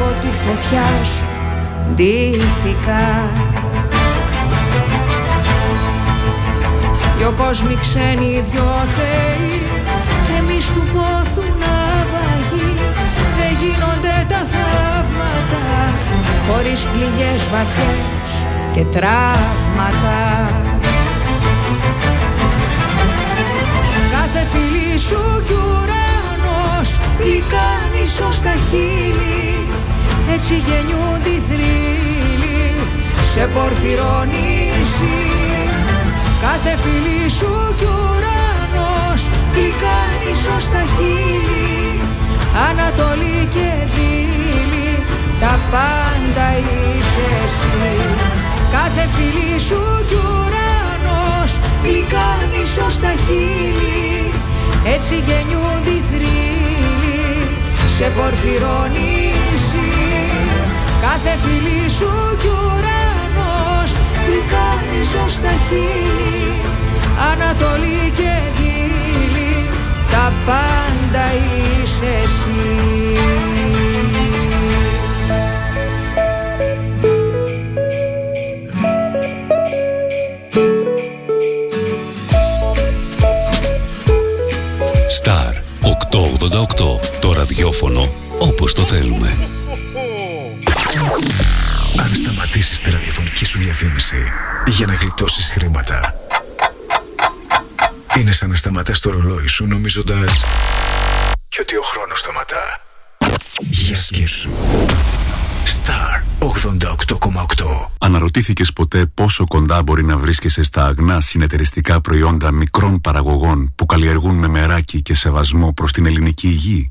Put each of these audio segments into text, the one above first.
από τη φωτιά σου ντύθηκα. Δυο κόσμοι ξένοι, δυο θεοί Και εμείς του πόθου ναυαγοί Δεν γίνονται τα θαύματα Χωρίς πληγές βαθιές και τραύματα. Κάθε φίλη σου κι ουρανός Γλυκάνει στα χείλη Έτσι γεννιούνται οι θρύλοι Σε πορφυρό Κάθε φίλη σου κι ουρανός Γλυκάνει στα χείλη. Ανατολή και δίλη Τα πάντα είσαι εσύ. Κάθε φίλη σου κι ουρανός Γλυκάνει στα χείλη. Έτσι γεννιούνται οι θρύλοι Σε πορφυρό Κάθε φίλη σου κι ουρανός Γλυκάνει στα χείλη Ανατολή και Δύλη Τα πάντα είσαι εσύ Star 888. Το ραδιόφωνο όπως το θέλουμε. Αν σταματήσεις τη ραδιοφωνική σου διαφήμιση για να γλιτώσεις χρήματα είναι σαν να σταματάς το ρολόι σου νομίζοντας και ότι ο χρόνος σταματά. Για σκέψου. Star 88,8 Αναρωτήθηκες ποτέ πόσο κοντά μπορεί να βρίσκεσαι στα αγνά συνεταιριστικά προϊόντα μικρών παραγωγών που καλλιεργούν με μεράκι και σεβασμό προς την ελληνική υγεία;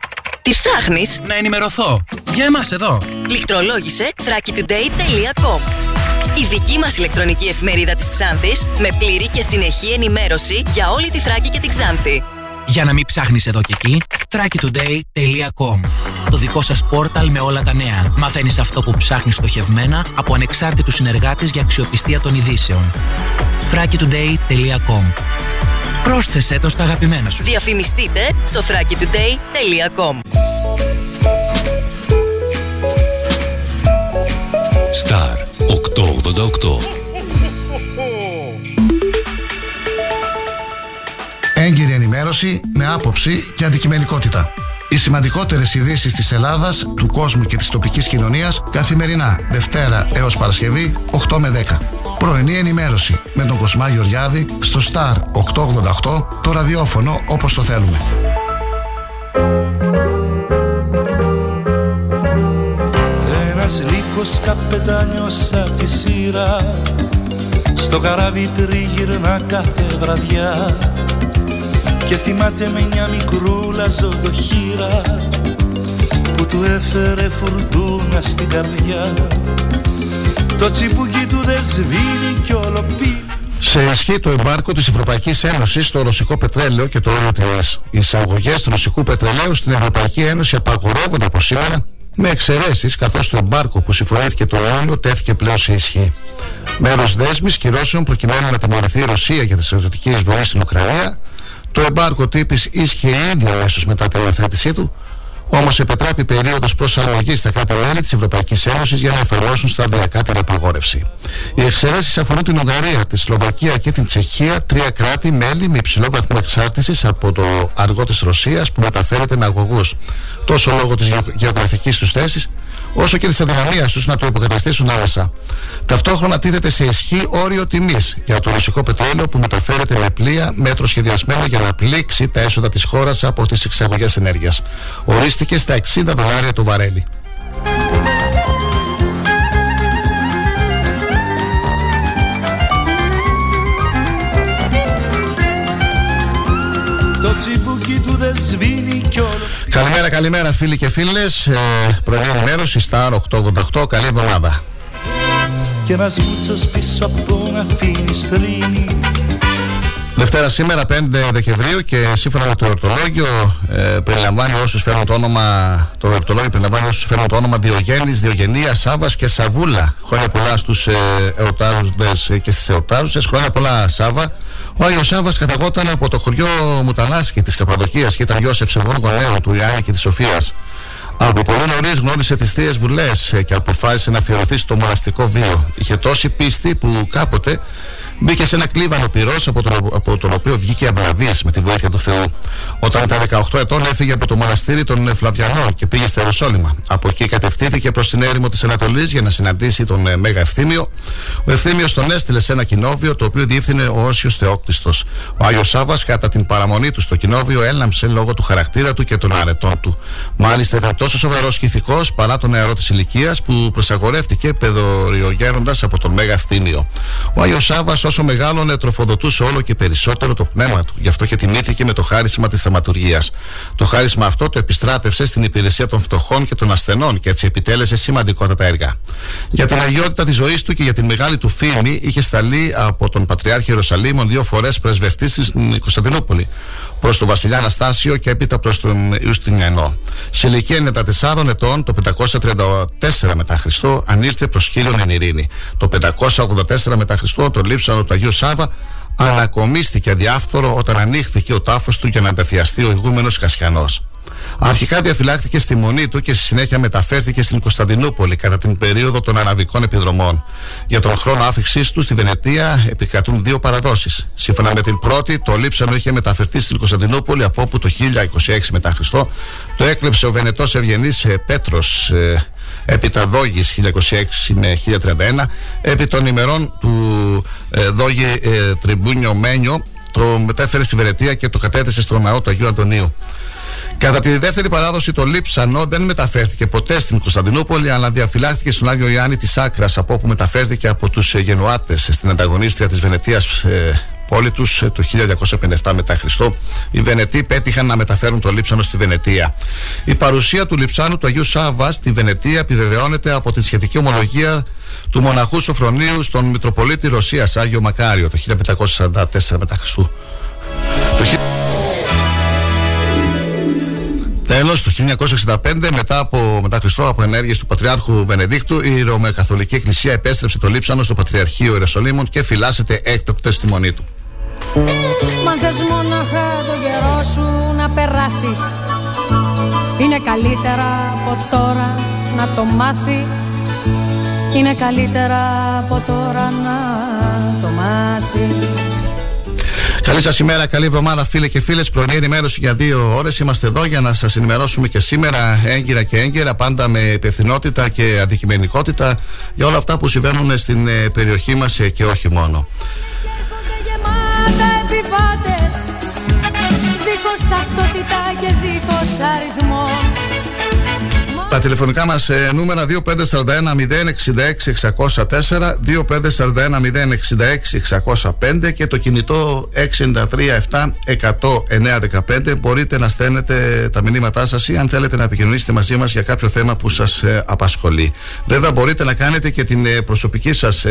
Τι ψάχνεις; Να ενημερωθώ. Για εμάς εδώ. Λιχτρολόγησε thrakitoday.com η δική μας ηλεκτρονική εφημερίδα της Ξάνθης με πλήρη και συνεχή ενημέρωση για όλη τη Θράκη και την Ξάνθη. Για να μην ψάχνεις εδώ και εκεί, thrakitoday.com Το δικό σας πόρταλ με όλα τα νέα. Μαθαίνεις αυτό που ψάχνεις στοχευμένα από ανεξάρτητους συνεργάτες για αξιοπιστία των ειδήσεων. thrakitoday.com Πρόσθεσέ το στα αγαπημένα σου. Διαφημιστείτε στο thrakitoday.com Star 888 Έγκυρη ενημέρωση με άποψη και αντικειμενικότητα. Οι σημαντικότερες ειδήσεις της Ελλάδας, του κόσμου και της τοπικής κοινωνίας καθημερινά Δευτέρα έως Παρασκευή 8 με 10. Πρωινή ενημέρωση με τον Κοσμά Γεωργιάδη στο Star 888 το ραδιόφωνο όπως το θέλουμε. Ένας λύκος καπετάνιος απ' τη σειρά στο καράβι τριγυρνά κάθε βραδιά και θυμάται με μια μικρούλα ζωντοχύρα που του έφερε φουρτούνα στην καρδιά το τσιπούκι του δεν σβήνει κι όλο σε ισχύ το εμπάρκο της Ευρωπαϊκής Ένωσης στο ρωσικό πετρέλαιο και το όριο τιμέ. Οι εισαγωγές του ρωσικού πετρελαίου στην Ευρωπαϊκή Ένωση απαγορεύονται από σήμερα με εξαιρέσεις καθώς το εμπάρκο που συμφωνήθηκε το Ιούλιο τέθηκε πλέον σε ισχύ. Μέρος δέσμης κυρώσεων προκειμένου να τιμωρηθεί η Ρωσία για τη στρατιωτική εισβολή στην Ουκρανία. Το εμπάρκο τύπης ίσχυε ήδη αμέσως μετά την υιοθέτησή του Όμως επιτρέπει περίοδος προσαρμογής στα κράτη-μέλη της Ευρωπαϊκής Ένωσης για να εφαρμόσουν σταδιακά την απαγόρευση. Οι εξαιρέσεις αφορούν την Ουγγαρία, τη Σλοβακία και την Τσεχία, τρία κράτη-μέλη με υψηλό βαθμό εξάρτησης από το αργό της Ρωσίας που μεταφέρεται με αγωγούς, τόσο λόγω της γεωγραφικής τους θέσης, όσο και της αδυναμίας τους να το υποκαταστήσουν άμεσα. Ταυτόχρονα τίθεται σε ισχύ όριο τιμής για το ρωσικό πετρέλαιο που μεταφέρεται με πλοία μέτρο σχεδιασμένο για να πλήξει τα έσοδα της χώρας από τις εξαγωγές ενέργειας. Ορίστηκε στα 60 δολάρια το βαρέλι. το τσιμπούκι του δεν σβήνει κι όλο Καλημέρα, καλημέρα φίλοι και φίλες. Ε, Πρωινή ενημέρωση στα 888 Καλή εβδομάδα. Και ένας μούτσος πίσω από να αφήνει στρίνει Δευτέρα σήμερα 5 Δεκεμβρίου και σύμφωνα με το εορτολόγιο ε, περιλαμβάνει όσους φέρνουν το όνομα το εορτολόγιο περιλαμβάνει όσους φέρνουν το όνομα Διογέννης, Διογενία, Σάβας και Σαβούλα. Χρόνια πολλά στους ε, εορτάζοντες και στις εορτάζουσες. Χρόνια πολλά Σάβα ο Άγιος Σάβας καταγόταν από το χωριό Μουταλάσκη της Καπαδοκίας και ήταν γιος ευσεβών γονέων του Ιάννη και της Σοφίας από πολύ νωρίς γνώρισε τις θείες βουλές και αποφάσισε να αφιερωθεί στο μοναστικό βίο. Είχε τόση πίστη που κάποτε μπήκε σε ένα κλίβανο πυρός από, τον, από τον οποίο βγήκε αυλαβή με τη βοήθεια του Θεού. Όταν ήταν 18 ετών έφυγε από το μοναστήρι των Φλαβιανών και πήγε στη Ιεροσόλυμα. Από εκεί κατευθύνθηκε προς την έρημο της Ανατολής για να συναντήσει τον ε, Μέγα Ευθύμιο. Ο Ευθύμιος τον έστειλε σε ένα κοινόβιο το οποίο διεύθυνε ο Όσιος Θεόκτιστος. Ο Άγιος Σάβα, κατά την παραμονή του στο κοινόβιο, έλαμψε λόγω του χαρακτήρα του και των αρετών του. Μάλιστα ήταν τόσο σοβαρός και ηθικός παρά τον νεαρό της ηλικίας που προσαγορεύτηκε παιδοριογέροντα από τον Μέγα Ευθύμιο. Ο Άγιος Σάβα, όσο μεγάλωνε, τροφοδοτούσε όλο και περισσότερο το πνεύμα του. Γι' αυτό και τιμήθηκε με το χάρισμα της θαυματουργία. Το χάρισμα αυτό το επιστράτευσε στην υπηρεσία των φτωχών και των ασθενών και έτσι επιτέλεσε σημαντικότατα έργα. Για την αγιότητα της ζωής του και για την μεγάλη του φήμη είχε σταλεί από τον Πατριάρχη Ιερουσαλήμων δύο φορές πρεσβευτή στην Κωνσταντινούπολη προς τον Βασιλιά Αναστάσιο και έπειτα προ τον Ιουστινιανό. Σε ηλικία 94 ετών, το 534 μετά Χριστό, ανήλθε προς κύριον εν ειρήνη. Το 584 μετά Χριστό, το λείψανο του Αγίου Σάβα ανακομίστηκε αδιάφθορο όταν ανοίχθηκε ο τάφος του για να ανταφιαστεί ο ηγούμενος Κασιανός. Αρχικά διαφυλάχθηκε στη μονή του και στη συνέχεια μεταφέρθηκε στην Κωνσταντινούπολη κατά την περίοδο των αραβικών επιδρομών. Για τον χρόνο άφηξής του στη Βενετία επικρατούν δύο παραδόσεις. Σύμφωνα με την πρώτη, το λείψανο είχε μεταφερθεί στην Κωνσταντινούπολη από όπου το 1026 μετά Χριστό το έκλεψε ο Βενετός Ευγενής ε, Πέτρος ε, έπειτα Δόγης 1026 με 1031 επί των ημερών του ε, Δόγη ε, Τριμπούνιο Μένιο το μετέφερε στη Βενετία και το κατέθεσε στο ναό του Αγίου Αντωνίου. Κατά τη δεύτερη παράδοση, το Λείψανο δεν μεταφέρθηκε ποτέ στην Κωνσταντινούπολη, αλλά διαφυλάχθηκε στον Άγιο Ιωάννη της Άκρας, από όπου μεταφέρθηκε από τους Γενουάτες στην ανταγωνίστρια της Βενετίας ε, πόλη τους ε, το 1257 μετά Χριστό. Οι Βενετοί πέτυχαν να μεταφέρουν το λείψανο στη Βενετία. Η παρουσία του λειψάνου του Αγίου Σάβα στη Βενετία επιβεβαιώνεται από τη σχετική ομολογία του μοναχού Σοφρονίου στον Μητροπολίτη Ρωσίας Άγιο Μακάριο το 1544 μετά Χριστού. Τέλος, το 1965, μετά από μετά Χριστό, από ενέργειες του Πατριάρχου Βενεδίκτου, η Ρωμαιοκαθολική Εκκλησία επέστρεψε το λείψανο στο Πατριαρχείο Ιεροσολύμων και φυλάσσεται έκτοτε στη μονή του. Μα θες μοναχά το καιρό σου να περάσεις. Είναι καλύτερα από τώρα να το μάθει. Είναι καλύτερα από τώρα να το μάθει Καλή σας ημέρα, καλή εβδομάδα, φίλε και φίλες. Πρωινή ενημέρωση για δύο ώρες. Είμαστε εδώ για να σας ενημερώσουμε και σήμερα έγκυρα και έγκυρα, πάντα με υπευθυνότητα και αντικειμενικότητα για όλα αυτά που συμβαίνουν στην ε, περιοχή μας ε, και όχι μόνο. και αριθμό τα τηλεφωνικά μας ε, νούμερα 2541 066 604 2541 και το κινητό 693 μπορείτε να στέλνετε τα μηνύματά σας ή αν θέλετε να επικοινωνήσετε μαζί μας για κάποιο θέμα που σας ε, απασχολεί. Βέβαια μπορείτε να κάνετε και την ε, προσωπική σας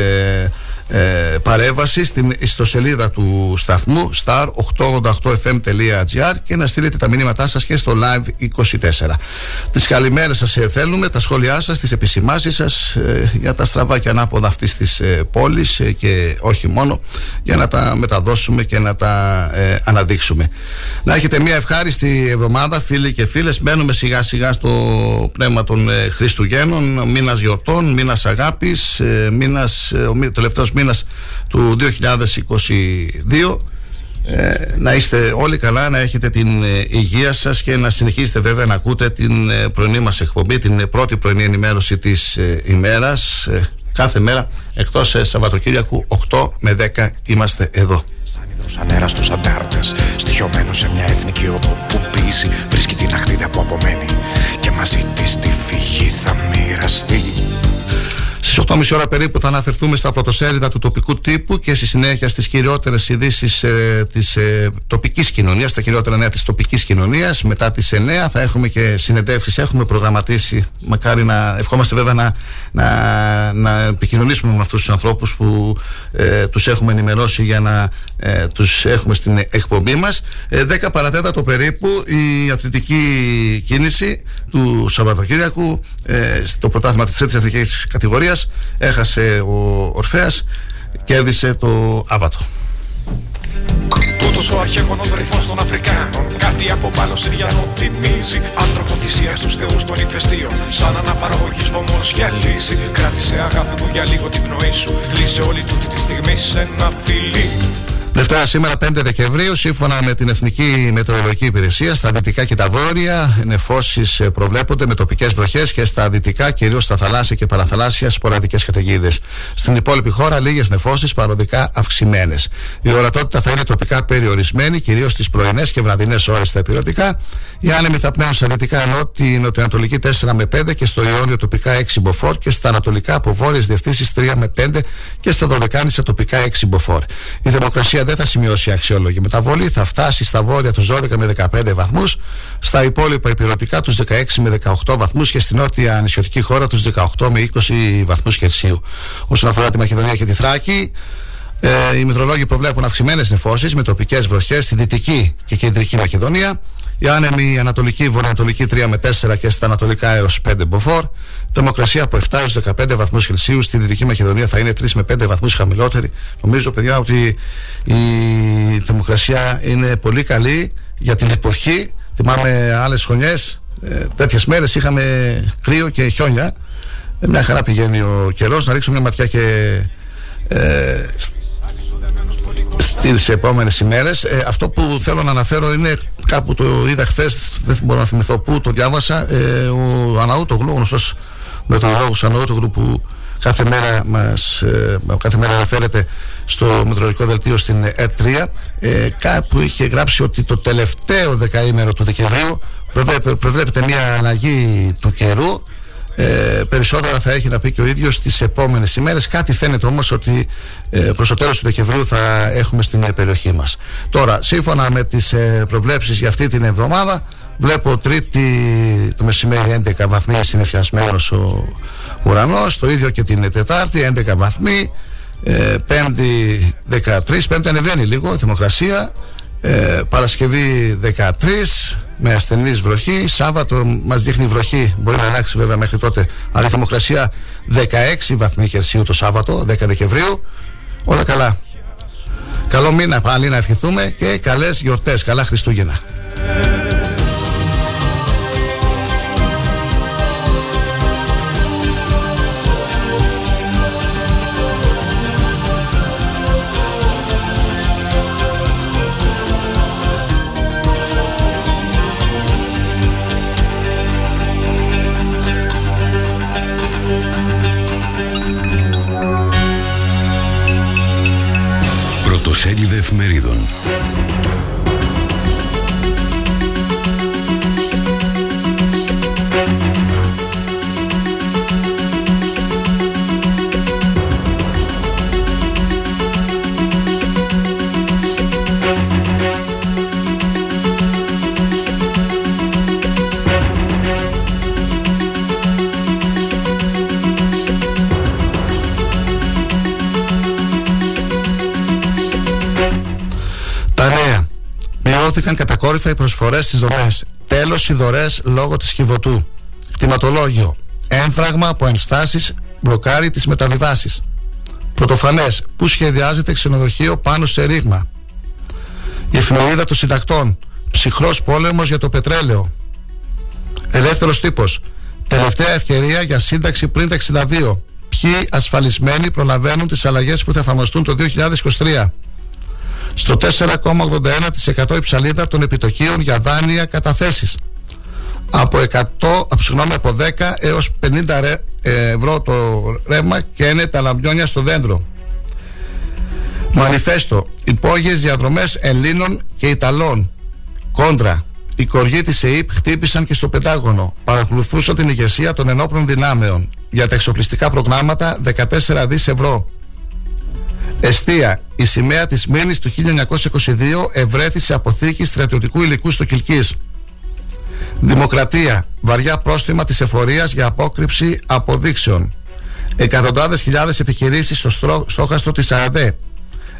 ε, ε, παρέμβαση στην ιστοσελίδα του σταθμού star888fm.gr και να στείλετε τα μηνύματά σας και στο live 24. Τις καλημέρες σας ε, θέλουμε, τα σχόλιά σας, τις επισημάσεις σας ε, για τα στραβά και ανάποδα αυτής της ε, πόλης και όχι μόνο για να τα μεταδώσουμε και να τα αναδείξουμε. Να έχετε μια ευχάριστη εβδομάδα φίλοι και φίλες, μπαίνουμε σιγά σιγά στο πνεύμα των Χριστουγέννων, μήνας γιορτών, μήνας αγάπης, μήνας, ο τελευταίος μήνας του 2022 ε, να είστε όλοι καλά, να έχετε την ε, υγεία σας και να συνεχίσετε βέβαια να ακούτε την ε, πρωινή μας εκπομπή, την πρώτη πρωινή ενημέρωση της ημέρας κάθε μέρα εκτός Σαββατοκύριακου 8 με 10 είμαστε εδώ. Σαν υδρος ανέραστος αντάρτες στοιχειωμένος σε μια εθνική οδό που πίση βρίσκει την ακτίδα που απομένει και μαζί της τη φυγή θα μοιραστεί Στις Στις 8.30 ώρα περίπου θα αναφερθούμε στα πρωτοσέλιδα του τοπικού τύπου και στη συνέχεια στις κυριότερες ειδήσεις ε, της ε, τοπικής κοινωνίας, τα κυριότερα νέα της τοπικής κοινωνίας. Μετά τις 9 θα έχουμε και συνεντεύξεις, έχουμε προγραμματίσει, μακάρι να ευχόμαστε βέβαια να, να, να επικοινωνήσουμε με αυτούς τους ανθρώπους που ε, τους έχουμε ενημερώσει για να ε, τους έχουμε στην εκπομπή μας. Ε, 10 παρατέτατο περίπου η αθλητική κίνηση του Σαββατοκύριακου ε, στο πρωτάθλημα της τρίτης αθλητικής κατηγορίας. Έχασε ο Ορφέας κέρδισε το Άβατο. Τούτος ο αρχαίγονος ρυθμός των Αφρικάνων Κάτι από πάνω Συριανό θυμίζει. Άνθρωπο θυσία στους θεούς των ηφαιστείων Σαν αναπαραγωγής βωμός γυαλίζει. Κράτησε αγάπη μου για λίγο την πνοή σου Κλείσε όλη τούτη τη στιγμή σε ένα φιλί Δευτέρα σήμερα 5 Δεκεμβρίου, σύμφωνα με την Εθνική Μετεωρολογική Υπηρεσία, στα δυτικά και τα βόρεια νεφώσει ε, προβλέπονται με τοπικές βροχές και στα δυτικά, κυρίως στα θαλάσσια και παραθαλάσσια, σποραδικές καταιγίδες. Στην υπόλοιπη χώρα, λίγες νεφώσεις παροδικά αυξημένες. Η ορατότητα θα είναι τοπικά περιορισμένη, κυρίως στις πρωινές και βραδινές ώρες στα υπηρετικά. Οι άνεμοι θα πνέουν στα δυτικά νότι νοτιοανατολική 4 με 5 και στο Ιόνιο τοπικά 6 μποφόρ και στα ανατολικά από βόρειες διευθύνσεις 3 με 5 και στα δωδεκάνησα τοπικά 6 μποφόρ. Η δημοκρασία δεν θα σημειώσει αξιόλογη μεταβολή, θα φτάσει στα βόρεια τους 12 με 15 βαθμούς, στα υπόλοιπα υπηρετικά τους 16 με 18 βαθμούς και στην νότια νησιωτική χώρα τους 18 με 20 βαθμούς Κελσίου. Όσον αφορά τη Μακεδονία και τη Θράκη, ε, οι μετρολόγοι προβλέπουν αυξημένες νεφώσεις με τοπικές βροχές στη δυτική και κεντρική Μακεδονία. Η άνεμη ανατολική βορειοανατολική 3 με 4 και στα ανατολικά έως 5 μποφόρ. Θερμοκρασία από 7 έως 15 βαθμούς Κελσίου. Στη δυτική Μακεδονία θα είναι 3 με 5 βαθμούς χαμηλότερη. Νομίζω, παιδιά, ότι η θερμοκρασία είναι πολύ καλή για την εποχή. Θυμάμαι άλλες χρονιές, ε, τέτοιες μέρες είχαμε κρύο και χιόνια. Ε, μια χαρά πηγαίνει ο καιρός. Να ρίξουμε μια ματιά και ε, στις επόμενες ημέρες. Ε, αυτό που θέλω να αναφέρω είναι κάπου το είδα χθες, δεν μπορώ να θυμηθώ πού το διάβασα. Ε, ο Αναούτογλου, γνωστός μετρολόγος Αναούτογλου που κάθε μέρα μας ε, κάθε μέρα αναφέρεται στο μετρολογικό δελτίο στην ΕΡΤ3 ε, κάπου είχε γράψει ότι το τελευταίο δεκαήμερο του Δεκεμβρίου προβλέπεται μια αλλαγή του καιρού ε, περισσότερα θα έχει να πει και ο ίδιος στις επόμενες ημέρες. Κάτι φαίνεται όμως ότι ε, προς το τέλος του Δεκεμβρίου θα έχουμε στην περιοχή μας. Τώρα σύμφωνα με τις ε, προβλέψεις για αυτή την εβδομάδα βλέπω τρίτη το μεσημέρι 11 βαθμοί συνεφιασμένος ο ουρανός το ίδιο και την Τετάρτη 11 βαθμοί ε, Πέμπτη 13 Πέμπτη ανεβαίνει λίγο η θερμοκρασία ε, Παρασκευή 13 με ασθενή βροχή. Σάββατο μας δείχνει βροχή. Μπορεί να αλλάξει βέβαια μέχρι τότε. Αλλά η θερμοκρασία 16 βαθμοί Κελσίου το Σάββατο, 10 Δεκεμβρίου. Όλα καλά. Καλό μήνα πάλι να ευχηθούμε και καλές γιορτές. Καλά Χριστούγεννα. Πρωτοσέλιδα εφημερίδων. Μειώθηκαν κατακόρυφα οι προσφορές στις δομέ. Τέλος οι δωρέ λόγω της Χιβωτού. Κτηματολόγιο. Έμφραγμα από ενστάσεις μπλοκάρει τις μεταβιβάσεις. Πρωτοφανές. Πού σχεδιάζεται ξενοδοχείο πάνω σε ρήγμα. Η εφημερίδα των συντακτών. Ψυχρός πόλεμος για το πετρέλαιο. Ελεύθερος τύπος. Τελευταία ευκαιρία για σύνταξη πριν τα 62. Ποιοι ασφαλισμένοι προλαβαίνουν τις αλλαγές που θα εφαρμοστούν το 2023 στο 4,81% η ψαλίδα των επιτοκίων για δάνεια καταθέσεις από, 100, συγγνώμη, από 10 έως 50 ρε, ευρώ το ρεύμα και είναι τα λαμπιόνια στο δέντρο Μανιφέστο Υπόγειες διαδρομές Ελλήνων και Ιταλών Κόντρα Οι κοργοί της ΕΕΠ χτύπησαν και στο Πεντάγωνο. Παρακολουθούσαν την ηγεσία των ενόπλων δυνάμεων. Για τα εξοπλιστικά προγράμματα 14 δις ευρώ. Εστία. Η σημαία της Μήνη του 1922 ευρέθη σε αποθήκη στρατιωτικού υλικού στο Κιλκή. Δημοκρατία. Βαριά πρόστιμα της εφορίας για απόκρυψη αποδείξεων. Εκατοντάδες χιλιάδες επιχειρήσεις στο στόχαστρο της ΑΕΔΕ.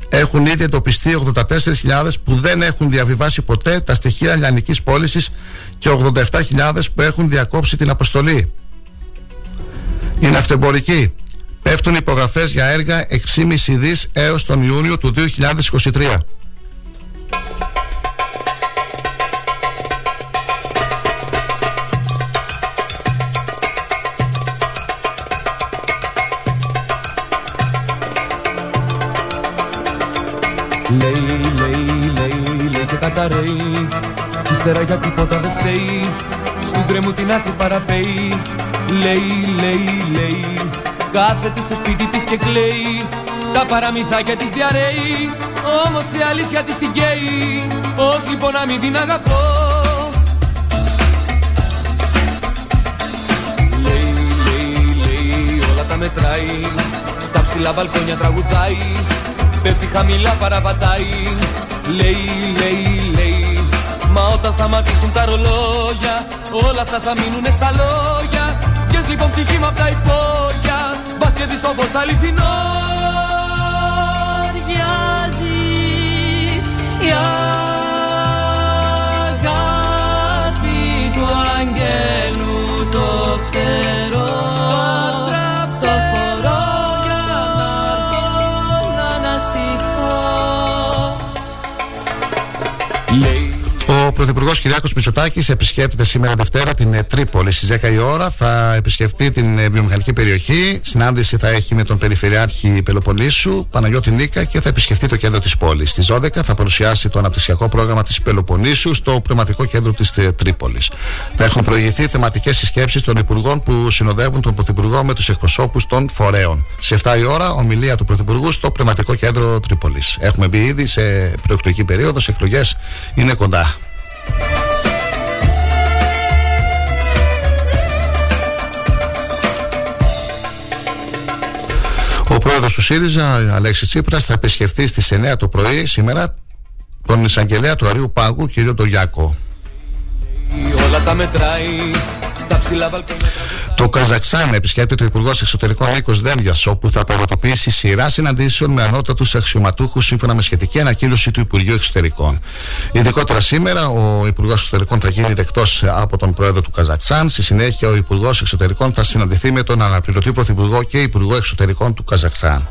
Έχουν ήδη εντοπιστεί 84.000 που δεν έχουν διαβιβάσει ποτέ τα στοιχεία λιανικής πώλησης και 87.000 που έχουν διακόψει την αποστολή. Η ναυτεμπορική. Πέφτουν υπογραφές για έργα 6,5 δις έως τον Ιούνιο του 2023. Λέει, λέει, λέει, λέει και καταραίει Ύστερα για τίποτα δεν φταίει. Στου γκρεμού την άκρη παραπέει. Λέει, λέει, λέει Κάθεται στο σπίτι της και κλαίει. Τα παραμυθάκια της διαρρέει Όμως η αλήθεια της την καίει. Πώς λοιπόν να μην την αγαπώ; Λέει, λέει, λέει Όλα τα μετράει. Στα ψηλά μπαλκόνια τραγουδάει. Πέφτει χαμηλά παραπατάει. Λέει, λέει, λέει Μα όταν σταματήσουν τα ρολόγια Όλα αυτά θα μείνουνε στα λόγια. Βγες λοιπόν ψυχή μου απ' τα υπόγεια Μπας και δεις το φως τα αληθινό η αγάπη του αγγέλου το φτερό Πρωθυπουργός Κυριάκος Μητσοτάκης επισκέπτεται σήμερα Δευτέρα την ε, Τρίπολη στις 10 η ώρα. Θα επισκεφτεί την ε, βιομηχανική περιοχή. Συνάντηση θα έχει με τον Περιφερειάρχη Πελοποννήσου, Παναγιώτη Νίκα και θα επισκεφτεί το κέντρο της πόλης. Στις 12 θα παρουσιάσει το αναπτυξιακό πρόγραμμα της Πελοποννήσου στο πνευματικό κέντρο της ε, Τρίπολης. Θα έχουν προηγηθεί θεματικές συσκέψεις των Υπουργών που συνοδεύουν τον Πρωθυπουργό με τους εκπροσώπους των φορέων. Σε 7 η ώρα, ομιλία του Πρωθυπουργού στο πνευματικό κέντρο Τρίπολης. Έχουμε μπει ήδη σε προεκλογική περίοδος, εκλογές είναι κοντά. Ο πρόεδρος του ΣΥΡΙΖΑ, Αλέξης Τσίπρας, θα επισκεφθεί στις 9 το πρωί σήμερα τον εισαγγελέα του Αρίου Πάγου, κύριο Τογιάκο. Όλα τα μετράει στα ψηλά βαλκόνια. Το Καζακστάν επισκέπτεται ο Υπουργός Εξωτερικών Νίκος Δένδιας, όπου θα πραγματοποιήσει σειρά συναντήσεων με ανώτατους αξιωματούχους σύμφωνα με σχετική ανακοίνωση του Υπουργείου Εξωτερικών. Ειδικότερα σήμερα, ο Υπουργός Εξωτερικών θα γίνει δεκτός από τον Πρόεδρο του Καζακστάν. Στη συνέχεια, ο Υπουργός Εξωτερικών θα συναντηθεί με τον αναπληρωτή Πρωθυπουργό και Υπουργό Εξωτερικών του Καζακστάν.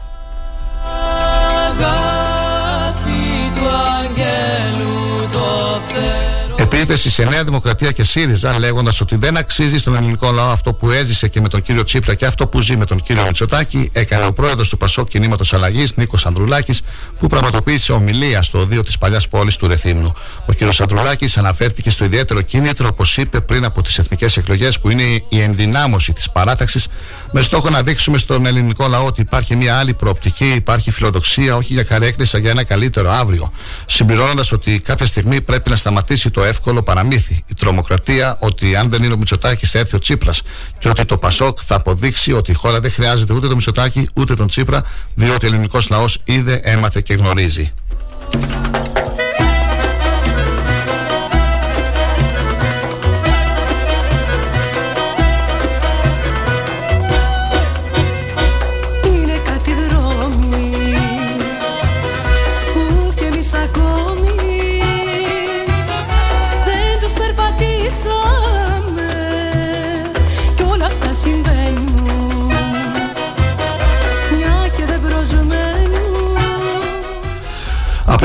Επίθεση σε Νέα Δημοκρατία και ΣΥΡΙΖΑ λέγοντας ότι δεν αξίζει στον ελληνικό λαό αυτό που έζησε και με τον κύριο Τσίπρα και αυτό που ζει με τον κύριο Μητσοτάκη, έκανε ο πρόεδρος του Πασόκ Κινήματος Αλλαγής, Νίκος Ανδρουλάκης, που πραγματοποίησε ομιλία στο οδείο της παλιάς πόλης του Ρεθύμνου. Ο κύριος Ανδρουλάκης αναφέρθηκε στο ιδιαίτερο κίνητρο, όπως είπε πριν από τις εθνικές εκλογές, που είναι η ενδυνάμωση της παράταξης, με στόχο να δείξουμε στον ελληνικό λαό ότι υπάρχει μια άλλη προοπτική, υπάρχει φιλοδοξία, όχι για καρέκλησα, για ένα καλύτερο αύριο. Συμπληρώνοντας ότι κάποια στιγμή πρέπει να σταματήσει το εύκολο εύκολο παραμύθι. Η τρομοκρατία ότι αν δεν είναι ο Μητσοτάκης έρθει ο Τσίπρας και ότι το Πασόκ θα αποδείξει ότι η χώρα δεν χρειάζεται ούτε τον Μητσοτάκη ούτε τον Τσίπρα, διότι ο ελληνικός λαός είδε, έμαθε και γνωρίζει.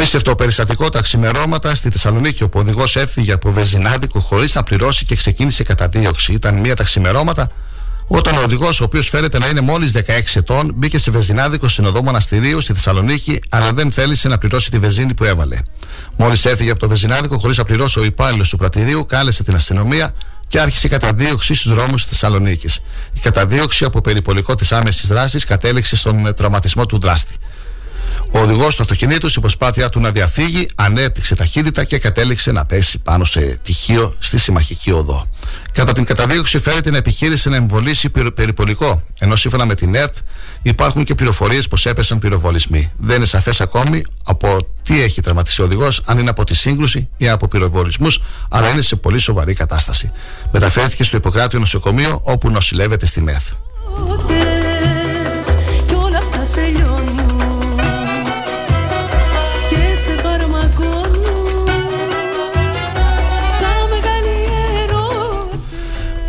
Απίστευτο περιστατικό τα ξημερώματα στη Θεσσαλονίκη. Ο οδηγός έφυγε από βεζινάδικο χωρίς να πληρώσει και ξεκίνησε καταδίωξη. Ήταν μία τα ξημερώματα όταν ο οδηγός, ο οποίος φέρεται να είναι μόλις 16 ετών, μπήκε σε βεζινάδικο στην οδό Μοναστηρίου στη Θεσσαλονίκη, αλλά δεν θέλησε να πληρώσει τη βεζίνη που έβαλε. Μόλις έφυγε από το βεζινάδικο, χωρίς να πληρώσει, ο υπάλληλος του πρατηρίου κάλεσε την αστυνομία και άρχισε η καταδίωξη στους δρόμους της Θεσσαλονίκης. Η καταδίωξη από περιπολικό της άμεσης δράσης κατέληξε στον τραυματισμό του δράστη. Ο οδηγός του αυτοκινήτου, στην προσπάθειά του να διαφύγει, ανέπτυξε ταχύτητα και κατέληξε να πέσει πάνω σε τυχείο στη συμμαχική οδό. Κατά την καταδίωξη, φέρεται την επιχείρηση να εμβολήσει περιπολικό, ενώ σύμφωνα με την ΕΡΤ υπάρχουν και πληροφορίες πως έπεσαν πυροβολισμοί. Δεν είναι σαφές ακόμη από τι έχει τραυματίσει ο οδηγός, αν είναι από τη σύγκρουση ή από πυροβολισμούς, αλλά είναι σε πολύ σοβαρή κατάσταση. Μεταφέρθηκε στο Ιπποκράτιο νοσοκομείο, όπου νοσηλεύεται στη ΜΕΘ.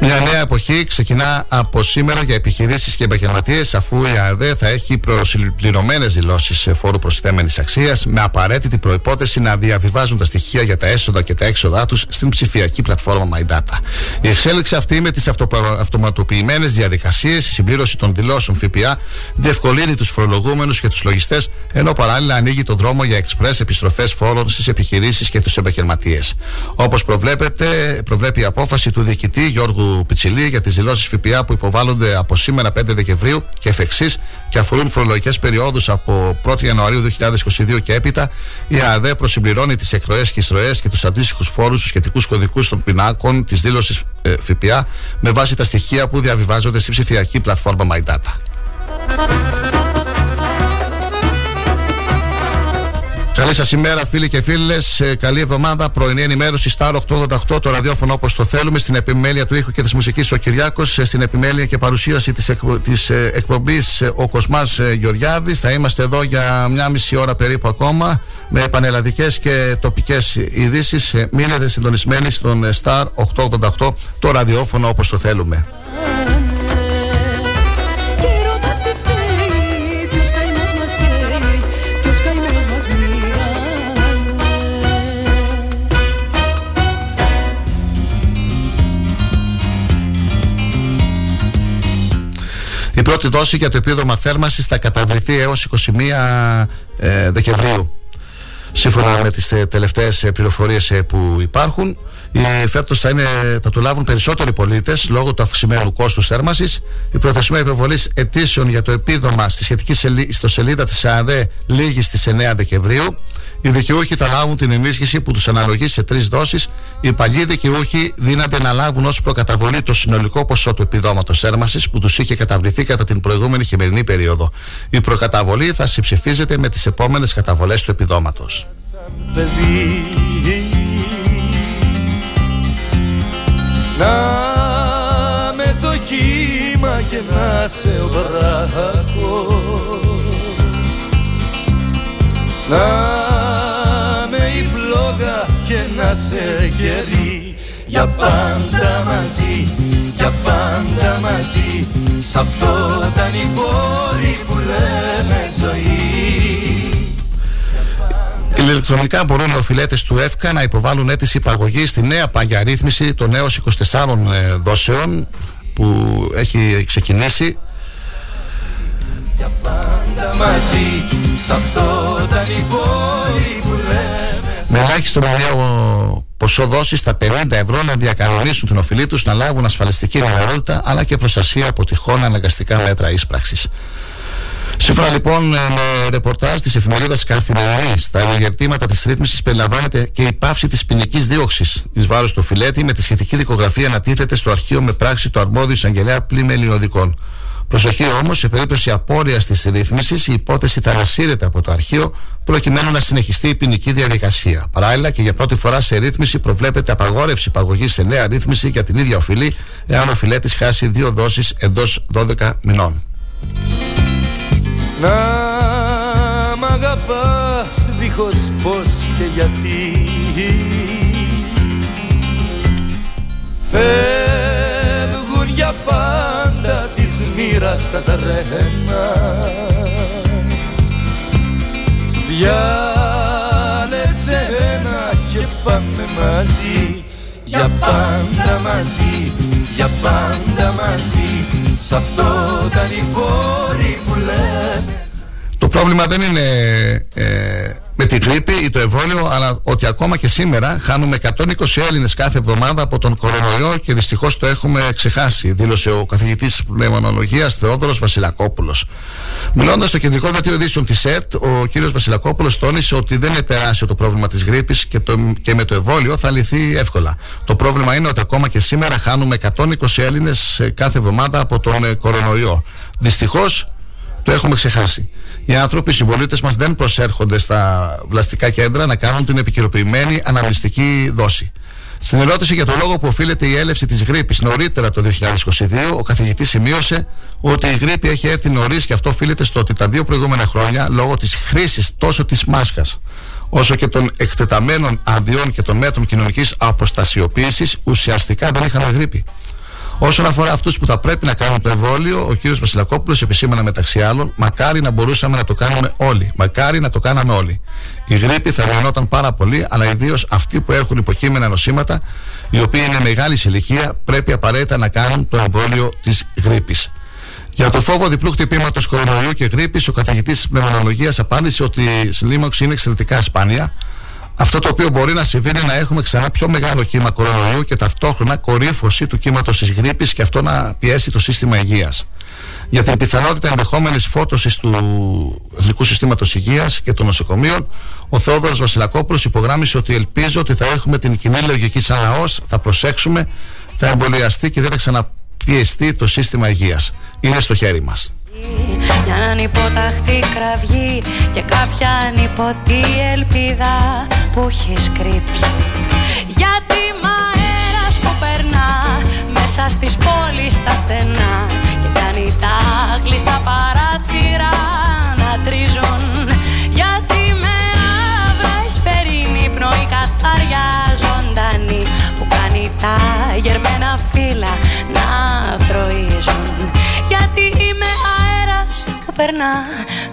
Μια νέα εποχή ξεκινά από σήμερα για επιχειρήσεις και επαγγελματίες, αφού η ΑΕΔ θα έχει προσυμπληρωμένε δηλώσεις φόρου προσθέμενη αξίας, με απαραίτητη προπόθεση να διαβιβάζουν τα στοιχεία για τα έσοδα και τα έξοδά τους στην ψηφιακή πλατφόρμα MyData. Η εξέλιξη αυτή με τις αυτοματοποιημένες διαδικασίες, η συμπλήρωση των δηλώσεων ΦΠΑ, διευκολύνει τους φορολογούμενους και τους λογιστές, ενώ παράλληλα ανοίγει τον δρόμο για εξπρές επιστροφές φόρων στις επιχειρήσεις και τους επαγγελματίες. Όπως προβλέπει η απόφαση του διοικητή Γιώργου Πιτσιλή για τις δηλώσεις ΦΠΑ που υποβάλλονται από σήμερα 5 Δεκεμβρίου και εφ' εξής και αφορούν φορολογικές περιόδους από 1η Ιανουαρίου 2022 και έπειτα, η ΑΔΕ προσυμπληρώνει τις εκροές και εισρωές και τους αντίστοιχους φόρους στου σχετικούς κωδικούς των πινάκων της δήλωσης ε, ΦΠΑ με βάση τα στοιχεία που διαβιβάζονται στη ψηφιακή πλατφόρμα MyData. Καλή σας ημέρα, φίλοι και φίλες. Ε, καλή εβδομάδα. Πρωινή ενημέρωση Star 888, το ραδιόφωνο όπως το θέλουμε. Στην επιμέλεια του ήχου και της μουσικής ο Κυριάκος. Ε, στην επιμέλεια και παρουσίαση της της ε, εκπομπής ο Κοσμάς Γεωργιάδης. Θα είμαστε εδώ για μια μισή ώρα περίπου ακόμα με πανελλαδικές και τοπικές ειδήσεις. Μείνετε συντονισμένοι στον Star 888, το ραδιόφωνο όπως το θέλουμε. Η πρώτη δόση για το επίδομα θέρμανσης θα καταβληθεί έως 21 ε, Δεκεμβρίου. Σύμφωνα με τις ε, τελευταίες πληροφορίες ε, που υπάρχουν, φέτος θα, θα το λάβουν περισσότεροι πολίτες λόγω του αυξημένου κόστους θέρμανσης. Η προθεσμία υποβολή αιτήσεων για το επίδομα στη σχετική σελίδα της ΑΔΕ λήγει στις 9 Δεκεμβρίου. Οι δικαιούχοι θα λάβουν την ενίσχυση που τους αναλογεί σε τρεις δόσεις. Οι παλιοί δικαιούχοι δύναται να λάβουν ως προκαταβολή το συνολικό ποσό του επιδόματος θέρμανση που τους είχε καταβληθεί κατά την προηγούμενη χειμερινή περίοδο. Η προκαταβολή θα συμψηφίζεται με τις επόμενες καταβολές του επιδόματος. Να με το κύμα και να σε ο να με η φλόγα και να σε γερί για πάντα μαζί, για πάντα μαζί. Σ' αυτό τα νηφόρη που λέμε ζωή. Ηλεκτρονικά μπορούν οι οφειλέτες του ΕΦΚΑ να υποβάλουν αίτηση υπαγωγή στη νέα παγιαρρύθμιση των νέων 24 δόσεων που έχει ξεκινήσει. Για πάντα μαζί σ' αυτό τα που λέμε Με ελάχιστο μοιραίο ποσό δόσης στα 50 ευρώ να διακανονίσουν την οφειλή τους να λάβουν ασφαλιστική ρευστότητα αλλά και προστασία από τυχόν αναγκαστικά μέτρα ίσπραξης. Σύμφωνα λοιπόν με ρεπορτάζ της εφημερίδας Καθημερινή, στα ενεργετήματα της ρύθμισης περιλαμβάνεται και η πάυση της ποινική δίωξης εις βάρος του φιλέτη με τη σχετική δικογραφία ανατίθεται στο αρχείο με πράξη του αρμόδιου εισαγγελέα πλήμε ελληνοδικών. Προσοχή όμως, σε περίπτωση απόρρεια της ρύθμισης, η υπόθεση θα ανασύρεται από το αρχείο προκειμένου να συνεχιστεί η ποινική διαδικασία. Παράλληλα και για πρώτη φορά σε ρύθμιση προβλέπεται απαγόρευση υπαγωγής σε νέα ρύθμιση για την ίδια οφειλή, εάν ο φιλέτη χάσει δύο δόσεις εντός 12 μηνών. Να μ' αγαπάς δίχως πώς και γιατί Φεύγουν για πάντα μοίρα στα τρένα. Διάλεξε ένα και πάμε μαζί. Για πάντα μαζί, για πάντα μαζί. Σ' αυτό τα νηφόρη που λέμε Το πρόβλημα δεν είναι ε, με την γρήπη ή το εμβόλιο, αλλά ότι ακόμα και σήμερα χάνουμε 120 Έλληνες κάθε εβδομάδα από τον κορονοϊό και δυστυχώς το έχουμε ξεχάσει, δήλωσε ο καθηγητής πνευμονολογίας Θεόδωρος Βασιλακόπουλος. Μιλώντας στο κεντρικό δελτίο ειδήσεων της ΕΡΤ, ο κ. Βασιλακόπουλος τόνισε ότι δεν είναι τεράστιο το πρόβλημα της γρήπης και, και με το εμβόλιο θα λυθεί εύκολα. Το πρόβλημα είναι ότι ακόμα και σήμερα χάνουμε 120 Έλληνες κάθε εβδομάδα από τον κορονοϊό. Δυστυχώς το έχουμε ξεχάσει. Οι άνθρωποι, οι συμπολίτες μας δεν προσέρχονται στα βλαστικά κέντρα να κάνουν την επικαιροποιημένη αναλυστική δόση. Στην ερώτηση για το λόγο που οφείλεται η έλευση της γρήπης νωρίτερα το 2022, ο καθηγητής σημείωσε ότι η γρήπη έχει έρθει νωρίς και αυτό οφείλεται στο ότι τα δύο προηγούμενα χρόνια, λόγω της χρήσης τόσο της μάσκας όσο και των εκτεταμένων αδειών και των μέτρων κοινωνικής αποστασιοποίησης, ουσιαστικά δεν είχαμε γρήπη. Όσον αφορά αυτούς που θα πρέπει να κάνουν το εμβόλιο, ο κ. Βασιλακόπουλος επισήμανα μεταξύ άλλων, μακάρι να μπορούσαμε να το κάνουμε όλοι. Μακάρι να το κάναμε όλοι. Η γρήπη θα μειωνόταν πάρα πολύ, αλλά ιδίως αυτοί που έχουν υποκείμενα νοσήματα, οι οποίοι είναι μεγάλης ηλικία, πρέπει απαραίτητα να κάνουν το εμβόλιο της γρήπης. Για το φόβο διπλού χτυπήματο κορονοϊού και γρήπης, ο καθηγητής πνευμονολογίας απάντησε ότι η σλίμωξη είναι εξαιρετικά σπάνια. Αυτό το οποίο μπορεί να συμβεί είναι να έχουμε ξανά πιο μεγάλο κύμα κορονοϊού και ταυτόχρονα κορύφωση του κύματος της γρήπης και αυτό να πιέσει το σύστημα υγείας. Για την πιθανότητα ενδεχόμενης φώτωσης του Εθνικού Συστήματος Υγείας και των νοσοκομείων, ο Θεόδωρος Βασιλακόπουλος υπογράμμισε ότι ελπίζω ότι θα έχουμε την κοινή λογική σαν λαός, θα προσέξουμε, θα εμβολιαστεί και δεν θα ξαναπιεστεί το σύστημα υγείας. Είναι στο χέρι μας. Μια ανυποταχτή κραυγή και κάποια ανυποτή ελπίδα που έχεις κρύψει. Γιατί μ' αέρας που περνά μέσα στις πόλεις τα στενά και κάνει τα κλειστά παράθυρα να τρίζουν. Γιατί με άβρα εσπερίνη πνοή καθάρια ζωντανή που κάνει τα γερμένα φύλλα να θροίζουν Γιατί είμαι περνά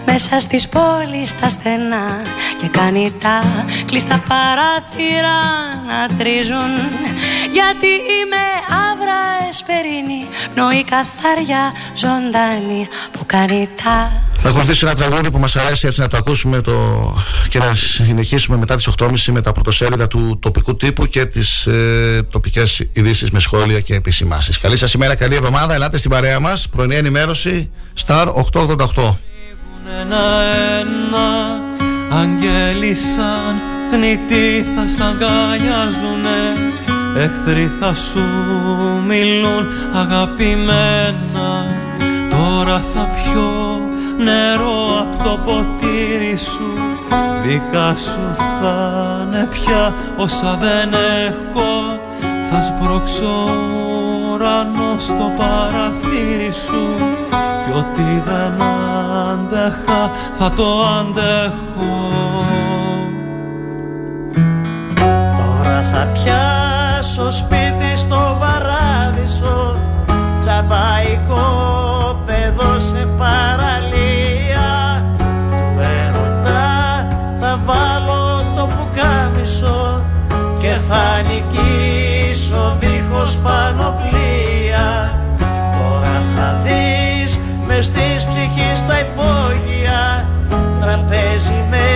μέσα στις πόλεις τα στενά και κάνει τα κλειστά παράθυρα να τρίζουν. Γιατί είμαι άβρα εσπερίνη πνοή καθάρια ζωντανή που κάνει τα θα ακολουθήσει ένα τραγούδι που μας αρέσει έτσι να το ακούσουμε το... και να συνεχίσουμε μετά τις 8.30 με τα πρωτοσέλιδα του τοπικού τύπου και τις ε, τοπικές ειδήσεις με σχόλια και επισημάσεις. Καλή σας ημέρα, καλή εβδομάδα. Ελάτε στην παρέα μας. Πρωινή ενημέρωση Star 888. Ένα-ένα αγγέλοι σαν θνητοί θα σ' αγκαλιάζουνε Εχθροί θα σου μιλούν αγαπημένα Τώρα θα πιω νερό από το ποτήρι σου. Δικά σου θα είναι πια όσα δεν έχω. Θα σπρώξω ουρανό στο παραθύρι σου. Κι ό,τι δεν άντεχα θα το αντέχω. Τώρα θα πιάσω σπίτι στο παράδεισο. Τσαμπαϊκό παιδό σε παραλία πουκάμισο Και θα νικήσω δίχως πανοπλία Τώρα θα δεις μες της ψυχής τα υπόγεια. Τραπέζι με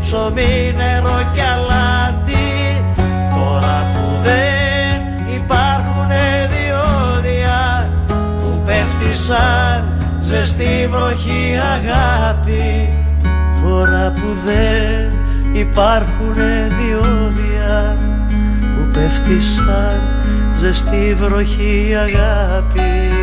ψωμί, νερό και αλάτι. Τώρα που δεν υπάρχουν διόδια Που πέφτει σαν ζεστή βροχή αγάπη. Τώρα που δεν υπάρχουν διόδια Που πέφτει σαν ζεστή βροχή αγάπη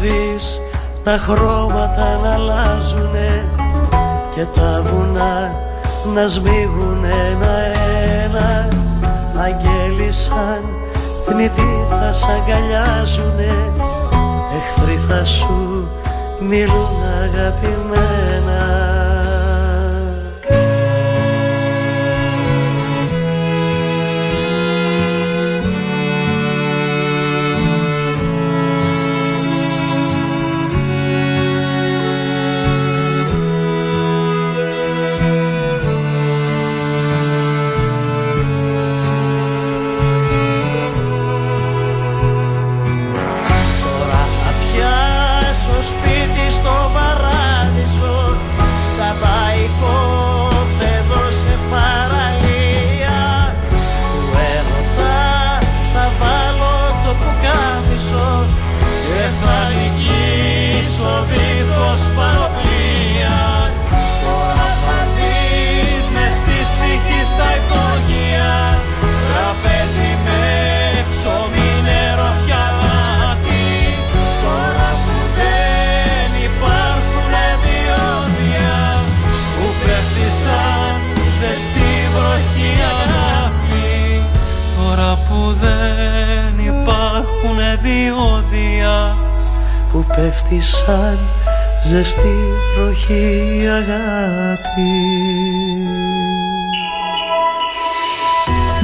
δεις τα χρώματα να αλλάζουνε και τα βουνά να σμίγουν ένα-ένα αγγέλοι σαν θνητοί θα σ' αγκαλιάζουνε εχθροί θα σου μιλούν αγαπημένα πέφτει σαν ζεστή βροχή αγάπη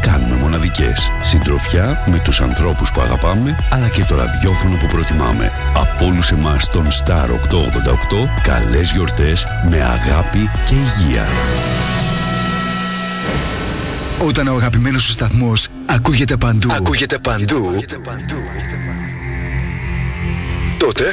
κάνουμε μοναδικές. Συντροφιά με τους ανθρώπους που αγαπάμε, αλλά και το ραδιόφωνο που προτιμάμε. Από όλους εμάς τον Star 888, καλές γιορτές με αγάπη και υγεία. Όταν ο αγαπημένος σου σταθμός ακούγεται παντού, ακούγεται παντού, τότε,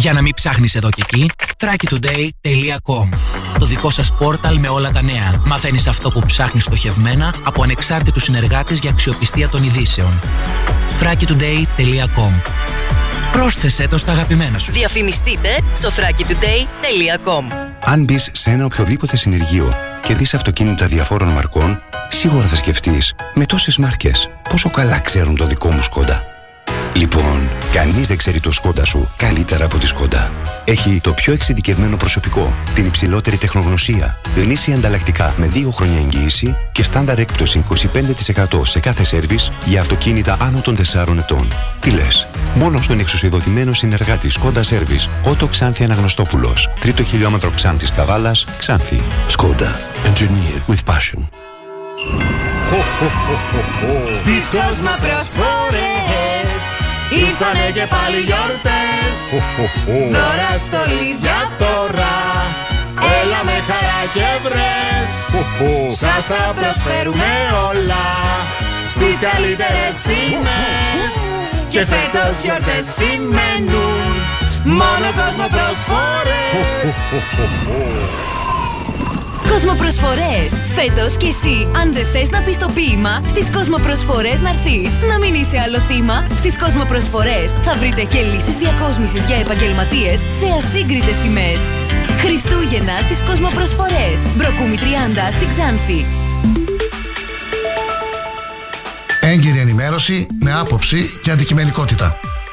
Για να μην ψάχνεις εδώ και εκεί, thrakitoday.com Το δικό σας πόρταλ με όλα τα νέα. Μαθαίνεις αυτό που ψάχνεις στοχευμένα από ανεξάρτητους συνεργάτες για αξιοπιστία των ειδήσεων. thrakitoday.com Πρόσθεσέ το στα αγαπημένα σου. Διαφημιστείτε στο thrakitoday.com Αν μπεις σε ένα οποιοδήποτε συνεργείο και δεις αυτοκίνητα διαφόρων μαρκών, σίγουρα θα σκεφτείς με τόσες μάρκες πόσο καλά ξέρουν το δικό μου σκόντα. Λοιπόν, κανείς δεν ξέρει το σκόντα σου καλύτερα από τη σκόντα. Έχει το πιο εξειδικευμένο προσωπικό, την υψηλότερη τεχνογνωσία, γνήσια ανταλλακτικά με 2 χρόνια εγγύηση και στάνταρ έκπτωση 25% σε κάθε σέρβις για αυτοκίνητα άνω των 4 ετών. Τι λες, μόνο στον εξουσιοδοτημένο συνεργάτη Σκόντα Σέρβις, Ότο Ξάνθη Αναγνωστόπουλος, τρίτο χιλιόμετρο Ξάνθης Καβάλας, Ξάνθη. Σκόντα. Engineered with passion. Στις κόσμο προσφορές Ήρθανε και πάλι γιορτές. Δώρα στολίδια τώρα. Έλα με χαρά και βρες. Σας τα προσφέρουμε όλα. Στις καλύτερες τιμές Και φέτος γιορτές σημαίνουν. Μόνο κόσμο προσφορές Κοσμοπροσφορές. Φέτος και εσύ, αν δεν θες να πεις το ποίημα, στις Κοσμοπροσφορές να έρθεις. Να μην είσαι άλλο θύμα. Στις Κοσμοπροσφορές θα βρείτε και λύσεις διακόσμησης για επαγγελματίες σε ασύγκριτες τιμές. Χριστούγεννα στις Κοσμοπροσφορές. Μπροκούμη 30 στη Ξάνθη. Έγκυρη ενημέρωση με άποψη και αντικειμενικότητα.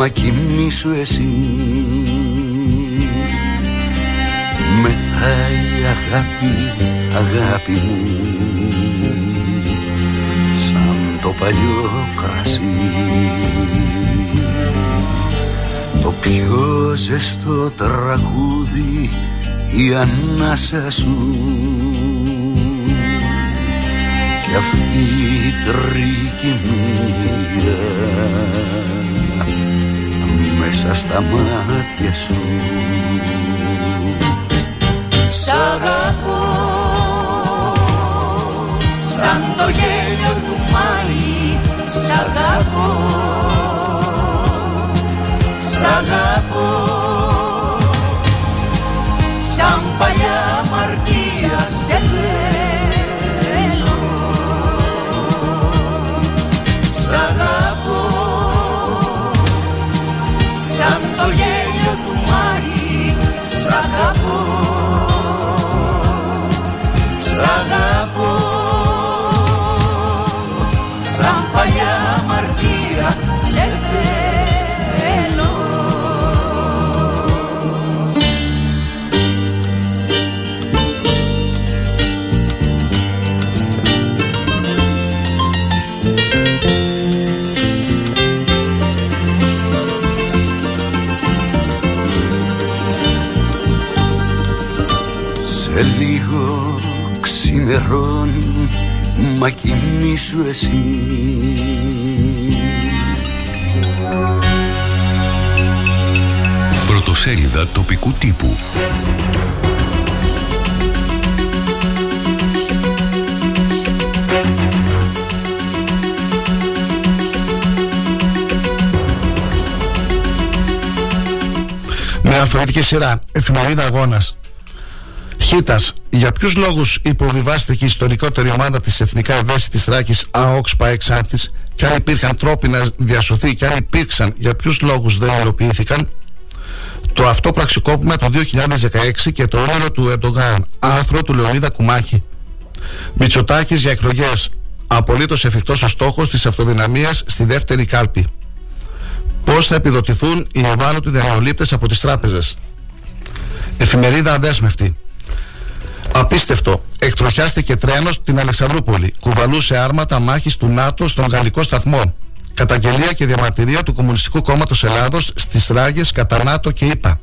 Μα κοιμήσου εσύ. Μεθάει αγάπη, αγάπη μου. Σαν το παλιό κρασί. Το πιο ζεστό τραγούδι η ανάσα σου. Κι αυτή η τριγυμία μέσα στα μάτια σου. Σ' αγαπώ σαν το γέλιο του Μάη. Σ' αγαπώ Σ' αγαπώ. Σαν παλιά μαρτία σε θέλω αγαπώ ξημερώνει Μα κοιμήσου εσύ Πρωτοσέλιδα τοπικού τύπου. Με αλφαβητική σειρά, εφημερίδα αγώνα. Χίτα, για ποιους λόγους υποβιβάστηκε η ιστορικότερη ομάδα της εθνικά ευαίσθητης Θράκης ΑΟΚΣ ΠΑΕΞΑΝΤΗ και αν υπήρχαν τρόποι να διασωθεί και αν υπήρξαν, για ποιους λόγους δεν υλοποιήθηκαν; Το αυτό πραξικόπημα το 2016 και το όνειρο του Ερντογάν. Άρθρο του Λεωνίδα Κουμάχη. Μητσοτάκης για εκλογές. Απολύτως εφικτός ο στόχος της αυτοδυναμίας στη δεύτερη κάλπη. Πώς θα επιδοτηθούν οι ευάλωτοι δανειολήπτες από τις τράπεζες; Εφημερίδα αδέσμευτη. Απίστευτο. Εκτροχιάστηκε τρένος στην Αλεξανδρούπολη. Κουβαλούσε άρματα μάχης του ΝΑΤΟ στον γαλλικό σταθμό. Καταγγελία και διαμαρτυρία του Κομμουνιστικού Κόμματος Ελλάδος στις ράγες κατά ΝΑΤΟ και ΙΠΑ.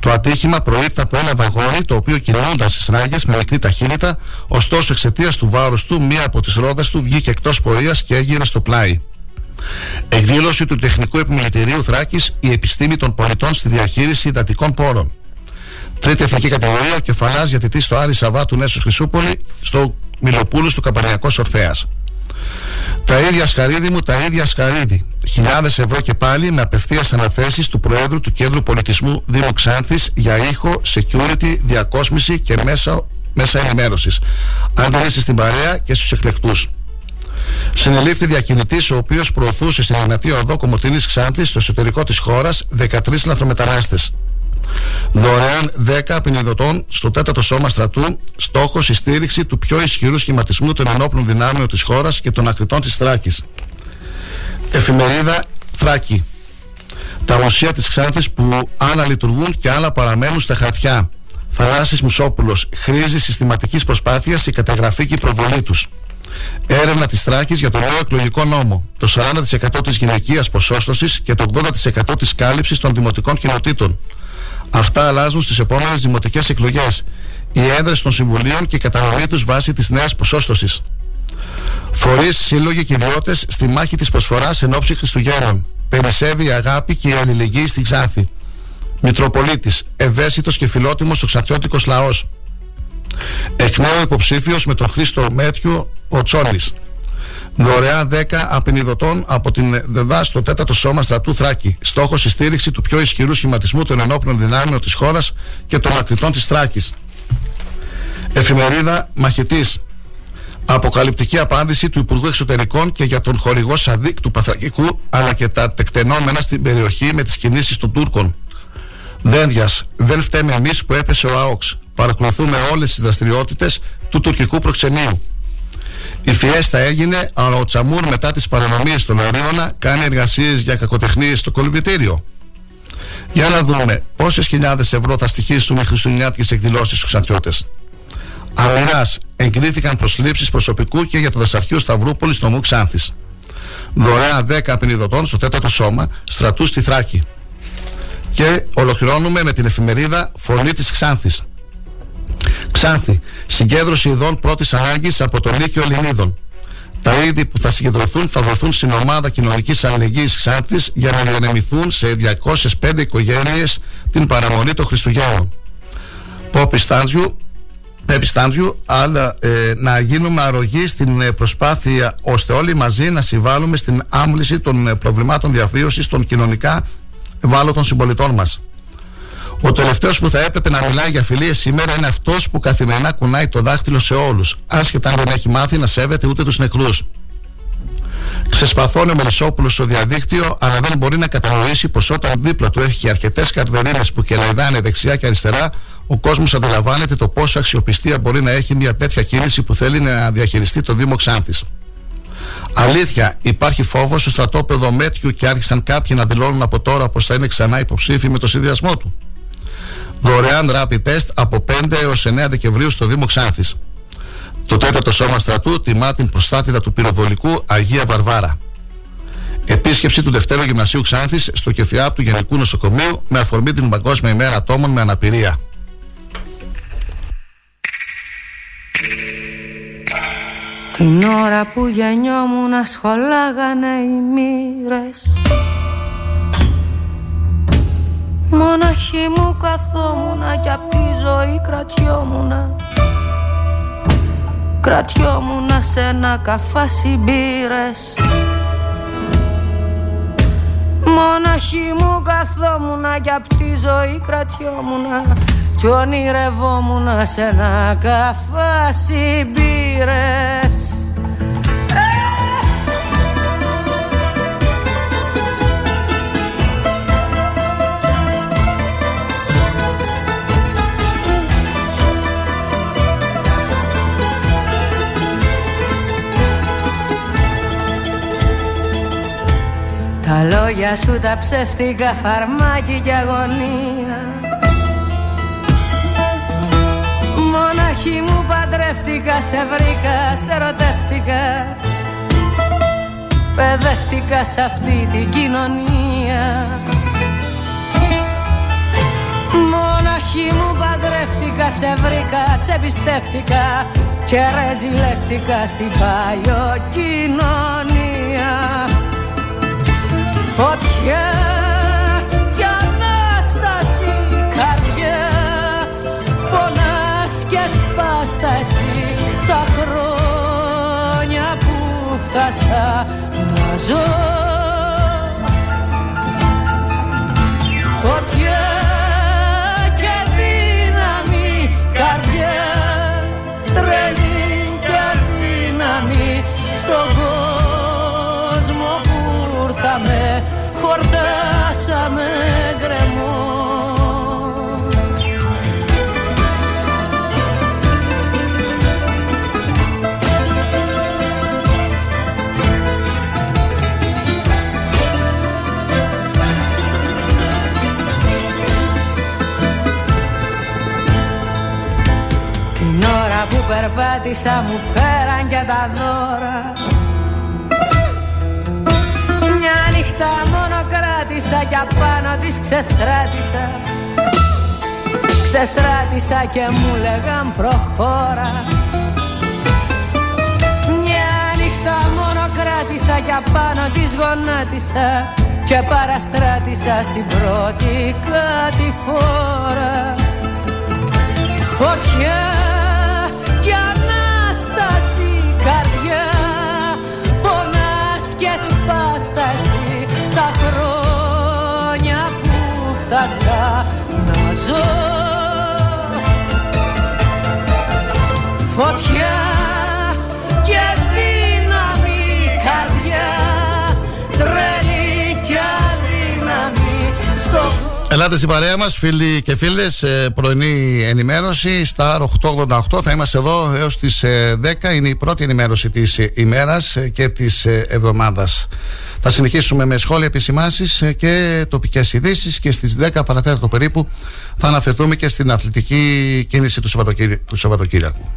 Το ατύχημα προήλθε από ένα βαγόνι το οποίο κινούνταν στις ράγες με μικρή ταχύτητα, ωστόσο εξαιτίας του βάρους του, μία από τις ρόδες του βγήκε εκτός πορείας και έγινε στο πλάι. Εκδήλωση του Τεχνικού Επιμελητηρίου Θράκης Η επιστήμη των πολιτών στη διαχείριση υδατικών πόρων. Τρίτη εθνική κατηγορία, ο κεφαλάς διατητή στο Άρη Σαββάτου Νέσου Χρυσούπολη, στο Μιλοπούλου του Καπανιακό Ορφαία. Τα ίδια σκαρίδι μου, τα ίδια σκαρίδι. Χιλιάδες ευρώ και πάλι με απευθείας αναθέσεις του Προέδρου του Κέντρου Πολιτισμού Δήμου Ξάνθης για ήχο, security, διακόσμηση και μέσα, μέσα ενημέρωσης. Ανταλήσει στην παρέα και στους εκλεκτούς. Συνελήφθη διακινητής, ο οποίος προωθούσε στην δυνατή οδό Κομωτινή Ξάνθης στο εσωτερικό της χώρας 13 λαθρομετανάστες. Δωρεάν 10 απεινιδωτών στο τέταρτο σώμα στρατού, στόχος η στήριξη του πιο ισχυρού σχηματισμού των ενόπλων δυνάμεων της χώρας και των ακριτών της Θράκης. Εφημερίδα Θράκη. Τα οσία της Ξάνθης που άλλα λειτουργούν και άλλα παραμένουν στα χαρτιά. Θανάσης Μουσόπουλος χρήζει συστηματικής προσπάθειας η καταγραφή και η προβολή τους. Έρευνα της Θράκης για το νέο εκλογικό νόμο. Το 40% της γυναικείας ποσόστοσης και το 80% της κάλυψης των δημοτικών κοινοτήτων. Αυτά αλλάζουν στις επόμενες δημοτικές εκλογές. Οι έδρες των συμβουλίων και η κατανομή τους βάσει της νέας ποσόστοσης. Φορείς, σύλλογοι και ιδιώτες στη μάχη της προσφοράς εν ώψη Χριστουγέννων. Περισσεύει η αγάπη και η αλληλεγγύη στην Ξάνθη. Μητροπολίτης, ευαίσθητος και φιλότιμος ο ξαρτιώτικος λαός. Εκ νέου υποψήφιος με τον Χρήστο Μέτιου ο Τσόλης. Δωρεά 10 απεινιδωτών από την ΔΕΔΑ στο 4ο Σώμα Στρατού Θράκη. Στόχος η στήριξη του πιο ισχυρού σχηματισμού των ενόπλων δυνάμεων της χώρας και των ακριτών της Θράκης. Εφημερίδα Μαχητής. Αποκαλυπτική απάντηση του Υπουργού Εξωτερικών και για τον χορηγό Σαδίκ του Παθρακικού αλλά και τα τεκτενόμενα στην περιοχή με τις κινήσεις των Τούρκων. Δένδιας, δεν φταίμε εμείς που έπεσε ο ΑΟΚΣ. Παρακολουθούμε όλες τις δραστηριότητες του τουρκικού προξενείου. Η φιέστα έγινε, αλλά ο Τσαμούρ μετά τις παρανομίες στον Αρίωνα κάνει εργασίες για κακοτεχνίες στο κολυμπητήριο. Για να δούμε πόσες χιλιάδες ευρώ θα στοιχίσουν οι χριστουγεννιάτικες εκδηλώσεις στους Ξαντιώτες. Αμερά εγκρίθηκαν προσλήψεις προσωπικού και για το Δεσαρχείο Σταυρούπολη στο Μου Ξάνθης. Δωρεά 10 απεινιδωτών στο τέταρτο σώμα στρατού στη Θράκη. Και ολοκληρώνουμε με την εφημερίδα Φωνή της Ξάνθης. Ξάνθη, συγκέντρωση ειδών πρώτης ανάγκης από το Λύκειο Ελληνίδων. Τα είδη που θα συγκεντρωθούν θα δοθούν στην ομάδα κοινωνικής αλληλεγγύης Ξάνθης για να διανεμηθούν σε 205 οικογένειες την παραμονή των Χριστουγέννων. Πόπι Στάντζιου, Πέπι Στάντζιου, αλλά ε, να γίνουμε αρρωγοί στην ε, προσπάθεια ώστε όλοι μαζί να συμβάλλουμε στην άμβληση των ε, προβλημάτων διαβίωση των κοινωνικά ευάλωτων συμπολιτών μας. Ο τελευταίος που θα έπρεπε να μιλάει για φιλίες σήμερα είναι αυτός που καθημερινά κουνάει το δάχτυλο σε όλους, άσχετα αν δεν έχει μάθει να σέβεται ούτε τους νεκρούς. Ξεσπαθώνει ο Μελισσόπουλος στο διαδίκτυο, αλλά δεν μπορεί να κατανοήσει πως όταν δίπλα του έχει αρκετές καρδερίνες που κελαϊδάνε δεξιά και αριστερά, ο κόσμος αντιλαμβάνεται το πόσο αξιοπιστία μπορεί να έχει μια τέτοια κίνηση που θέλει να διαχειριστεί το Δήμο Ξάνθης. Αλήθεια, υπάρχει φόβος στο στρατόπεδο Μέτιου και άρχισαν κάποιοι να δηλώνουν από τώρα πως θα είναι ξανά υποψήφοι με το συνδυασμό του δωρεάν rapid test από 5 έως 9 Δεκεμβρίου στο Δήμο Ξάνθης. Το τέταρτο σώμα στρατού τιμά την προστάτηδα του πυροβολικού Αγία Βαρβάρα. Επίσκεψη του Δευτέρου Γυμνασίου Ξάνθης στο κεφιάπ του Γενικού Νοσοκομείου με αφορμή την Παγκόσμια ημέρα ατόμων με αναπηρία. Την ώρα που γεννιόμουν σχολάγανε οι μοίρες Μοναχή μου καθόμουνα κι απ' τη ζωή κρατιόμουνα. Κρατιόμουνα σε ένα καφάσι μπύρες Μοναχή μου καθόμουνα κι απ' τη ζωή κρατιόμουνα. Κι ονειρευόμουνα σε ένα καφάσι μπύρες λόγια σου τα ψεύτικα φαρμάκι και αγωνία. Μοναχή μου παντρεύτηκα, σε βρήκα, σε ερωτεύτηκα. Παιδεύτηκα σε αυτή την κοινωνία. Μοναχή μου παντρεύτηκα, σε βρήκα, σε πιστεύτηκα Και ρεζιλεύτηκα στην παλιό κοινωνία Φωτιά και Ανάσταση καρδιά Πονάς και σπάσταση τα χρόνια που φτάσα να ζω χορτάσαμε γκρεμό. Την ώρα που περπάτησα μου φέραν και τα δώρα κράτησα κι απάνω της ξεστράτησα. Ξεστράτησα και μου λέγαν προχώρα. Μια νύχτα μόνο κράτησα κι απάνω της γονάτισα. Και παραστράτησα στην πρώτη κατηφόρα Φωτιά και Ανάσταση καρδιά Πονάς και σπάσταση που φτάσα να ζω. Φωτιά και δύναμη καρδιά Τρελή και αδύναμη στο Ελάτε στην παρέα μας φίλοι και φίλες Πρωινή ενημέρωση Star 888 Θα είμαστε εδώ έως τις 10 Είναι η πρώτη ενημέρωση της ημέρας Και της εβδομάδας Θα συνεχίσουμε με σχόλια επισημάσεις Και τοπικές ειδήσεις Και στις 10 παρατέταρτο περίπου Θα αναφερθούμε και στην αθλητική κίνηση του, του Σαββατοκύριακου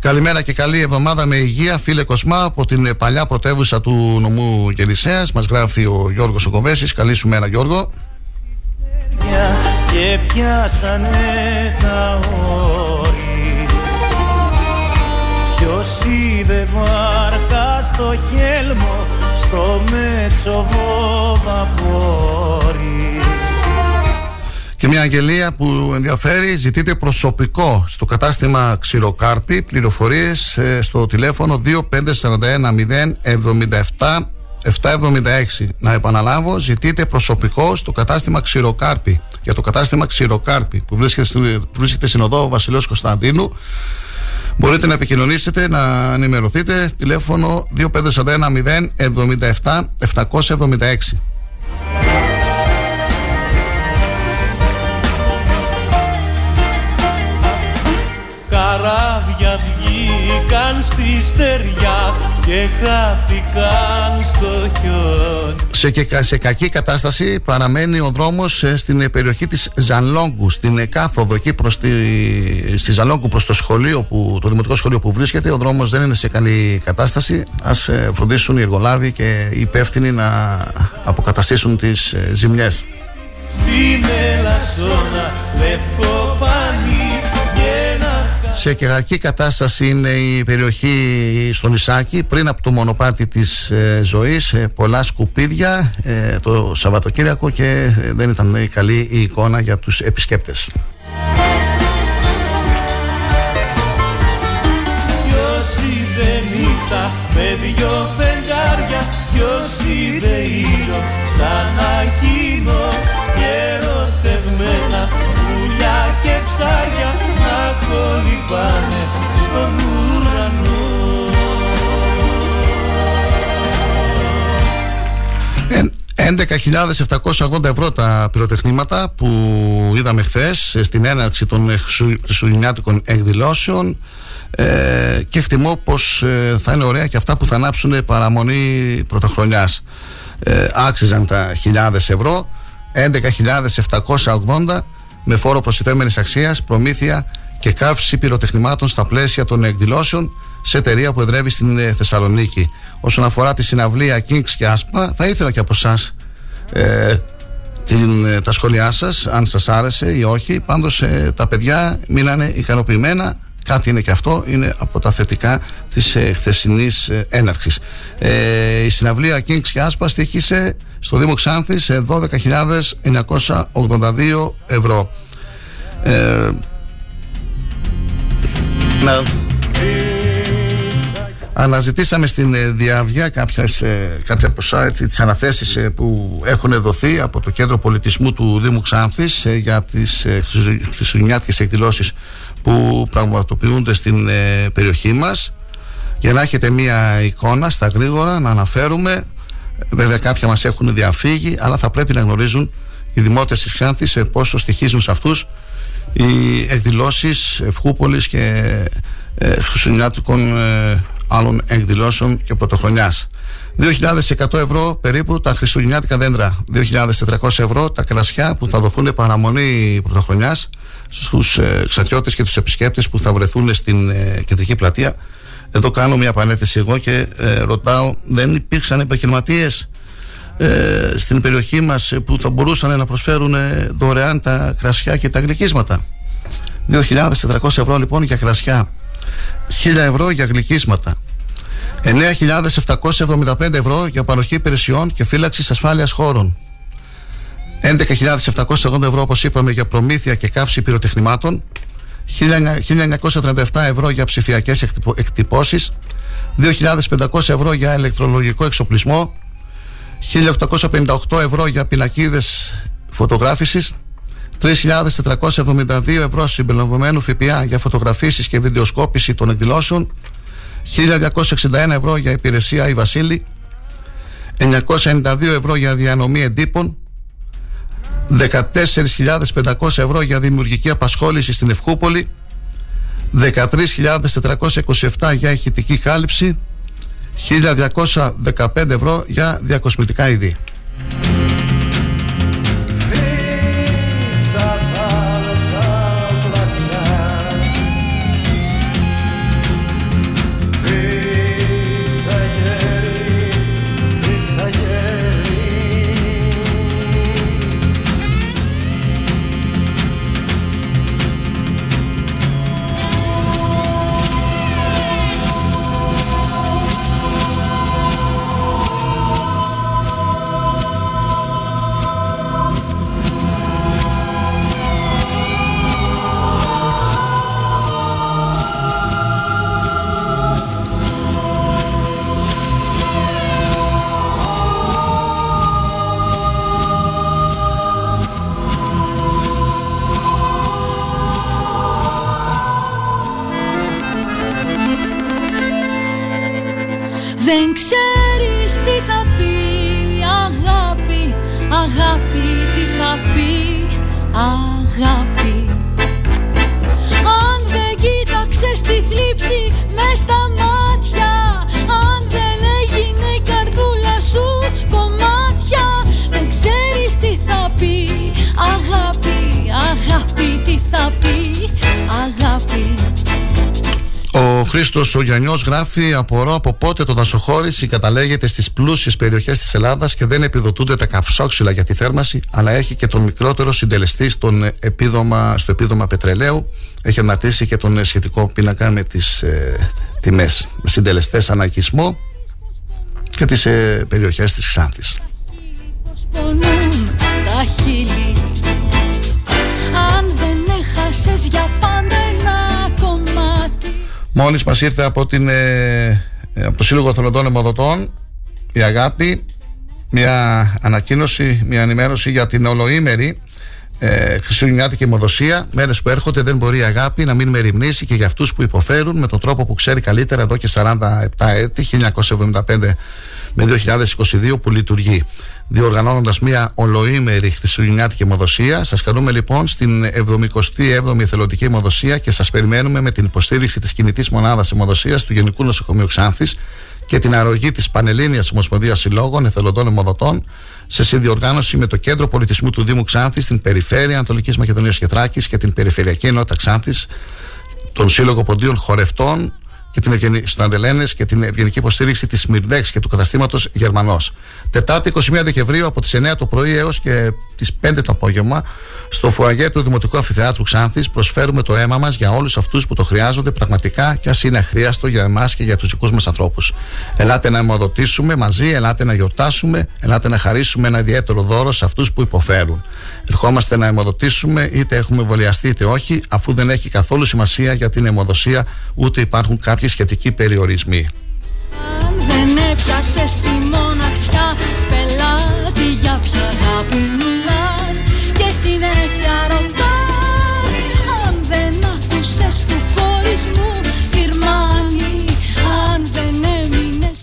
Καλημέρα και καλή εβδομάδα με υγεία, φίλε Κοσμά, από την παλιά πρωτεύουσα του νομού Γελισέας. Μας γράφει ο Γιώργος Οκοβέσης. Καλή σου μέρα, Γιώργο. Και πιάσανε τα Ποιος είδε βάρκα στο χέλμο στο μέτσοβο βαπόρι και μια αγγελία που ενδιαφέρει ζητείτε προσωπικό στο κατάστημα Ξηροκάρπη. Πληροφορίες ε, στο τηλέφωνο 2541 077 776 να επαναλάβω ζητείτε προσωπικό στο κατάστημα Ξηροκάρπη. Για το κατάστημα Ξηροκάρπη που βρίσκεται, που βρίσκεται στην οδό Βασιλέως Κωνσταντίνου Μπορείτε να επικοινωνήσετε, να ενημερωθείτε. Τηλέφωνο 2541 077 776. καράβια βγήκαν στη στεριά και χάθηκαν στο χιόνι. Σε, και, σε κακή κατάσταση παραμένει ο δρόμος ε, στην περιοχή της Ζαλόγκου, στην κάθοδο εκεί προς τη, στη Ζαλόγκου προς το σχολείο, που, το δημοτικό σχολείο που βρίσκεται. Ο δρόμος δεν είναι σε καλή κατάσταση. Ας ε, φροντίσουν οι εργολάβοι και οι υπεύθυνοι να αποκαταστήσουν τις ε, ζημιές. Στην Ελασσόνα, λευκό πανί σε κακή κατάσταση είναι η περιοχή στο νησάκι πριν από το μονοπάτι της ε, ζωής ε, πολλά σκουπίδια ε, το Σαββατοκύριακο και ε, δεν ήταν καλή η εικόνα για τους επισκέπτες. Ποιος είδε νύχτα με δυο φεγγάρια Ποιος είδε ήλιο σαν αχίνο και ερωτευμένα πουλιά και ψάρια κολυμπάνε στον ουρανό. 11.780 ευρώ τα πυροτεχνήματα που είδαμε χθες στην έναρξη των χριστουγεννιάτικων εκδηλώσεων. Ε, και εκτιμώ πως ε, θα είναι ωραία και αυτά που θα ανάψουν παραμονή πρωτοχρονιάς. Ε, άξιζαν τα χιλιάδες ευρώ 11.780 με φόρο προστιθέμενης αξίας προμήθεια και καύση πυροτεχνημάτων στα πλαίσια των εκδηλώσεων σε εταιρεία που εδρεύει στην ε, Θεσσαλονίκη. Όσον αφορά τη συναυλία Kings και Άσπα, θα ήθελα και από εσάς ε, ε, τα σχόλιά σας, αν σας άρεσε ή όχι. Πάντως ε, τα παιδιά μείνανε ικανοποιημένα. Κάτι είναι και αυτό, είναι από τα θετικά της ε, χθεσινής ε, έναρξης. Ε, η συναυλία Kings και Άσπα στήχησε στο Δήμο Ξάνθης σε 12.982 ευρώ. Ε, να... Αναζητήσαμε στην ε, Διαβιά κάποιες, ε, κάποια ποσά έτσι, τις αναθέσεις ε, που έχουν δοθεί από το Κέντρο Πολιτισμού του Δήμου Ξάνθης για τις χριστουγεννιάτικες εκδηλώσεις που πραγματοποιούνται στην περιοχή μας. Για να έχετε μία εικόνα στα γρήγορα να αναφέρουμε. Βέβαια κάποια μας έχουν διαφύγει αλλά θα πρέπει να γνωρίζουν οι δημότες της Ξάνθης πόσο στοιχίζουν σε αυτούς οι εκδηλώσεις Ευχούπολης και ε, Χριστουγεννιάτικων ε, άλλων εκδηλώσεων και πρωτοχρονιάς. 2.100 ευρώ περίπου τα χριστουγεννιάτικα δέντρα. 2.400 ευρώ τα κρασιά που θα δοθούν παραμονή πρωτοχρονιάς στους ε, ξατιώτες και τους επισκέπτες που θα βρεθούν στην ε, κεντρική πλατεία. Εδώ κάνω μια πανέθεση εγώ και ε, ρωτάω δεν υπήρξαν επαγγελματίες ε, στην περιοχή μας που θα μπορούσαν να προσφέρουν ε, δωρεάν τα κρασιά και τα γλυκίσματα. 2.400 ευρώ λοιπόν για κρασιά. 1.000 ευρώ για γλυκίσματα. 9.775 ευρώ για παροχή υπηρεσιών και φύλαξης ασφάλειας χώρων. 11.780 ευρώ όπως είπαμε για προμήθεια και καύση πυροτεχνημάτων. 1.937 ευρώ για ψηφιακές εκτυπώσεις. 2.500 ευρώ για ηλεκτρολογικό εξοπλισμό 1.858 ευρώ για πινακίδες φωτογράφησης 3.472 ευρώ συμπεριλαμβανομένου ΦΠΑ για φωτογραφίσεις και βιντεοσκόπηση των εκδηλώσεων 1261 ευρώ για υπηρεσία η Βασίλη 992 ευρώ για διανομή εντύπων 14.500 ευρώ για δημιουργική απασχόληση στην Ευκούπολη 13.427 για ηχητική κάλυψη 1.215 ευρώ για διακοσμητικά είδη. Ο Χρήστο ο Γιαννιός γράφει: Απορώ από πότε το δασοχώρι συγκαταλέγεται στις πλούσιες περιοχές της Ελλάδας και δεν επιδοτούνται τα καυσόξυλα για τη θέρμανση, αλλά έχει και τον μικρότερο συντελεστή στον επίδομα, στο επίδομα πετρελαίου. Έχει αναρτήσει και τον σχετικό πίνακα με τις ε, τιμές, συντελεστές ανακισμό και τις ε, περιοχές της Ξάνθης. πονούν τα χείλη Αν δεν έχασες για πάντα ένα κομμάτι Μόλις μας ήρθε από, την, ε, ε, από το Σύλλογο Θελοντών Εμοδοτών η Αγάπη μια ανακοίνωση, μια ενημέρωση για την ολοήμερη ε, χριστουγεννιάτικη αιμοδοσία. Μέρες που έρχονται δεν μπορεί η αγάπη να μην μεριμνήσει και για αυτούς που υποφέρουν με τον τρόπο που ξέρει καλύτερα εδώ και 47 έτη, 1975 με 2022 που λειτουργεί. Διοργανώνοντας μια ολοήμερη χριστουγεννιάτικη αιμοδοσία, σας καλούμε λοιπόν στην 77η Εθελοντική Αιμοδοσία και σας περιμένουμε με την υποστήριξη της κινητής μονάδας αιμοδοσίας του Γενικού Νοσοκομείου Ξάνθης και την αρρωγή της Πανελλήνιας Ομοσπονδίας Συλλόγων Εθελοντών Αιμοδοτών σε συνδιοργάνωση με το Κέντρο Πολιτισμού του Δήμου Ξάνθης, την Περιφέρεια Ανατολικής Μακεδονίας και Θράκης και την Περιφερειακή Ενότητα Ξάνθης, τον Σύλλογο Ποντίων Χορευτών και την Ευγενή Σταντελένε και την ευγενική υποστήριξη της Μυρδέξ και του καταστήματος Γερμανός. Τετάρτη 21 Δεκεμβρίου από τις 9 το πρωί έως και τις 5 το απόγευμα στο φουαγέ του Δημοτικού Αμφιθεάτρου Ξάνθης προσφέρουμε το αίμα μας για όλους αυτούς που το χρειάζονται πραγματικά και α είναι αχρίαστο για εμάς και για τους δικούς μας ανθρώπους. Ελάτε να αιμοδοτήσουμε μαζί, ελάτε να γιορτάσουμε, ελάτε να χαρίσουμε ένα ιδιαίτερο δώρο σε αυτούς που υποφέρουν. Ερχόμαστε να αιμοδοτήσουμε είτε έχουμε εμβολιαστεί είτε όχι, αφού δεν έχει καθόλου σημασία για την αιμοδοσία ούτε υπάρχουν κάποιοι σχετικοί περιορισμοί. Αν δεν έπιασες τη μοναξιά Πελάτη για ποια αγάπη μιλάς Και συνέχεια ρωτάς Αν δεν άκουσες του χωρισμού Φυρμάνι Αν δεν έμεινες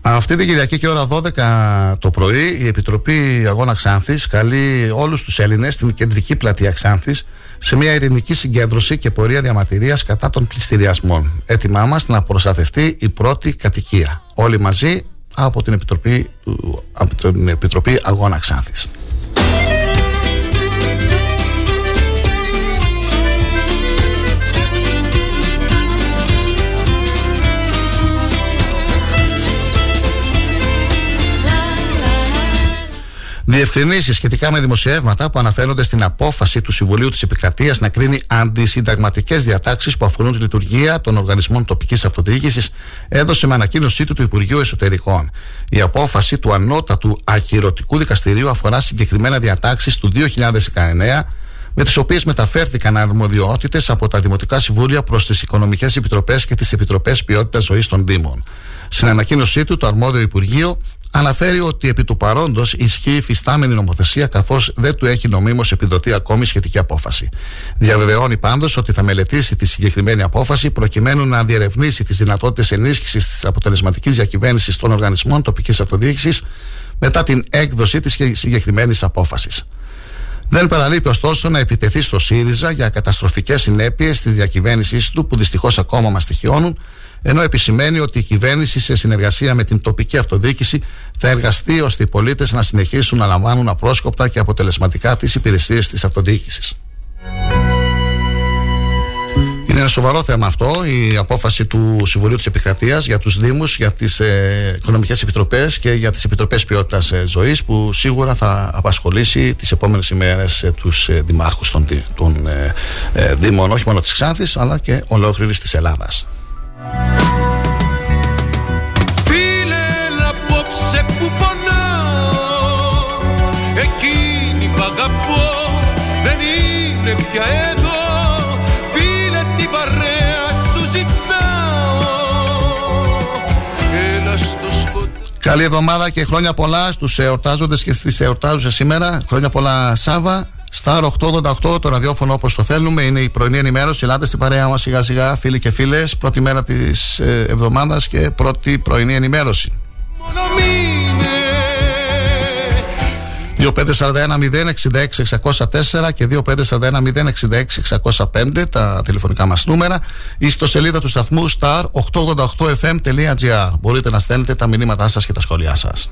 Αυτή την Κυριακή και ώρα 12 το πρωί η Επιτροπή Αγώνα Ξάνθης καλεί όλους τους Έλληνες στην κεντρική πλατεία Ξάνθης σε μια ειρηνική συγκέντρωση και πορεία διαμαρτυρίας κατά των πληστηριασμών. Έτοιμά μας να προστατευτεί η πρώτη κατοικία. Όλοι μαζί από την Επιτροπή, του- από την Επιτροπή Αγώνα Ξάνθης. Διευκρινήσεις σχετικά με δημοσιεύματα που αναφέρονται στην απόφαση του Συμβουλίου της Επικρατείας να κρίνει αντισυνταγματικές διατάξεις που αφορούν τη λειτουργία των οργανισμών τοπικής αυτοδιοίκησης έδωσε με ανακοίνωσή του το Υπουργείο Εσωτερικών. Η απόφαση του Ανώτατου Ακυρωτικού Δικαστηρίου αφορά συγκεκριμένα διατάξεις του 2019 με τις οποίες μεταφέρθηκαν αρμοδιότητες από τα Δημοτικά Συμβούλια προς τις Οικονομικές Επιτροπές και τις Επιτροπές Ποιότητας Ζωής των Δήμων. Στην ανακοίνωσή του, το αρμόδιο Υπουργείο αναφέρει ότι επί του παρόντος ισχύει η φυστάμενη νομοθεσία καθώς δεν του έχει νομίμως επιδοθεί ακόμη σχετική απόφαση. Διαβεβαιώνει πάντως ότι θα μελετήσει τη συγκεκριμένη απόφαση προκειμένου να διερευνήσει τις δυνατότητες ενίσχυσης της αποτελεσματικής διακυβέρνησης των οργανισμών τοπικής αυτοδιοίκησης μετά την έκδοση της συγκεκριμένης απόφασης. Δεν παραλείπει ωστόσο να επιτεθεί στο ΣΥΡΙΖΑ για καταστροφικές συνέπειες της διακυβέρνησής του που δυστυχώς ακόμα μας στοιχειώνουν ενώ επισημαίνει ότι η κυβέρνηση σε συνεργασία με την τοπική αυτοδιοίκηση θα εργαστεί ώστε οι πολίτες να συνεχίσουν να λαμβάνουν απρόσκοπτα και αποτελεσματικά τις υπηρεσίες της αυτοδιοίκησης. Είναι ένα σοβαρό θέμα αυτό, η απόφαση του Συμβουλίου της Επικρατείας για τους Δήμους, για τις ε, οικονομικές επιτροπές και για τις επιτροπές ποιότητας ε, ζωής που σίγουρα θα απασχολήσει τις επόμενες ημέρες ε, τους ε, δημάρχους των, των ε, ε, Δήμων, όχι μόνο της Ξάνθης αλλά και ολόκληρης της Ελλάδας. Φίλε απόψε που πονάω Εκείνη που αγαπώ δεν είναι πια εδώ Φίλε την παρέα σου ζητάω Έλα στο σκοτάδι Καλή εβδομάδα και χρόνια πολλά στους εορτάζοντες και στις εορτάζουσες σήμερα. Χρόνια πολλά Σάβα. Star 888, το ραδιόφωνο όπως το θέλουμε, είναι η πρωινή ενημέρωση. Ελάτε στην παρέα μας σιγά σιγά, φίλοι και φίλες. Πρώτη μέρα της ε, εβδομάδας και πρώτη πρωινή ενημέρωση. 2541-066-604 και 2541-066-605 τα τηλεφωνικά μας νούμερα ή στο σελίδα του σταθμού star888fm.gr Μπορείτε να στέλνετε τα μηνύματά σας και τα σχόλιά σας.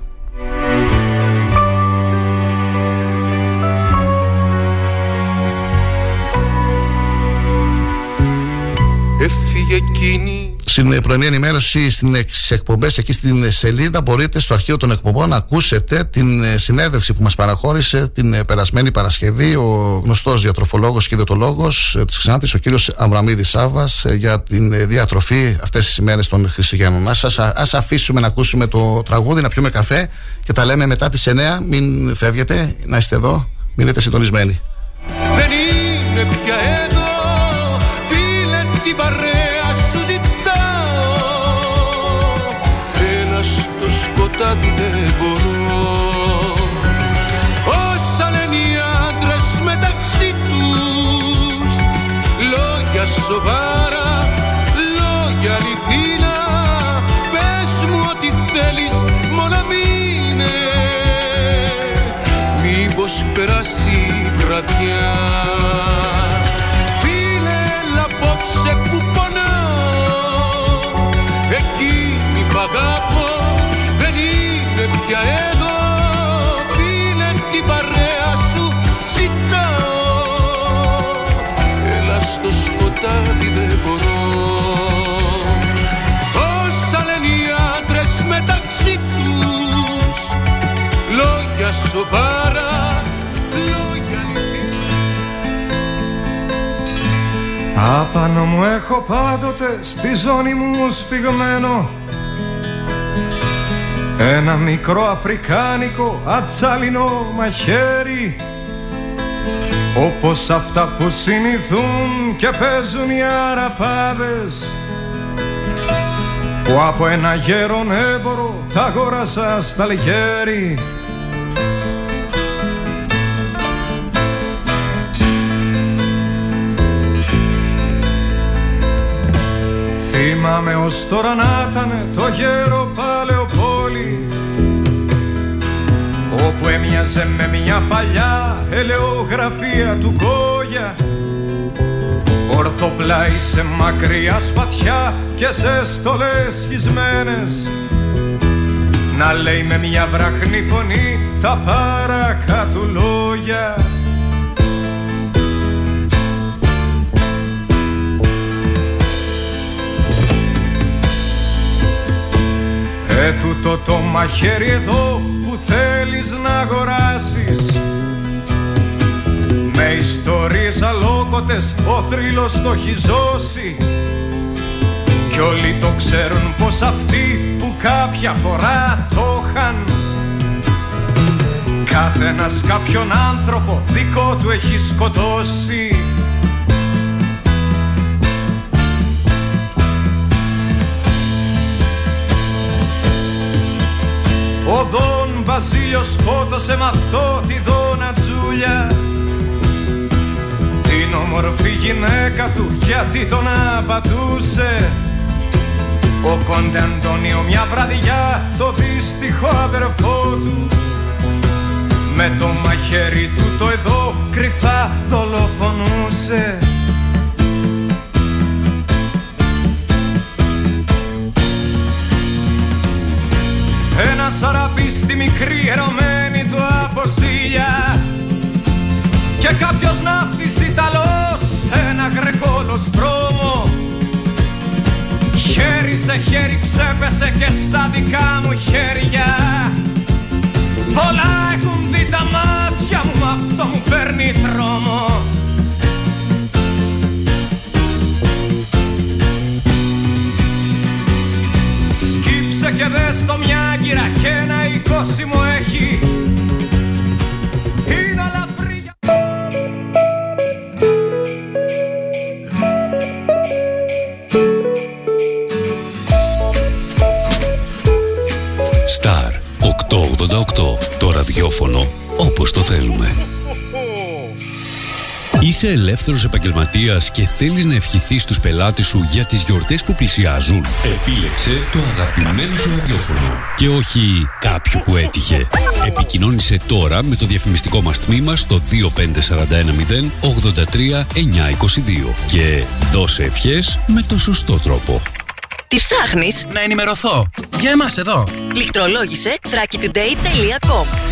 Έφυγε εκείνη στην πρωινή ενημέρωση στις εκπομπές εκεί στην σελίδα μπορείτε στο αρχείο των εκπομπών να ακούσετε την ε, συνέντευξη που μας παραχώρησε την ε, περασμένη Παρασκευή ο γνωστός διατροφολόγος και ιδιωτολόγος ε, της Ξάνθης, ο κύριος Αμραμίδη Σάβα, για την διατροφή αυτές τις ημέρες των Χριστουγέννων. Α αφήσουμε να ακούσουμε το τραγούδι, να πιούμε καφέ και τα λέμε μετά τις 9. Μην φεύγετε, να είστε εδώ, μείνετε συντονισμένοι. Δεν είναι πια εδώ Φίλε την παρέα στο σκοτάδι δεν μπορώ. Όσα λένε οι άντρες μεταξύ τους Λόγια σοβαρά, λόγια αληθινά Πες μου ό,τι θέλεις μόνο μείνε. Μήπως περάσει η βραδιά είναι πια εδώ Φίλε, την παρέα σου ζητάω. Έλα στο σκοτάδι δεν μπορώ. Όσα λένε οι άντρες μεταξύ τους Λόγια σοβαρά, λόγια Απάνω μου έχω πάντοτε στη ζώνη μου σφιγμένο Ένα μικρό αφρικάνικο ατσάλινο μαχαίρι. Όπως αυτά που συνηθούν και παίζουν οι αραπάδες. Που από ένα γέρον έμπορο τα αγόρασα στα λιγέρι. Θυμάμαι ως τώρα να ήταν το γέρο Παλαιοπόλη Όπου έμοιαζε με μια παλιά ελαιογραφία του Γκόγια Ορθοπλάι σε μακριά σπαθιά και σε στολές σχισμένες Να λέει με μια βραχνή φωνή τα παρακάτω λόγια Ε, τούτο το μαχαίρι εδώ που θέλεις να αγοράσεις. Με ιστορίες αλόκοτες ο θρύλος το έχει ζώσει. Κι όλοι το ξέρουν πως αυτοί που κάποια φορά το είχαν. Κάθε ένας κάποιον άνθρωπο δικό του έχει σκοτώσει Βαζίλιο σκότωσε με αυτό τη δόνα τζούλια. Την όμορφη γυναίκα του γιατί τον απατούσε. Ο Κόντε Αντώνιο μια βραδιά το δύστιχο αδερφό του. Με το μαχαίρι του το εδώ κρυφά δολοφονούσε Ένα σαραπί στη μικρή ερωμένη του αποσύλια Και κάποιος ναύτης Ιταλός ένα γρεκόλο στρώμο Χέρι σε χέρι ξέπεσε και στα δικά μου χέρια. Πολλά έχουν δει τα μάτια μου, αυτό μου φέρνει τρόμο Σκύψε και δες το μια γύρα και ένα εικόσι μου έχει Είναι αλαφρύ Star 888. Το ραδιόφωνο όπως το θέλουμε. Είσαι ελεύθερος επαγγελματίας και θέλεις να ευχηθείς τους πελάτες σου για τις γιορτές που πλησιάζουν. Επίλεξε το αγαπημένο σου ραδιόφωνο και όχι κάποιου που έτυχε. Επικοινώνησε τώρα με το διαφημιστικό μας τμήμα στο 25410 83 922 και δώσε ευχές με το σωστό τρόπο. Τι ψάχνεις; Να ενημερωθώ. Για εμάς εδώ. Λιχτρολόγησε thrakitoday.com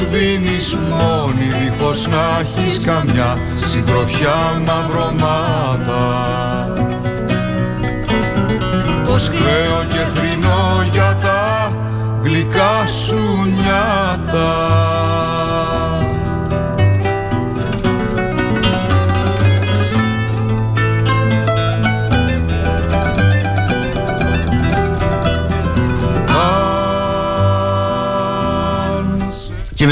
Άργος βίνεις μόνη δίχως να έχεις καμιά συντροφιά μαυρωμάτα Πως κλαίω και θρυνώ για τα γλυκά σου νιάτα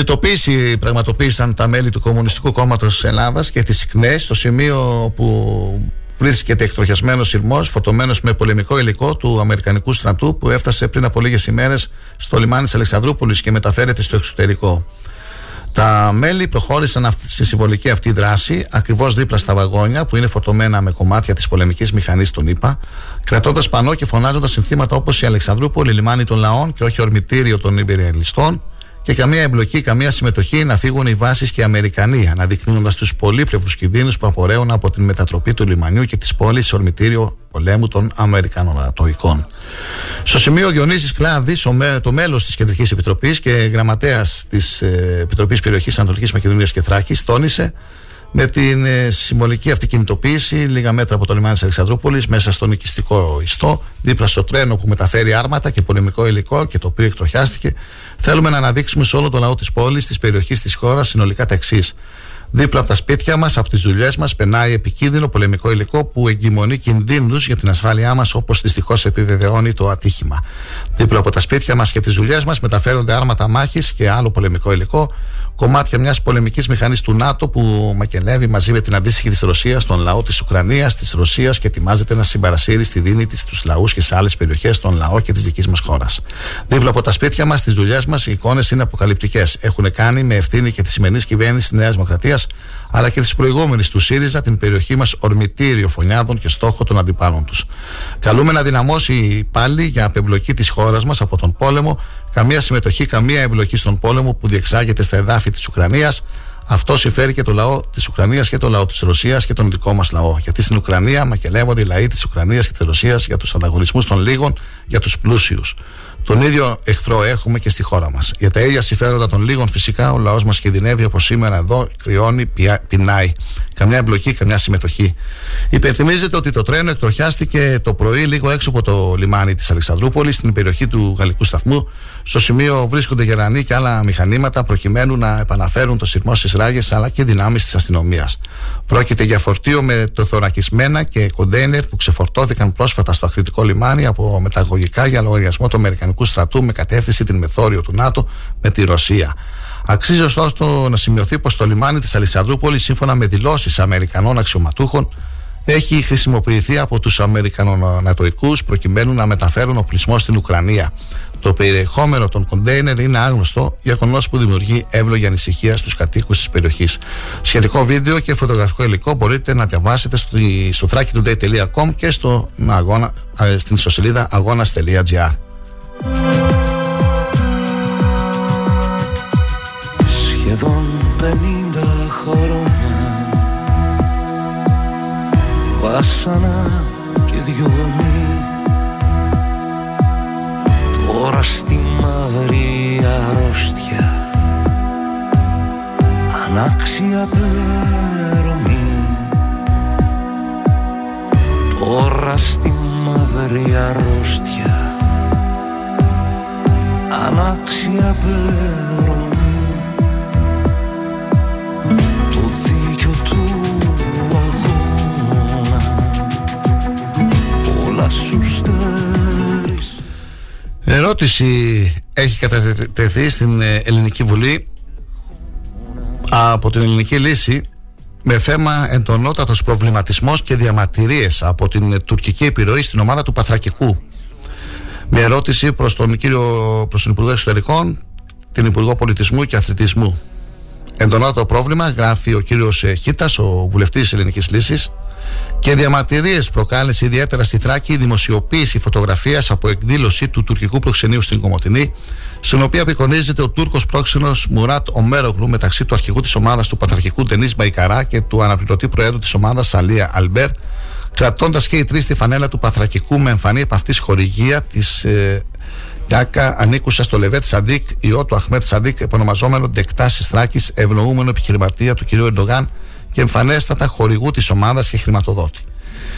Κινητοποίηση πραγματοποίησαν τα μέλη του Κομμουνιστικού Κόμματος Ελλάδας και τις ΣΥΚΝΕΣ στο σημείο που βρίσκεται εκτροχιασμένο σειρμός, φορτωμένος με πολεμικό υλικό του Αμερικανικού στρατού που έφτασε πριν από λίγες ημέρες στο λιμάνι της Αλεξανδρούπολης και μεταφέρεται στο εξωτερικό. Τα μέλη προχώρησαν αυ- στη συμβολική αυτή δράση ακριβώς δίπλα στα βαγόνια που είναι φορτωμένα με κομμάτια της πολεμικής μηχανής των ΗΠΑ, κρατώντας πανό και φωνάζοντας συνθήματα όπως η Αλεξανδρούπολη, λιμάνι των λαών και όχι ορμητήριο των υπεριαλιστών και καμία εμπλοκή, καμία συμμετοχή να φύγουν οι βάσεις και οι Αμερικανοί, αναδεικνύοντας τους πολύπλευρους κινδύνους που απορρέουν από την μετατροπή του λιμανιού και της πόλης σε ορμητήριο πολέμου των Αμερικανών. Στο σημείο ο Διονύσης Κλάδης, ο με- το μέλος της Κεντρικής Επιτροπής και γραμματέας της ε, Επιτροπής Περιοχής Ανατολικής Μακεδονίας και Θράκης, τόνισε με την ε, συμβολική αυτή κινητοποίηση λίγα μέτρα από το λιμάνι της Αλεξανδρούπολης μέσα στον οικιστικό ιστό, δίπλα στο τρένο που μεταφέρει άρματα και πολεμικό υλικό και το οποίο εκτροχιάστηκε, θέλουμε να αναδείξουμε σε όλο το λαό της πόλης, της περιοχής της χώρας συνολικά τα εξής. Δίπλα από τα σπίτια μας, από τις δουλειές μας, περνάει επικίνδυνο πολεμικό υλικό που εγκυμονεί κινδύνους για την ασφάλειά μας, όπως δυστυχώς επιβεβαιώνει το ατύχημα. Δίπλα από τα σπίτια μας και τις δουλειές μας μεταφέρονται άρματα μάχης και άλλο πολεμικό υλικό, κομμάτια μιας πολεμικής μηχανής του ΝΑΤΟ που μακελεύει μαζί με την αντίστοιχη της Ρωσίας τον λαό της Ουκρανίας, της Ρωσίας και ετοιμάζεται να συμπαρασύρει στη δίνη της στου λαούς και σε άλλες περιοχές των λαό και της δικής μας χώρας. Δίπλα από τα σπίτια μας, τις δουλειές μας, οι εικόνες είναι αποκαλυπτικές. Έχουν κάνει με ευθύνη και τη σημερινής κυβέρνησης της Νέας Δημοκρατίας αλλά και τη προηγούμενη του ΣΥΡΙΖΑ την περιοχή μας ορμητήριο φωνιάδων και στόχο των αντιπάλων τους. Καλούμε να δυναμώσει πάλι για απεμπλοκή της χώρας μας από τον πόλεμο, καμία συμμετοχή, καμία εμπλοκή στον πόλεμο που διεξάγεται στα εδάφη της Ουκρανίας. Αυτό συμφέρει και το λαό της Ουκρανίας και το λαό της Ρωσίας και τον δικό μας λαό. Γιατί στην Ουκρανία μακελεύονται οι λαοί της Ουκρανίας και της Ρωσίας για τους ανταγωνισμούς των λίγων, για τους πλούσιους. Τον ίδιο εχθρό έχουμε και στη χώρα μας. Για τα ίδια συμφέροντα των λίγων, φυσικά, ο λαός μας κινδυνεύει όπως σήμερα εδώ, κρυώνει, πεινάει. Καμιά εμπλοκή, καμιά συμμετοχή. Υπενθυμίζεται ότι το τρένο εκτροχιάστηκε το πρωί λίγο έξω από το λιμάνι της Αλεξανδρούπολης, στην περιοχή του Γαλλικού Σταθμού. Στο σημείο βρίσκονται γερανοί και άλλα μηχανήματα προκειμένου να επαναφέρουν το σειρμό στις ράγες αλλά και δυνάμεις της αστυνομίας. Πρόκειται για φορτίο με το θωρακισμένα και κοντέινερ που ξεφορτώθηκαν πρόσφατα στο ακριτικό λιμάνι από μεταγωγικά για λογαριασμό του Αμερικανικού στρατού με κατεύθυνση την μεθόριο του ΝΑΤΟ με τη Ρωσία. Αξίζει ωστόσο να σημειωθεί πως το λιμάνι της Αλεξανδρούπολης, σύμφωνα με δηλώσεις Αμερικανών αξιωματούχων, έχει χρησιμοποιηθεί από τους Αμερικανονατοικού προκειμένου να μεταφέρουν οπλισμό στην Ουκρανία. Το περιεχόμενο των κοντέινερ είναι άγνωστο, γεγονός που δημιουργεί εύλογη ανησυχία στους κατοίκους της περιοχής. Σχετικό βίντεο και φωτογραφικό υλικό μπορείτε να διαβάσετε στο thrakitoday.com και στο, αγώνα, στην ιστοσελίδα αγώνα.gr. Σχεδόν πενήντα χρόνια Βάσανα και διωγμή Τώρα στη μαύρη αρρώστια. Ανάξια πληρωμή Τώρα στη μαύρη αρρώστια Ανάξια πληρωμή Ερώτηση έχει κατατεθεί στην ε, Ελληνική Βουλή από την Ελληνική Λύση με θέμα εντονότατος προβληματισμός και διαμαρτυρίες από την τουρκική επιρροή στην ομάδα του Παθρακικού. Με ερώτηση προς τον, κύριο, προς τον Υπουργό Εξωτερικών, την Υπουργό Πολιτισμού και Αθλητισμού. Εντονότατο πρόβλημα γράφει ο κύριος ε, Χίτας, ο βουλευτής της Ελληνικής Λύσης, και διαμαρτυρίες προκάλεσε ιδιαίτερα στη Θράκη η δημοσιοποίηση φωτογραφίας από εκδήλωση του τουρκικού προξενείου στην Κομωτινή, στην οποία απεικονίζεται ο Τούρκος πρόξενος Μουράτ Ομέρογλου μεταξύ του αρχηγού της ομάδας του Πατραρχικού Ντενή Μπαϊκαρά και του αναπληρωτή προέδρου της ομάδας Σαλία Αλμπέρ, κρατώντας και οι τρεις τη φανέλα του Πανθρακικού με εμφανή από αυτή χορηγία της ε, Γιάκα ανήκουσα στο Λεβέντ Σαδίκ, υιό του Αχμέτ Σαδίκ, επονομαζόμενο Ντεκτάση Θράκη, ευνοούμενο επιχειρηματία του κ. Ερντογάν και εμφανέστατα χορηγού της ομάδας και χρηματοδότη.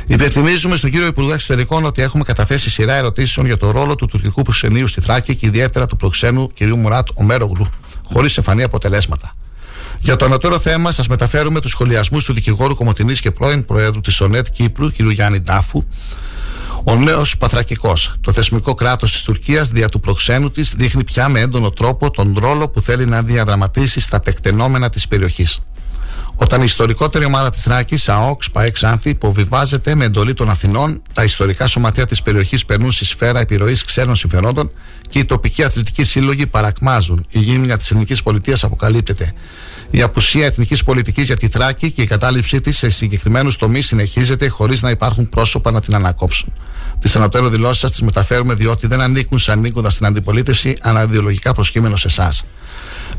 Υπενθυμίζουμε στον κύριο Υπουργό Εξωτερικών ότι έχουμε καταθέσει σειρά ερωτήσεων για το ρόλο του τουρκικού προξενείου στη Θράκη και ιδιαίτερα του προξένου κ. Μουράτ Ομέρογλου, χωρίς εμφανή αποτελέσματα. Για το ανωτέρω θέμα, σας μεταφέρουμε τους σχολιασμούς του δικηγόρου Κομωτινής και πρώην Προέδρου της ΟΝΕΤ Κύπρου, κ. Γιάννη Ντάφου. Ο νέος Παθρακικός, το θεσμικό κράτος της Τουρκίας, δια του προξένου της, δείχνει πια με έντονο τρόπο τον ρόλο που θέλει να διαδραματίσει στα τεκτενόμενα της περιοχής. Όταν η ιστορικότερη ομάδα της Θράκης, ΑΟΚΣ, ΠΑΕ Ξάνθη, υποβιβάζεται με εντολή των Αθηνών, τα ιστορικά σωματεία της περιοχής περνούν στη σφαίρα επιρροής ξένων συμφερόντων και οι τοπικοί αθλητικοί σύλλογοι παρακμάζουν. Η γύμνια της ελληνική πολιτείας αποκαλύπτεται. Η απουσία εθνικής πολιτικής για τη Θράκη και η κατάληψή της σε συγκεκριμένους τομείς συνεχίζεται χωρίς να υπάρχουν πρόσωπα να την ανακόψουν. Τις ανωτέρω δηλώσεις σας τις μεταφέρουμε διότι δεν ανήκουν σαν ανήκοντα στην αντιπολίτευση, αλλά ιδεολογικά προσκύμενο σε εσάς.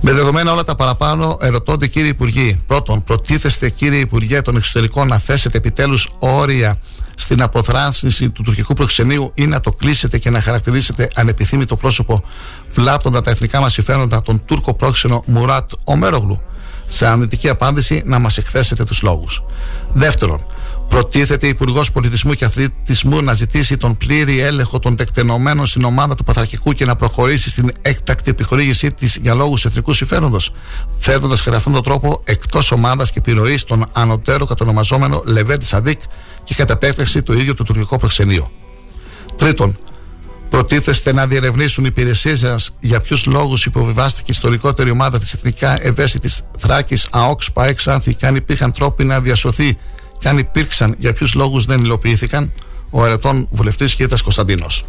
Με δεδομένα όλα τα παραπάνω, ερωτώνται κύριοι Υπουργοί. Πρώτον, προτίθεστε κύριε Υπουργέ των Εξωτερικών να θέσετε επιτέλους όρια στην αποθράνσιση του τουρκικού προξενείου ή να το κλείσετε και να χαρακτηρίσετε ανεπιθύμητο πρόσωπο βλάπτοντα τα εθνικά μας συμφέροντα τον Τούρκο πρόξενο Μουράτ Ομέρογλου; Σε αρνητική απάντηση να μας εκθέσετε τους λόγους. Δεύτερον, Προτίθεται Υπουργός Πολιτισμού και Αθλητισμού να ζητήσει τον πλήρη έλεγχο των τεκτενωμένων στην ομάδα του Παθαρχικού και να προχωρήσει στην έκτακτη επιχορήγησή της για λόγους εθνικού συμφέροντος, θέτοντας κατά αυτόν τον τρόπο εκτός ομάδας και επιρροή τον ανωτέρω κατονομαζόμενο Λεβέντης Σαδίκ και κατά επέκταση το ίδιο το τουρκικό προξενείο. Τρίτον, Προτίθεστε να διερευνήσουν οι υπηρεσίες σας για ποιους λόγους υποβιβάστηκε η ιστορικότερη ομάδα της εθνικά ευαίσθητης Θράκης ΑΟΚΣ ΠΑΕΞ Άνθη και αν υπήρχαν τρόποι να διασωθεί και αν υπήρξαν για ποιους λόγους δεν υλοποιήθηκαν, ο ερετών βουλευτής κ. Κωνσταντίνος.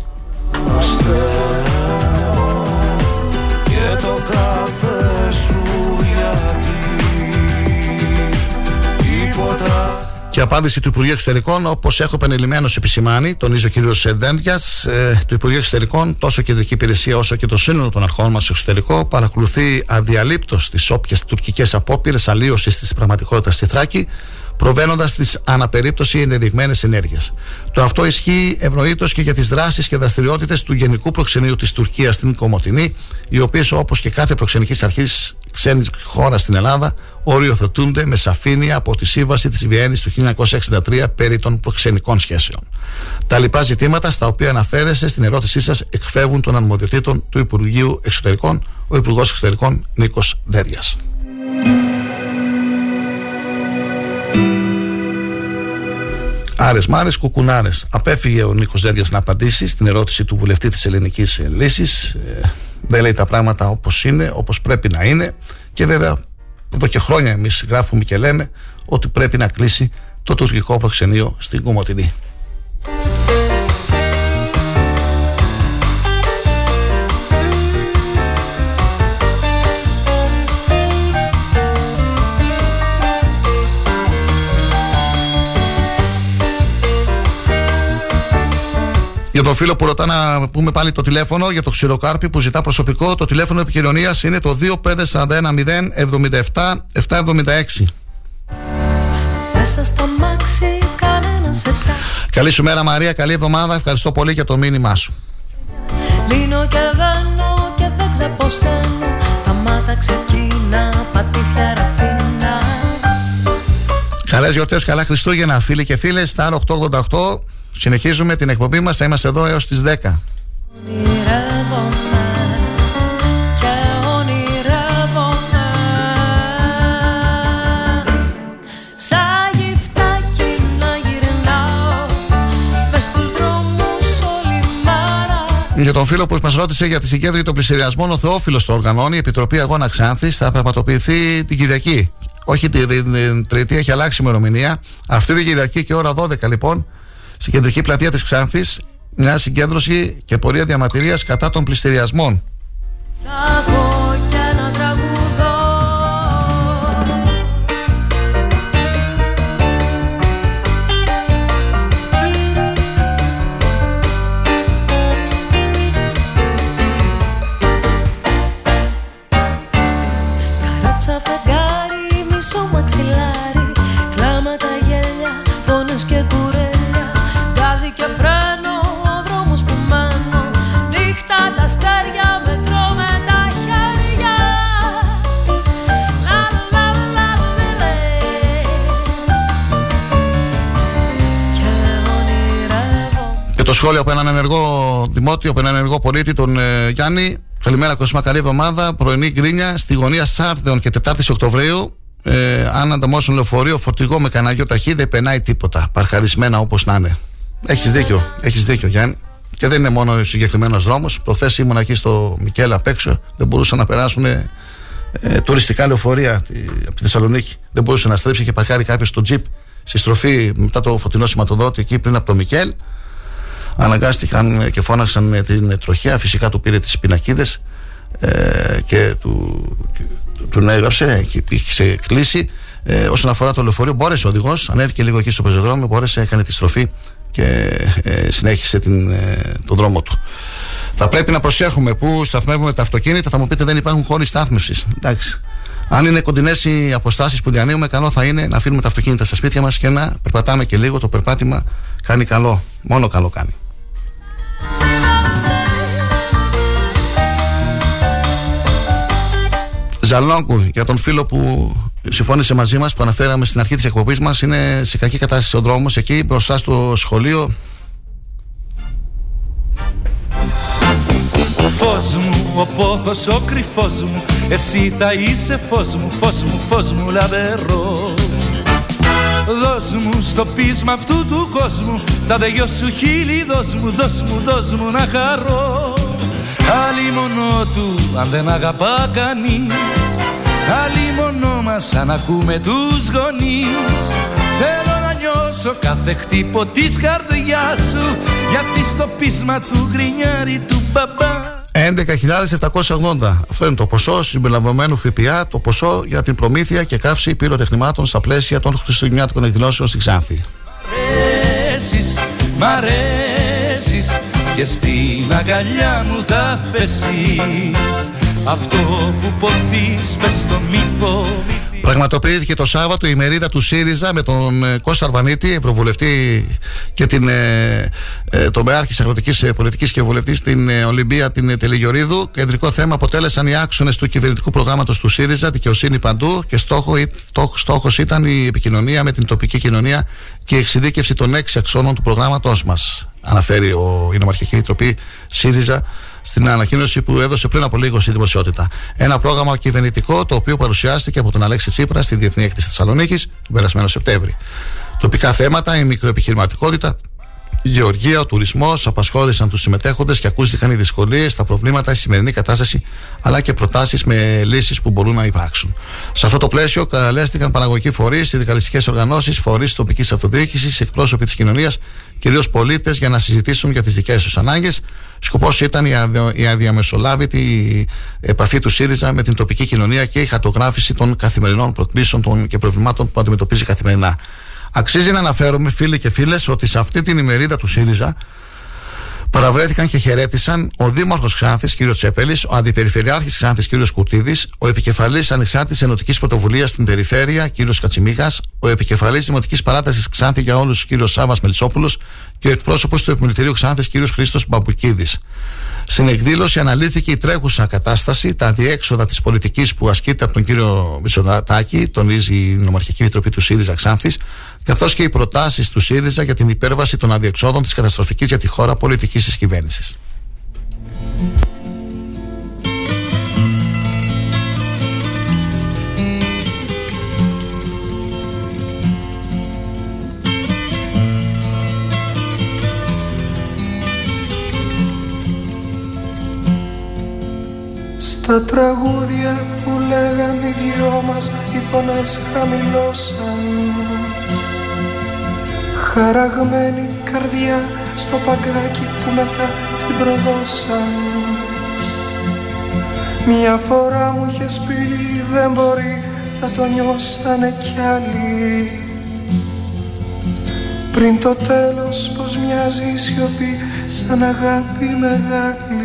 Και απάντηση του Υπουργείου Εξωτερικών, όπως έχω επανειλημμένως επισημάνει, τονίζει ο κ. Δένδια, ε, του Υπουργείου Εξωτερικών, τόσο και η Κεντρική Υπηρεσία όσο και το σύνολο των αρχών μας στο εξωτερικό, παρακολουθεί αδιαλείπτως τις όποιες τουρκικές απόπειρες αλλίωσης της πραγματικότητας στη Θράκη, προβαίνοντας τι αναπερίπτωση ενδεδειγμένες ενέργειες. Το αυτό ισχύει ευνοήτως και για τις δράσεις και δραστηριότητες του Γενικού Προξενείου της Τουρκίας στην Κομωτινή, οι οποίες όπως και κάθε προξενική αρχή ξένης χώρας στην Ελλάδα οριοθετούνται με σαφήνεια από τη σύμβαση της Βιέννης του 1963 περί των προξενικών σχέσεων. Τα λοιπά ζητήματα στα οποία αναφέρεστε στην ερώτησή σας εκφεύγουν των αρμοδιοτήτων του Υπουργείου Εξωτερικών, ο Υπουργός Εξωτερικών Νίκος Δέδιας. Άρες Μάρες, κουκουνάρες. Απέφυγε ο Νίκος Δέδια να απαντήσει στην ερώτηση του βουλευτή της Ελληνικής Λύσης. Ε, δεν λέει τα πράγματα όπως είναι, όπως πρέπει να είναι. Και βέβαια, εδώ και χρόνια εμείς γράφουμε και λέμε ότι πρέπει να κλείσει το τουρκικό προξενείο στην Κομωτινή. Για τον φίλο που ρωτά να πούμε πάλι το τηλέφωνο για το ξηροκάρπι που ζητά προσωπικό, το τηλέφωνο επικοινωνίας είναι το 25410 776. Καλή σου μέρα Μαρία, καλή εβδομάδα. Ευχαριστώ πολύ για το μήνυμά σου. Λύνω και δένω και δεν ξεποσταίνω Σταμάτα ξεκίνα, πατήσια ραφίνα Καλές γιορτές, καλά Χριστούγεννα φίλοι και φίλες Στα 888 Συνεχίζουμε την εκπομπή μας, θα είμαστε εδώ έως τις 10. Για τον φίλο που μας ρώτησε για τη συγκέντρωση των πλησιριασμών, ο Θεόφιλος το οργανώνει. Η Επιτροπή Αγώνα Ξάνθης θα πραγματοποιηθεί την Κυριακή. Όχι την Τρίτη, έχει αλλάξει ημερομηνία. Αυτή την Κυριακή και ώρα 12 λοιπόν στην κεντρική πλατεία της Ξάνθης μια συγκέντρωση και πορεία διαμαρτυρίας κατά των πληστηριασμών. Το σχόλιο από έναν ενεργό δημότιο, από έναν ενεργό πολίτη, τον ε, Γιάννη. Καλημέρα, Κοσμά. Καλή εβδομάδα. Πρωινή γκρίνια στη γωνία Σάρδεων και 4η Οκτωβρίου. Ε, αν ανταμώσουν λεωφορείο φορτηγό με καναγιό ταχύ, δεν περνάει τίποτα. Παρχαρισμένα όπως να είναι. Έχεις δίκιο, έχεις δίκιο, Γιάννη. Και δεν είναι μόνο ο συγκεκριμένος δρόμος. Προχθέ ήμουν εκεί στο Μικέλα απ' έξω. Δεν μπορούσαν να περάσουν ε, τουριστικά λεωφορεία από τη Θεσσαλονίκη. Δεν μπορούσε να στρέψει και παρχάρει κάποιος στο τζιπ στη στροφή μετά το φωτεινό σηματοδότη εκεί πριν από το Μικέλ αναγκάστηκαν και φώναξαν την τροχέα φυσικά του πήρε τις πινακίδες ε, και του, του έγραψε και υπήρξε κλίση ε, όσον αφορά το λεωφορείο μπόρεσε ο οδηγός ανέβηκε λίγο εκεί στο πεζοδρόμιο μπόρεσε, έκανε τη στροφή και ε, συνέχισε την, ε, τον δρόμο του θα πρέπει να προσέχουμε που σταθμεύουμε τα αυτοκίνητα θα μου πείτε δεν υπάρχουν χώροι στάθμευσης εντάξει αν είναι κοντινές οι αποστάσεις που διανύουμε, καλό θα είναι να αφήνουμε τα αυτοκίνητα στα σπίτια μας και να περπατάμε και λίγο. Το περπάτημα κάνει καλό. Μόνο καλό κάνει. Ζαλόγκου για τον φίλο που συμφώνησε μαζί μας που αναφέραμε στην αρχή της εκπομπής μας είναι σε κακή κατάσταση ο δρόμος εκεί μπροστά στο σχολείο. Φως μου, ο πόθος ο κρυφός μου Εσύ θα είσαι φως μου, φως μου, φως μου λαβερός Δώσ' μου στο πείσμα αυτού του κόσμου Τα δυο σου χείλη δώσ' μου, δώσ' μου, δώσ' μου να χαρώ. Άλλη μόνο του αν δεν αγαπά κανείς. Άλλη μόνο μας αν ακούμε τους γονείς. Θέλω να νιώσω κάθε χτύπο της καρδιάς σου Γιατί στο πείσμα του γκρινιάρι του μπαμπά 11.780. Αυτό είναι το ποσό συμπεριλαμβανομένου ΦΠΑ, το ποσό για την προμήθεια και καύση πυροτεχνημάτων στα πλαίσια των Χριστουγεννιάτικων εκδηλώσεων στη Ξάνθη. Μ' αρέσεις και στην αγκαλιά μου θα πέσεις Αυτό που ποθείς πες το μη φοβηθείς Πραγματοποιήθηκε το Σάββατο η μερίδα του ΣΥΡΙΖΑ με τον ε, Κώστα Αρβανίτη, Ευρωβουλευτή και την, ε, ε, τον Μεάρχης Αγροτικής ε, Πολιτικής και Βουλευτής στην ε, Ολυμπία, την Τελιγιορίδου. Κεντρικό θέμα αποτέλεσαν οι άξονες του κυβερνητικού προγράμματος του ΣΥΡΙΖΑ, δικαιοσύνη παντού και στόχο, στόχος ήταν η επικοινωνία με την τοπική κοινωνία και η εξειδίκευση των έξι αξώνων του προγράμματός μας. Αναφέρει ο, η Νομαρχική Επιτροπή ΣΥΡΙΖΑ στην ανακοίνωση που έδωσε πριν από λίγο στη δημοσιότητα. Ένα πρόγραμμα κυβερνητικό το οποίο παρουσιάστηκε από τον Αλέξη Τσίπρα στη Διεθνή Έκθεση Θεσσαλονίκης τον περασμένο Σεπτέμβρη. Τοπικά θέματα, η μικροεπιχειρηματικότητα, η γεωργία, ο τουρισμός απασχόλησαν τους συμμετέχοντες και ακούστηκαν οι δυσκολίες, τα προβλήματα, η σημερινή κατάσταση αλλά και προτάσεις με λύσεις που μπορούν να υπάρξουν. Σε αυτό το πλαίσιο, καλέστηκαν παραγωγικοί φορείς, συνδικαλιστικές οργανώσεις, φορείς τοπικής αυτοδιοίκησης, εκπρόσωποι της κοινωνίας, κυρίως πολίτες, για να συζητήσουν για τις δικές τους ανάγκες. Σκοπός ήταν η, αδε, η αδιαμεσολάβητη επαφή του ΣΥΡΙΖΑ με την τοπική κοινωνία και η χαρτογράφηση των καθημερινών προκλήσεων των και προβλημάτων που αντιμετωπίζει καθημερινά. Αξίζει να αναφέρουμε, φίλοι και φίλες, ότι σε αυτή την ημερίδα του ΣΥΡΙΖΑ παραβρέθηκαν και χαιρέτησαν ο Δήμαρχος Ξάνθης κ. Τσέπελης, ο Αντιπεριφερειάρχης Ξάνθης κ. Κουρτίδη, ο Επικεφαλής Ανεξάρτητης Ενωτικής Πρωτοβουλίας στην Περιφέρεια κ. Κατσιμίχα, ο Επικεφαλής Δημοτικής Παράτασης Ξάνθη για όλους κ. Σάβα Μελισσόπουλος και ο εκπρόσωπος του Επιμελητηρίου Ξάνθης κ. Χρήστος Μπαμπουκίδης. Στην εκδήλωση αναλύθηκε η τρέχουσα κατάσταση, τα διέξοδα της πολιτικής που ασκείται από τον κύριο Μητσοτάκη, τονίζει η Νομαρχική Επιτροπή του ΣΥΡΙΖΑ Ξάνθης, καθώς και οι προτάσεις του ΣΥΡΙΖΑ για την υπέρβαση των αδιεξόδων της καταστροφικής για τη χώρα πολιτικής της κυβέρνησης. Στα τραγούδια που λέγαν οι δυο μας οι φωνές χαμηλώσαν Χαραγμένη καρδιά στο παγκάκι που μετά την προδώσαν. Μια φορά μου είχες πει δεν μπορεί θα το νιώσανε κι άλλοι πριν το τέλος πως μοιάζει η σιωπή σαν αγάπη μεγάλη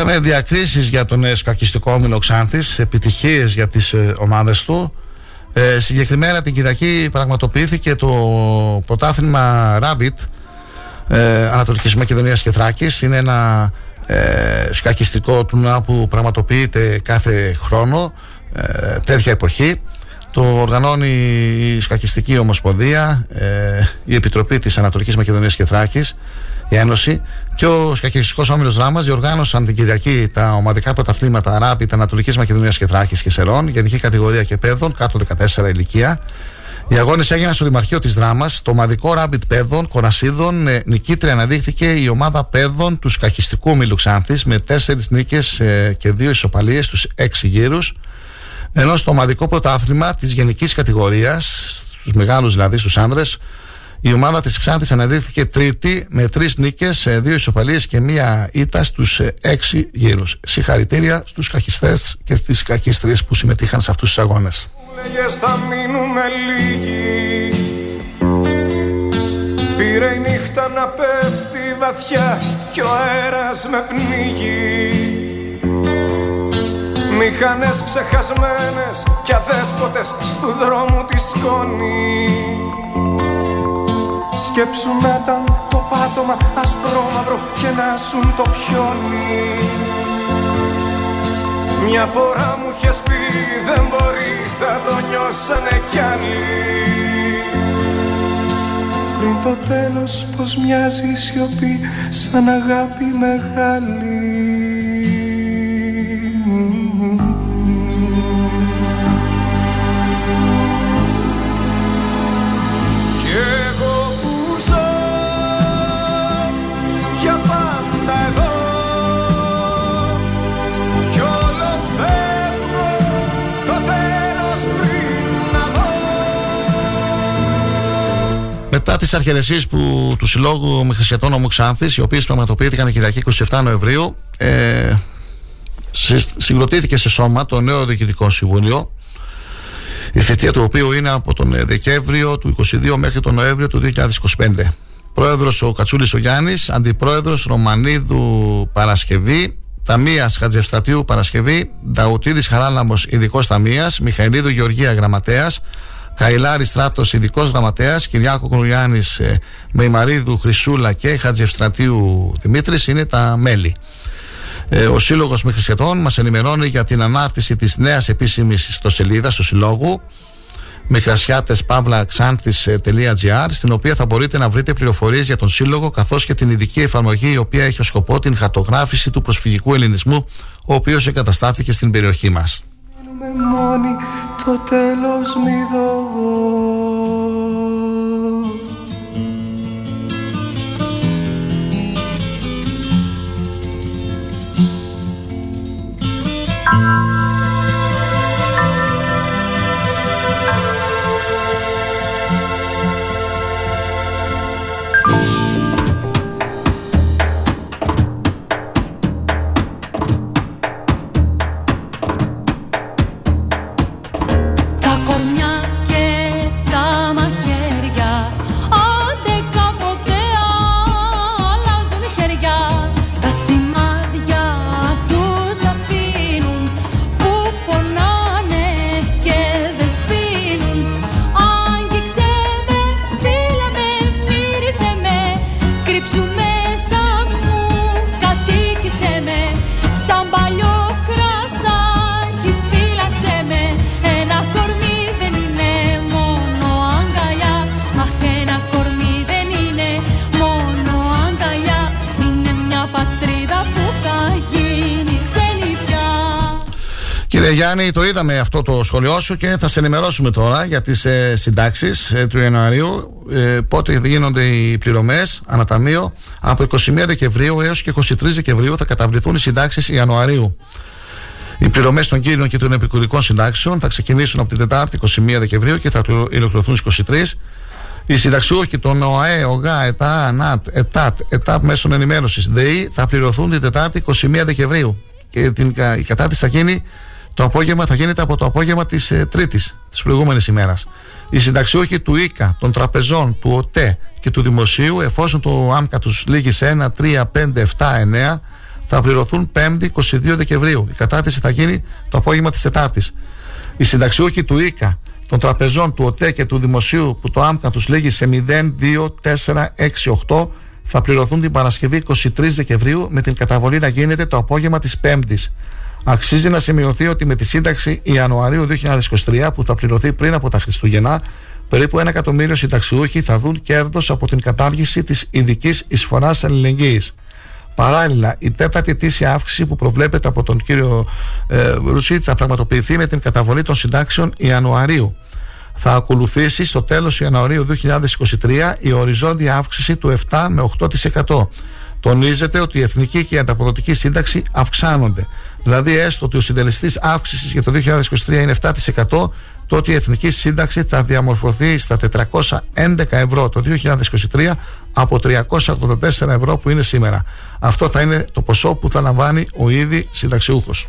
Είχαμε διακρίσεις για τον σκακιστικό όμιλο Ξάνθης, επιτυχίες για τις ε, ομάδες του. Ε, συγκεκριμένα την Κυριακή πραγματοποιήθηκε το πρωτάθλημα Rabbit ε, Ανατολικής Μακεδονίας και Θράκης. Είναι ένα ε, σκακιστικό τουρνουά που πραγματοποιείται κάθε χρόνο, ε, τέτοια εποχή. Το οργανώνει η Σκακιστική Ομοσπονδία, ε, η Επιτροπή της Ανατολικής Μακεδονίας και Θράκης η Ένωση και ο Σκακιστικό Όμιλος Δράμα διοργάνωσαν την Κυριακή τα ομαδικά πρωταθλήματα Ράπη Ανατολική Μακεδονίας και Θράκη και Σερών, γενική κατηγορία και παιδών, κάτω 14 ηλικία. Οι αγώνες έγιναν στο Δημαρχείο της Δράμα. Το ομαδικό ράμπιτ παιδών, Κορασίδων, ε, νικήτρια αναδείχθηκε η ομάδα παιδών του Σκακιστικού Ομίλου Ξάνθης με 4 νίκες ε, και 2 ισοπαλίες στους 6 γύρους. Ενώ στο ομαδικό πρωτάθλημα της γενικής κατηγορίας, στους μεγάλους δηλαδή, στους άνδρες, Η ομάδα της Ξάνθης αναδείχθηκε τρίτη με τρεις νίκες, ε, δύο ισοπαλίες και μία ήττα στους ε, έξι γύρους. Συγχαρητήρια στους χαχιστές και στις χαχίστριες που συμμετείχαν σε αυτούς τους αγώνες. Λέγες θα μείνουμε λίγοι Πήρε η νύχτα να πέφτει βαθιά Κι ο αέρας με πνίγει Μηχανές ξεχασμένες Κι αδέσποτες στου δρόμου τη σκόνη Σκέψου να ήταν το πάτωμα ασπρόμαυρο Και να σουν το πιόνι. Μια φορά μου είχες πει δεν μπορεί Θα το νιώσανε κι άλλοι Πριν το τέλος πως μοιάζει η σιωπή Σαν αγάπη μεγάλη Μετά τις αρχαιρεσίες του Συλλόγου Μηχρισιατών Ομού Ξάνθης, οι οποίες πραγματοποιήθηκαν την Κυριακή 27 Νοεμβρίου, ε, συ- συγκροτήθηκε σε σώμα το νέο Διοικητικό Συμβούλιο, η θητεία του οποίου είναι από τον ε, Δεκέμβριο του 22 μέχρι τον Νοέμβριο του 2025. Πρόεδρος ο Κατσούλης ο Γιάννης, Αντιπρόεδρος Ρωμανίδου Παρασκευή, Ταμείας Χατζευστατίου Παρασκευή, Νταουτίδης Χαράλαμος Ειδικός Ταμείας, Μιχαηλίδου Γεωργία Γραμματέας, Καηλάρη Στράτος Ειδικός Γραμματέας, Κυριάκο Κονουλιάνη ε, Μεϊμαρίδου Χρυσούλα και Χατζευστρατίου Δημήτρης είναι τα μέλη. Ε, ο Σύλλογος Μεχρισιατών μας ενημερώνει για την ανάρτηση της νέας επίσημης ιστοσελίδας του Συλλόγου μικρασιάτε.xanthis.gr στην οποία θα μπορείτε να βρείτε πληροφορίες για τον Σύλλογο καθώς και την ειδική εφαρμογή η οποία έχει ως σκοπό την χαρτογράφηση του προσφυγικού ελληνισμού ο οποίος εγκαταστάθηκε στην περιοχή μας. Μείνουμε μόνοι το τέλος μη δω Γιάννη, το είδαμε αυτό το σχολείο σου και θα σε ενημερώσουμε τώρα για τις ε, συντάξεις ε, του Ιανουαρίου ε, πότε γίνονται οι πληρωμές αναταμείο από 21 Δεκεμβρίου έως και 23 Δεκεμβρίου θα καταβληθούν οι συντάξεις Ιανουαρίου. Οι πληρωμές των κύριων και των επικουρικών συντάξεων θα ξεκινήσουν από την Τετάρτη 21 Δεκεμβρίου και θα ολοκληρωθούν στις 23. Οι συνταξιούχοι των ΟΑΕ, ΟΓΑ, ΕΤΑ, ΑΝΑΤ, ΕΤΑΤ, ΕΤΑΠ μέσων ενημέρωσης, ΔΕΗ θα πληρωθούν την Τετάρτη 21 Δεκεμβρίου. Και την, η κατάθεση θα γίνει το απόγευμα, θα γίνεται από το απόγευμα της ε, Τρίτης, της προηγούμενης ημέρας. Οι συνταξιούχοι του ΙΚΑ, των τραπεζών, του ΟΤΕ και του Δημοσίου, εφόσον το ΆΜΚΑ τους λήγει σε 1, 3, 5, 7, 9, θα πληρωθούν 5η 22 Δεκεμβρίου. Η κατάθεση θα γίνει το απόγευμα της Τετάρτης. Οι συνταξιούχοι του ΙΚΑ, των τραπεζών, του ΟΤΕ και του Δημοσίου που το ΆΜΚΑ τους λήγει σε 0, 2, 4, 6, 8 θα πληρωθούν την Παρασκευή 23 Δεκεμβρίου με την καταβολή να γίνεται το απόγευμα της Πέμπτης. Αξίζει να σημειωθεί ότι με τη σύνταξη Ιανουαρίου 2023 που θα πληρωθεί πριν από τα Χριστούγεννα, περίπου ένα εκατομμύριο συνταξιούχοι θα δουν κέρδος από την κατάργηση της ειδικής εισφοράς αλληλεγγύης. Παράλληλα, η τέταρτη ετήσια αύξηση που προβλέπεται από τον κύριο ε, Ρουσί θα πραγματοποιηθεί με την καταβολή των συντάξεων Ιανουαρίου. Θα ακολουθήσει στο τέλος Ιανουαρίου 2023 η οριζόντια αύξηση του 7 με 8%. Τονίζεται ότι η εθνική και η ανταποδοτική σύνταξη αυξάνονται. Δηλαδή, έστω ότι ο συντελεστής αύξησης για το 2023 είναι 7%, το ότι η εθνική σύνταξη θα διαμορφωθεί στα 411 ευρώ το 2023 από 384 ευρώ που είναι σήμερα. Αυτό θα είναι το ποσό που θα λαμβάνει ο ήδη συνταξιούχος.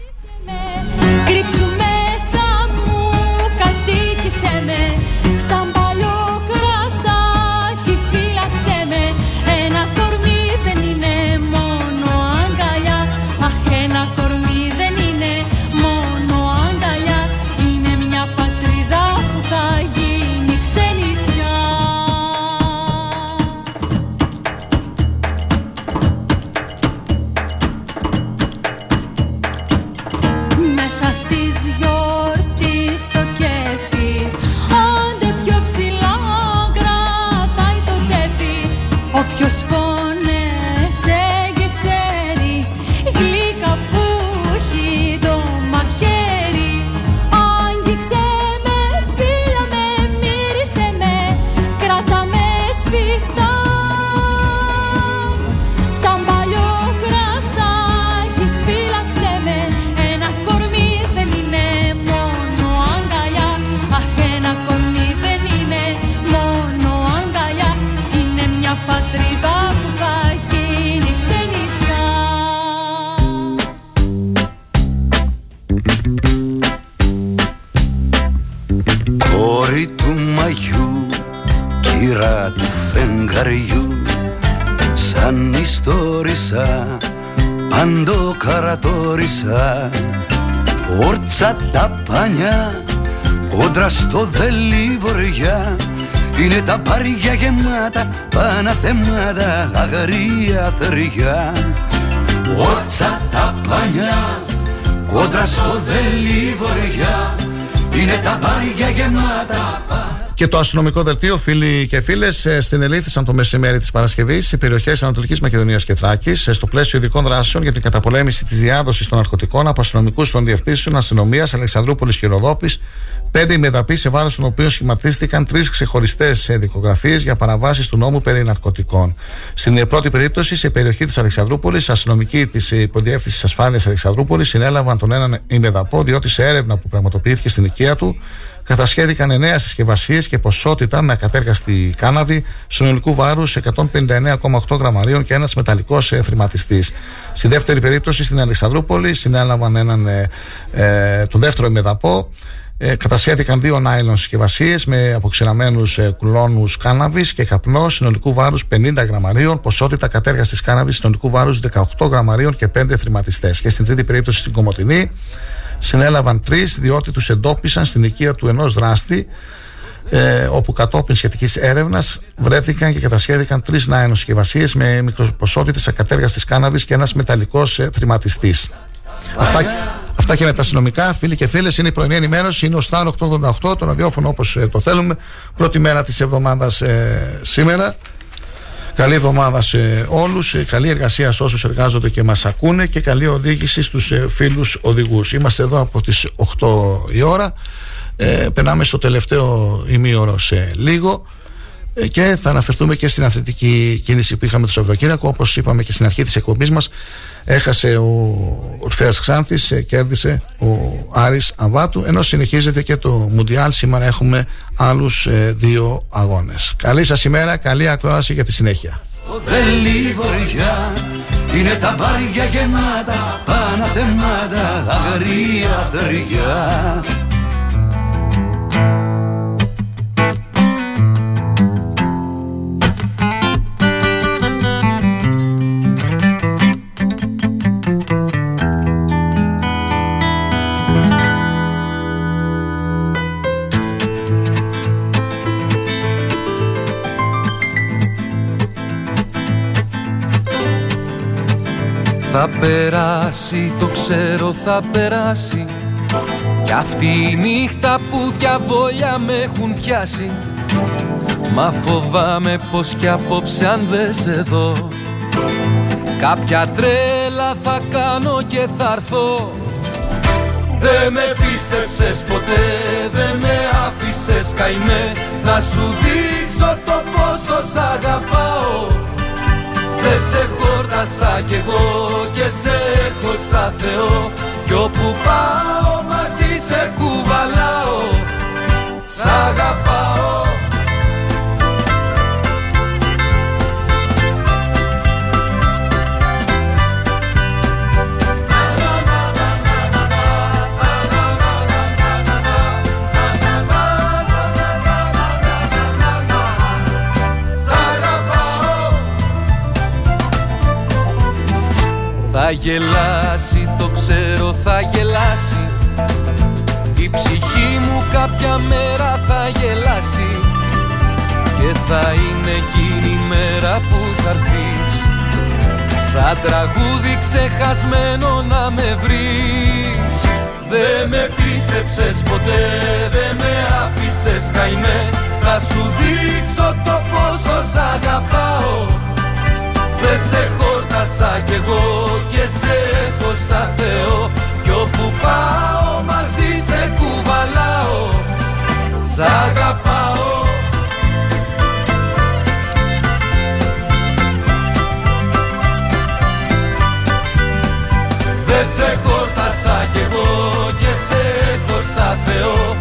Και το αστυνομικό δελτίο, φίλοι και φίλες, ε, συνελήφθησαν το μεσημέρι της Παρασκευής σε περιοχές Ανατολικής Μακεδονίας και Θράκης ε, στο πλαίσιο ειδικών δράσεων για την καταπολέμηση της διάδοσης των ναρκωτικών από αστυνομικούς των διευθύνσεων αστυνομίας Αλεξανδρούπολης και Ροδόπης, πέντε ημεδαπεί σε βάρος των οποίων σχηματίστηκαν τρεις ξεχωριστές δικογραφίες για παραβάσεις του νόμου περί ναρκωτικών. Στην πρώτη περίπτωση, σε περιοχή της Αλεξανδρούπολης, αστυνομικοί της Υποδιεύθυνσης Ασφάλειας Αλεξανδρούπολης συνέλαβαν τον έναν ημεδαπό, διότι σε έρευνα που πραγματοποιήθηκε στην οικία του κατασχέδηκαν 9 συσκευασίες και ποσότητα με ακατέργαστη κάναβη συνολικού βάρους 159,8 γραμμαρίων και ένας μεταλλικός ε, θρηματιστής. Στη δεύτερη περίπτωση στην Αλεξανδρούπολη συνέλαβαν έναν, ε, ε, τον δεύτερο εμεδαπό. Ε, κατασχέθηκαν δύο νάιλον συσκευασίες με αποξηραμένους ε, κουλώνου κάναβης και καπνός συνολικού βάρους 50 γραμμαρίων, ποσότητα κατέργαστη κάναβης συνολικού βάρους 18 γραμμαρίων και 5 θρηματιστές. Και στην τρίτη περίπτωση στην Κομωτινή συνέλαβαν τρεις διότι τους εντόπισαν στην οικία του ενός δράστη ε, όπου κατόπιν σχετικής έρευνας βρέθηκαν και κατασχέθηκαν τρεις νάενο συσκευασίε με μικροποσότητες ακατέργαστης κάναβης και ένας μεταλλικός ε, θρηματιστής. Αυτά, αυτά και με τα αστυνομικά, φίλοι και φίλες, είναι η πρωινή ενημέρωση. Είναι ο Star 888, το ραδιόφωνο όπως ε, το θέλουμε. Πρώτη μέρα της εβδομάδας ε, σήμερα. Καλή εβδομάδα σε όλους, ε, καλή εργασία σε όσους εργάζονται και μας ακούνε και καλή οδήγηση στους ε, φίλους οδηγούς. Είμαστε εδώ από τις 8 η ώρα, ε, περνάμε στο τελευταίο ημίωρο σε λίγο ε, και θα αναφερθούμε και στην αθλητική κίνηση που είχαμε το Σαββατοκύριακο. Όπως είπαμε και στην αρχή της εκπομπής μας, έχασε ο Ορφαία Ξάνθης, ε, κέρδισε ο Άρης Αβάτου. Ενώ συνεχίζεται και το Μουντιάλ. Σήμερα έχουμε άλλους ε, δύο αγώνες. Καλή σας ημέρα, καλή ακρόαση για τη συνέχεια. Είναι τα μπάρια γεμάτα, παναθεμάτα, αγρία θεριά Θα περάσει, το ξέρω θα περάσει. Κι αυτή η νύχτα που κι αβόλια με έχουν πιάσει. Μα φοβάμαι πως κι απόψε αν δεν σε δω Κάποια τρέλα θα κάνω και θα έρθω. Δεν με πίστεψες ποτέ, δεν με άφησες καημέ. Να σου δείξω το πόσο σ' αγαπάω Δε σε χόρτασα κι εγώ και σε έχω σαν Θεό. Κι όπου πάω μαζί σε κουβαλάω Σ' αγαπάω. Θα γελάσει, το ξέρω θα γελάσει. Η ψυχή μου κάποια μέρα θα γελάσει. Και θα είναι εκείνη η μέρα που θα έρθεις. Σαν τραγούδι ξεχασμένο να με βρεις. Δε με πίστεψες ποτέ, δε με άφησες καημέ. Θα σου δείξω το πόσο σ' αγαπάω. Δε σε χόρτασα κι εγώ και σε έχω σαν Θεό. Κι όπου πάω μαζί σε κουβαλάω Σ' αγαπάω. Δε σε χόρτασα κι εγώ και σε έχω σαν Θεό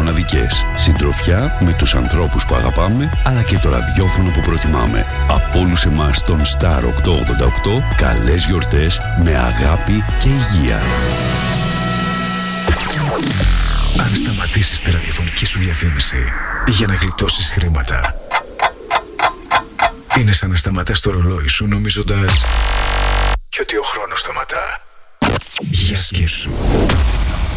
μοναδικές. Συντροφιά με τους ανθρώπους που αγαπάμε, αλλά και το ραδιόφωνο που προτιμάμε. Από όλους εμάς τον Star 888, καλές γιορτές με αγάπη και υγεία. Αν σταματήσεις τη ραδιοφωνική σου διαφήμιση για να γλιτώσεις χρήματα, είναι σαν να σταματάς το ρολόι σου νομίζοντας και ότι ο χρόνος σταματά. Για σκέψου.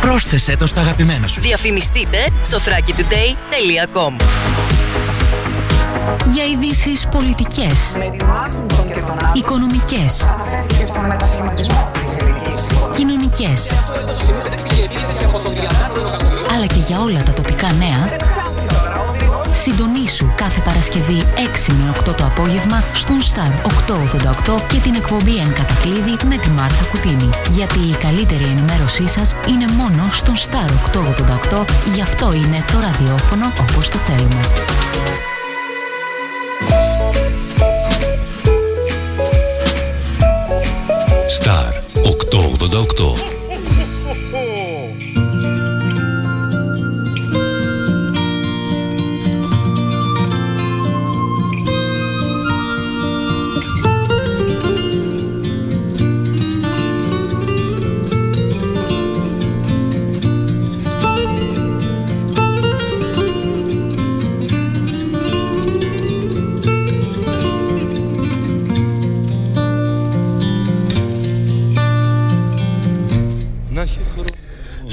Πρόσθεσέ το στα αγαπημένα σου. Διαφημιστείτε στο thrakitoday.com Για ειδήσεις πολιτικές, οικονομικές, κοινωνικές. Αλλά και για όλα τα τοπικά νέα. Συντονίσου κάθε Παρασκευή 6 με 8 το απόγευμα στον Star 888 και την εκπομπή Εν Κατακλείδη με τη Μάρθα Κουτίνη. Γιατί η καλύτερη ενημέρωσή σας είναι μόνο στον Star 888, γι' αυτό είναι το ραδιόφωνο όπως το θέλουμε. Star 888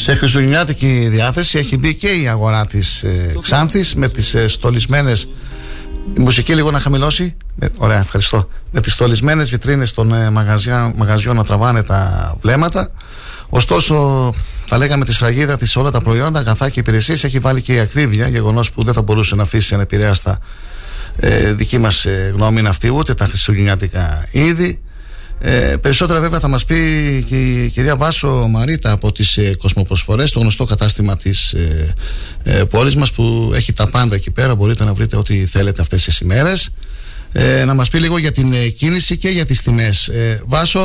Σε χριστουγεννιάτικη διάθεση έχει μπει και η αγορά της ε, Ξάνθης με τις ε, στολισμένες η μουσική λίγο να χαμηλώσει. Ε, ωραία ευχαριστώ. Με τις στολισμένες βιτρίνες των ε, μαγαζιά, μαγαζιών να τραβάνε τα βλέμματα. Ωστόσο τα λέγαμε τη σφραγίδα της σε όλα τα προϊόντα αγαθά και υπηρεσίες. Έχει βάλει και η ακρίβεια γεγονός που δεν θα μπορούσε να αφήσει ανεπηρέαστα ε, δική μας ε, γνώμη είναι αυτή ούτε τα χριστουγεννιάτικα είδη ε, περισσότερα βέβαια θα μας πει και η κυρία Βάσο Μαρίτα από τις ε, Κοσμοπροσφορές το γνωστό κατάστημα της ε, ε, πόλης μας που έχει τα πάντα εκεί πέρα. Μπορείτε να βρείτε ό,τι θέλετε αυτές τις ημέρες. Ε, να μας πει λίγο για την ε, κίνηση και για τις τιμές. Ε, Βάσο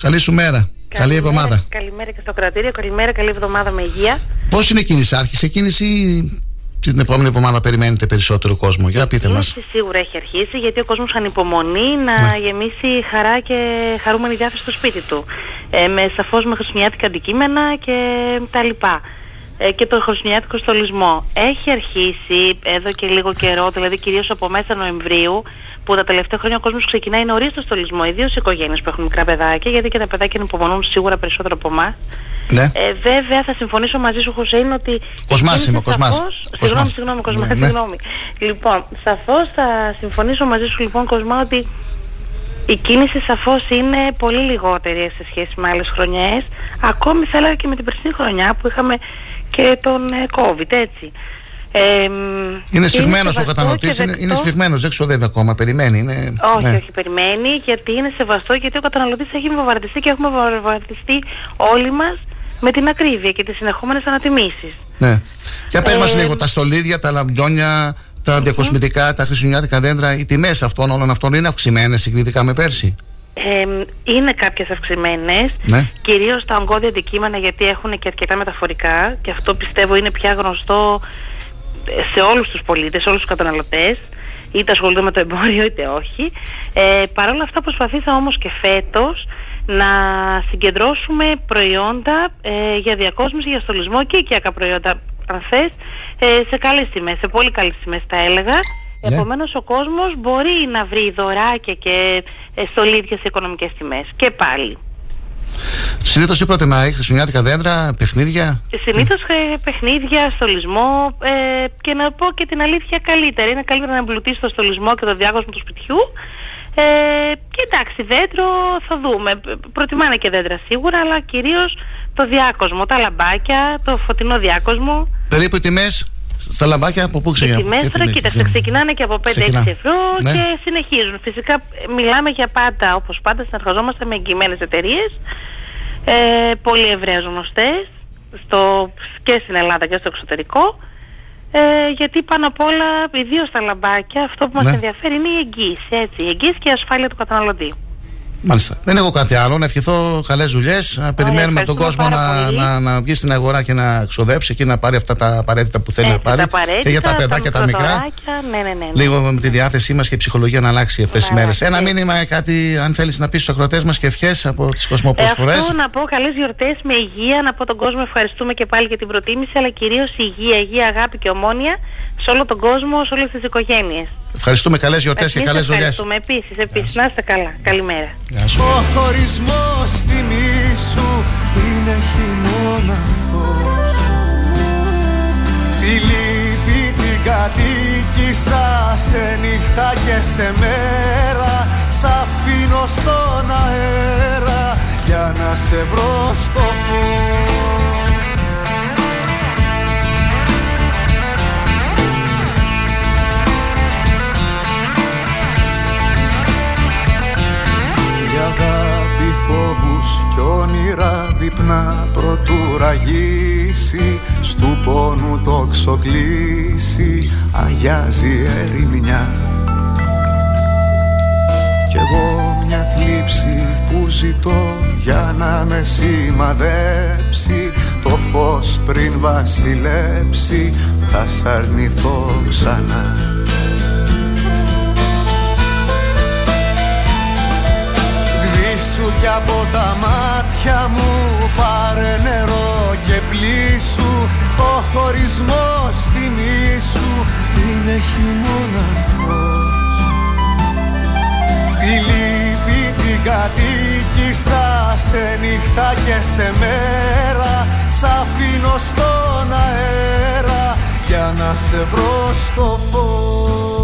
καλή σου μέρα. Καλή εβδομάδα. Καλημέρα και στο κρατήριο, καλημέρα, καλή εβδομάδα με υγεία. Πώς είναι η κίνηση, άρχισε η κίνηση ή την επόμενη εβδομάδα περιμένετε περισσότερο κόσμο για πείτε Η μας κίνηση σίγουρα έχει αρχίσει γιατί ο κόσμος ανυπομονεί να γεμίσει χαρά και χαρούμενη διάθεση στο σπίτι του. Ε, με σαφώς με χριστουγεννιάτικα αντικείμενα και τα λοιπά. Ε, και το χριστουγεννιάτικο στολισμό. Έχει αρχίσει εδώ και λίγο καιρό, δηλαδή κυρίως από μέσα Νοεμβρίου, που τα τελευταία χρόνια ο κόσμος ξεκινάει νωρίς το στολισμό, ιδίως οι οικογένειες που έχουν μικρά παιδάκια, γιατί και τα παιδάκια υπομονούν σίγουρα περισσότερο από εμάς. Ναι. Ε, βέβαια θα συμφωνήσω μαζί σου Χωσέιν ότι... Κοσμάς είμαι, Κοσμάς. σαφώς- Κοσμάς. Συγγνώμη, συγγνώμη, Κοσμά, Ναι, ναι. συγγνώμη. Λοιπόν, σαφώς θα συμφωνήσω μαζί σου λοιπόν Κοσμά ότι η κίνηση σαφώς είναι πολύ λιγότερη σε σχέση με άλλες χρονιές. Ακόμη θα έλεγα και με την περσινή χρονιά που είχαμε και τον ε, COVID, έτσι. Ε, μ, Είναι σφιγμένος ο σεβαστό καταναλωτής, και είναι, δεκτό- είναι σφιγμένος, δεν ξοδεύει ακόμα, περιμένει. Είναι, όχι, ναι. όχι, περιμένει γιατί είναι σεβαστό γιατί ο καταναλωτής έχει βομβαρδιστεί και έχουμε βομβαρδιστεί όλοι μας με την ακρίβεια και τις συνεχόμενες ανατιμήσεις. ναι. Για πες μας Ε, λίγο, τα στολίδια, τα λαμπιόνια, τα διακοσμητικά, τα χριστουγεννιάτικα δέντρα, οι τιμές αυτών όλων αυτών είναι αυξημένες συγκριτικά με πέρσι; Ε, είναι κάποιες αυξημένες, Ναι. κυρίως τα ογκώδια αντικείμενα γιατί έχουν και αρκετά μεταφορικά και αυτό πιστεύω είναι πια γνωστό ε, σε όλους τους πολίτες, σε όλους τους καταναλωτές είτε ασχολούνται με το εμπόριο είτε όχι. Ε, Παρ' όλα αυτά προσπαθήσαμε όμως και φέτος να συγκεντρώσουμε προϊόντα ε, για διακόσμηση, για στολισμό και οικιακά προϊόντα αν θες, ε, σε καλές τιμές, σε πολύ καλές τιμές θα έλεγα. Ναι. Επομένως ο κόσμος μπορεί να βρει δωράκια και ε, στολίδια σε οικονομικές τιμές. Και πάλι. Συνήθως τι προτιμάει, χριστουγεννιάτικα δέντρα, παιχνίδια; Συνήθως παιχνίδια, στολισμό ε, και να πω και την αλήθεια καλύτερα. Είναι καλύτερα να εμπλουτίσει το στολισμό και το διάκοσμο του σπιτιού. Ε, και εντάξει, δέντρο θα δούμε. Προτιμάνε και δέντρα σίγουρα, αλλά κυρίως το διάκοσμο, τα λαμπάκια, το φωτεινό διάκοσμο. Περίπου οι τιμές; Στα λαμπάκια από πού Οι ξεκινάνε. τιμές τώρα, κοίταξε, ξεκινάνε και από 5-6 Ξεκινά. ευρώ Ναι. και συνεχίζουν. Φυσικά ε, μιλάμε για πάντα, όπως πάντα, συνεργαζόμαστε με εγγυημένες εταιρείες, ε, πολύ ευρέως γνωστές, στο, και στην Ελλάδα και στο εξωτερικό, ε, γιατί πάνω απ' όλα, ιδίως στα λαμπάκια, αυτό που μας Ναι. ενδιαφέρει είναι η εγγύηση, έτσι, η εγγύηση και η ασφάλεια του καταναλωτή. Μάλιστα. Δεν έχω κάτι άλλο. Να ευχηθώ καλές δουλειές. Να περιμένουμε τον κόσμο ευχαριστούμε να, πάρα πολύ. να, να βγει στην αγορά και να ξοδέψει και να πάρει αυτά τα απαραίτητα που θέλει Έτσι, να πάρει. τα απαραίτητα, και για τα παιδάκια τα μικρά. μικροδωράκια, Ναι, ναι, ναι. ναι. Λίγο με τη διάθεσή μας και η ψυχολογία να αλλάξει αυτές τις Να μέρες. αλλάξει, Ένα έτσι. μήνυμα, κάτι, αν θέλεις να πεις στους ακροτέ μας και ευχές από τις Ε, κοσμοπροσφορέ. αυτό να πω καλές γιορτές με υγεία, να πω τον κόσμο ευχαριστούμε και πάλι για την προτίμηση, αλλά κυρίως υγεία, υγεία, αγάπη και ομόνια σε όλο τον κόσμο, σε όλες τις οικογένειες. Ευχαριστούμε, καλές γιορτές και Εμείς καλές δουλειές. Ευχαριστούμε επίσης, επίσης. Να είστε καλά. Καλημέρα. Ο χωρισμός τιμή σου είναι χειμώνας. Φως Τη λύπη την κατοίκησα σε νύχτα και σε μέρα. Σ' αφήνω στον αέρα για να σε βρω στο φως φόβους κι όνειρα δείπνα προτού ραγίσει Στου πόνου το ξοκλήσει αγιάζει ερημιά. Κι εγώ μια θλίψη που ζητώ για να με σημαδέψει Το φως πριν βασιλέψει θα σ' αρνηθώ ξανά κι από τα μάτια μου. Πάρε νερό και πλήσου Ο χωρισμός θυμίσου είναι χειμώνας. Τη λύπη την κατοίκησα σε νύχτα και σε μέρα. Σ' αφήνω στον αέρα για να σε βρω στο φως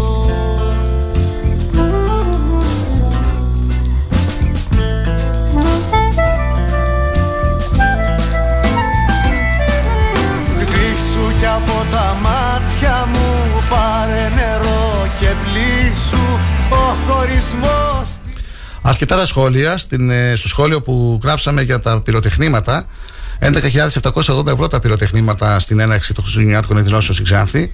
χωρισμός. Αρκετά τα σχόλια. Στην, ε, στο σχόλιο που γράψαμε για τα πυροτεχνήματα, 11.780 ευρώ τα πυροτεχνήματα στην έναρξη των Χριστουγεννιάτικων εκδηλώσεων στην Ξάνθη.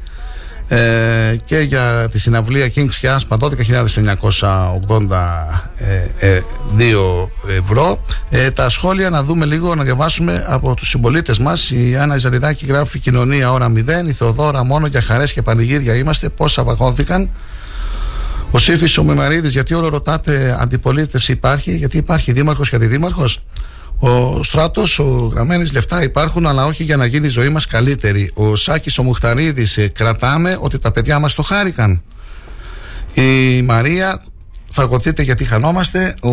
Ε, και για τη συναυλία Kings και Aspa 12.982 ευρώ. Ε, τα σχόλια να δούμε λίγο να διαβάσουμε από τους συμπολίτες μας. Η Άννα Ζαριδάκη γράφει κοινωνία ώρα 0 η Θεοδόρα μόνο για χαρές και πανηγύρια είμαστε. Πόσα βαγώθηκαν ο Σύφη ο Μεμαρίδης, γιατί όλο ρωτάτε αντιπολίτευση υπάρχει, γιατί υπάρχει δήμαρχος και αντιδήμαρχος; Ο Στράτος, ο Γραμμένης λεφτά υπάρχουν, αλλά όχι για να γίνει η ζωή μας καλύτερη. Ο Σάκης ο Μουχταρίδης, κρατάμε ότι τα παιδιά μας το χάρηκαν. Η Μαρία, φαγωθείτε γιατί χανόμαστε. Ο,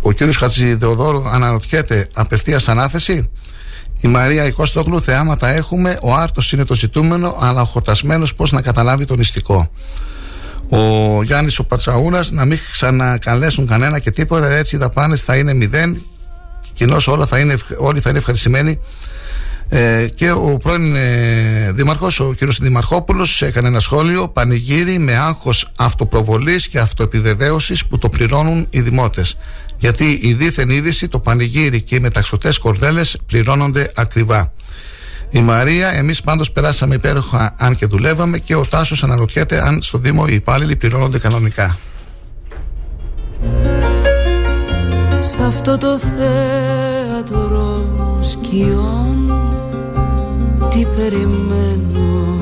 ο κύριος Χατζηδεοδόρου αναρωτιέται απευθείας ανάθεση. Η Μαρία η Κώστογλου, θεάματα έχουμε, ο άρτος είναι το ζητούμενο, αλλά ο χορτασμένος πώς να καταλάβει τον νηστικό; Ο Γιάννης ο Πατσαούνας να μην ξανακαλέσουν κανένα και τίποτα, έτσι οι δαπάνες θα είναι μηδέν, κοινώς όλα θα είναι, όλοι θα είναι ευχαριστημένοι ε, και ο πρώην ε, Δήμαρχος, ο κ. Δημαρχόπουλος έκανε ένα σχόλιο πανηγύρι με άγχος αυτοπροβολής και αυτοεπιβεβαίωσης που το πληρώνουν οι δημότες γιατί η δίθεν είδηση, το πανηγύρι και οι μεταξωτές κορδέλες πληρώνονται ακριβά η Μαρία, εμείς πάντως περάσαμε υπέροχα αν και δουλεύαμε και ο Τάσος αναρωτιέται αν στο Δήμο οι υπάλληλοι πληρώνονται κανονικά. Σε αυτό το θέατρο σκιών τι περιμένω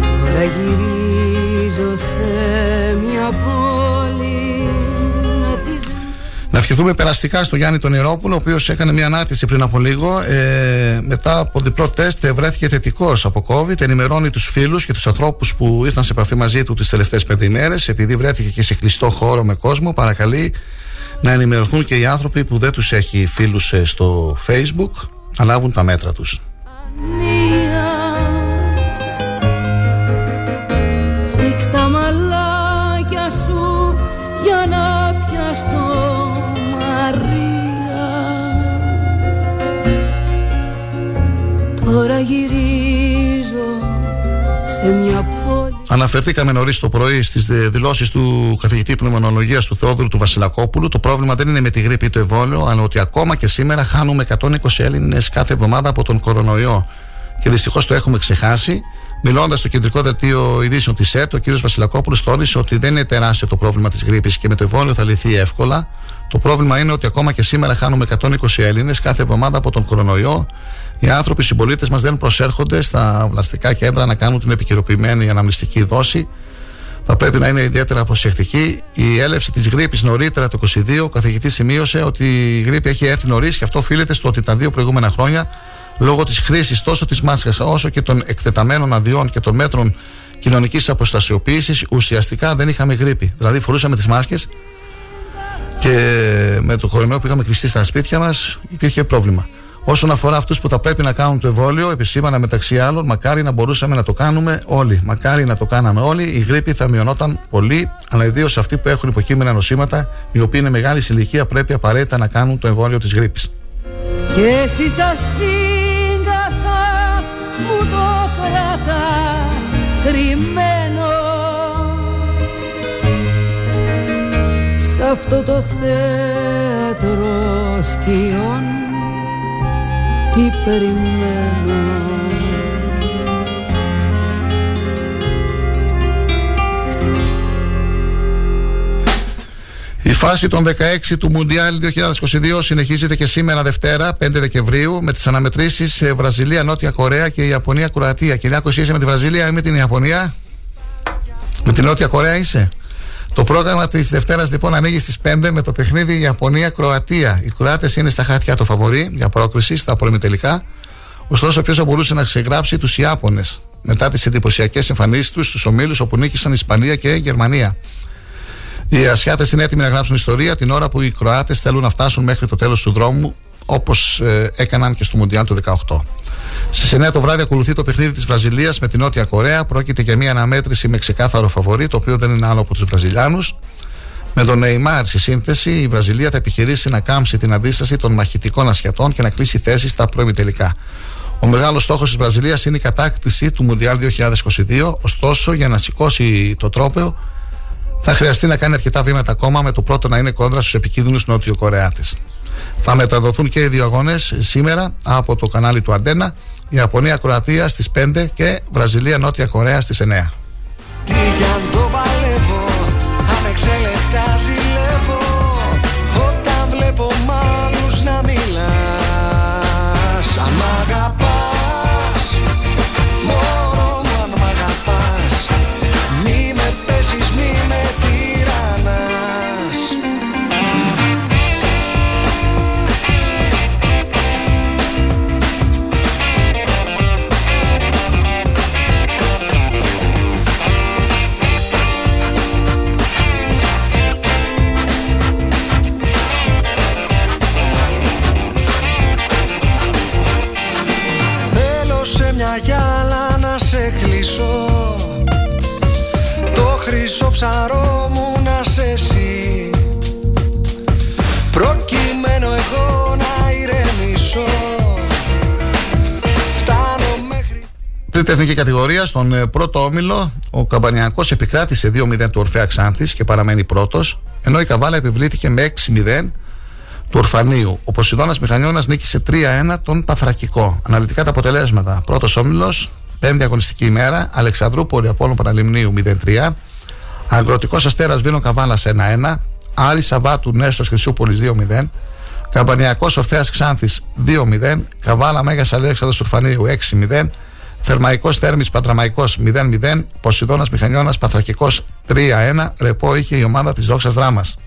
Τώρα γυρίζω σε μια πόλη να ευχηθούμε περαστικά στο Γιάννη τον Ιερόπουλο, ο οποίος έκανε μια ανάρτηση πριν από λίγο. Ε, μετά από διπλό τεστ βρέθηκε θετικός από COVID. Ενημερώνει τους φίλους και τους ανθρώπους που ήρθαν σε επαφή μαζί του τις τελευταίες πέντε ημέρες. Επειδή βρέθηκε και σε κλειστό χώρο με κόσμο, παρακαλεί να ενημερωθούν και οι άνθρωποι που δεν τους έχει φίλους ε, στο facebook να λάβουν τα μέτρα τους. Τώρα γυρίζω σε μια Αναφερθήκαμε νωρίς το πρωί στις δηλώσεις του καθηγητή πνευμονολογίας του Θεόδρου του Βασιλακόπουλου. Το πρόβλημα δεν είναι με τη γρήπη ή το εμβόλιο, αλλά ότι ακόμα και σήμερα χάνουμε 120 Έλληνες κάθε εβδομάδα από τον κορονοϊό. Και δυστυχώς το έχουμε ξεχάσει. Μιλώντας στο κεντρικό δελτίο ειδήσεων της ΕΡΤ, ο κ. Βασιλακόπουλος τόνισε ότι δεν είναι τεράστιο το πρόβλημα της γρήπης και με το εμβόλιο θα λυθεί εύκολα. Το πρόβλημα είναι ότι ακόμα και σήμερα χάνουμε 120 Έλληνες κάθε εβδομάδα από τον κορονοϊό οι άνθρωποι, οι συμπολίτες μας δεν προσέρχονται στα βλαστικά κέντρα να κάνουν την επικαιροποιημένη αναμνηστική δόση. Θα πρέπει να είναι ιδιαίτερα προσεκτικοί. Η έλευση της γρήπης νωρίτερα το 2022, ο καθηγητής σημείωσε ότι η γρήπη έχει έρθει νωρίς και αυτό οφείλεται στο ότι τα δύο προηγούμενα χρόνια, λόγω της χρήσης τόσο της μάσκας όσο και των εκτεταμένων αδειών και των μέτρων κοινωνικής αποστασιοποίησης, ουσιαστικά δεν είχαμε γρήπη. Δηλαδή, φορούσαμε τις μάσκες και με το κορονοϊό που είχαμε κλειστεί στα σπίτια μας υπήρχε πρόβλημα. Όσον αφορά αυτούς που θα πρέπει να κάνουν το εμβόλιο, επισήμανα μεταξύ άλλων, μακάρι να μπορούσαμε να το κάνουμε όλοι. Μακάρι να το κάναμε όλοι. Η γρήπη θα μειωνόταν πολύ, αλλά ιδίως αυτοί που έχουν υποκείμενα νοσήματα, οι οποίοι είναι μεγάλη ηλικία, πρέπει απαραίτητα να κάνουν το εμβόλιο της γρήπης. Και εσύ σας μου το κρατάς κρυμμένο σε αυτό το θέατρο σκιών τι περιμένω Η φάση των 16 του Μουντιάλ 2022 συνεχίζεται και σήμερα Δευτέρα, 5 Δεκεμβρίου, με τις αναμετρήσεις σε Βραζιλία, Νότια Κορέα και Ιαπωνία, Κροατία. Κυριάκο, είσαι με τη Βραζιλία ή με την Ιαπωνία; Με την Νότια Κορέα είσαι; Το πρόγραμμα της Δευτέρας λοιπόν ανοίγει στις 5 με το παιχνίδι Ιαπωνία-Κροατία. Οι Κροάτες είναι στα χάτια το φαβορή για πρόκριση στα τελικά. Ωστόσο, ποιος θα μπορούσε να ξεγράψει τους Ιάπωνες μετά τις εντυπωσιακές εμφανίσεις τους στους ομίλους όπου νίκησαν Ισπανία και Γερμανία. Οι Ασιάτες είναι έτοιμοι να γράψουν ιστορία την ώρα που οι Κροάτες θέλουν να μέχρι το τέλος του δρόμου όπως ε, έκαναν και στο Μουντιάλ του 18. Στις 9 το βράδυ ακολουθεί το παιχνίδι της Βραζιλίας με την Νότια Κορέα. Πρόκειται για μια αναμέτρηση με ξεκάθαρο φαβορή, το οποίο δεν είναι άλλο από τους Βραζιλιάνους. Με τον Νεϊμάρ στη σύνθεση, η Βραζιλία θα επιχειρήσει να κάμψει την αντίσταση των μαχητικών ασιατών και να κλείσει θέση στα πρώιμη τελικά. Ο μεγάλος στόχος της Βραζιλίας είναι η κατάκτηση του Μουντιάλ 2022. Ωστόσο, για να σηκώσει το τρόπεο, θα χρειαστεί να κάνει αρκετά βήματα ακόμα, με το πρώτο να είναι κόντρα στους επικίνδυνους Νότιο Κορεάτε. Θα μεταδοθούν και οι δύο αγώνες σήμερα από το κανάλι του Αντένα. Η Ιαπωνία-Κροατία στις 5 και Βραζιλία-Νότια Κορέα στις 9. Τι για το παλεύω, ανεξέλεκτα ζηλεύω Όταν βλέπω μ' να μιλάς Αν αγαπάς, ψαρόμουν σε εσύ Προκειμένου εγώ να ηρεμήσω Φτάνω μέχρι Τρίτη εθνική κατηγορία, στον ε, πρώτο όμιλο, ο Καμπανιακός επικράτησε 2-0 του Ορφαία Ξάνθης και παραμένει πρώτος, ενώ η Καβάλα επιβλήθηκε με 6-0 του Ορφανίου. Ο Ποσειδώνας Μηχανιώνας νίκησε 3-1 τον Παθρακικό. Αναλυτικά τα αποτελέσματα. Πρώτος όμιλος, πέμπτη αγωνιστική ημέρα, Αλεξανδρούπολη Απόλων Παναλιμνίου 0-3, Αγροτικός Αστέρας Βίνο Καβάλας 1-1, Άρη Σαββάτου Νέστος Χρυσούπολη 2-0, Καμπανιακός Ορφαία Ξάνθης 2-0, Καβάλα Μέγας Αλέξανδρος Ουρφανίου 6-0, Θερμαϊκός Θέρμη Πατραμαϊκός 0-0, Ποσειδώνας Μηχανιώνας Παθρακικός 3-1, ρεπό είχε η ομάδα της Δόξας Δράμας.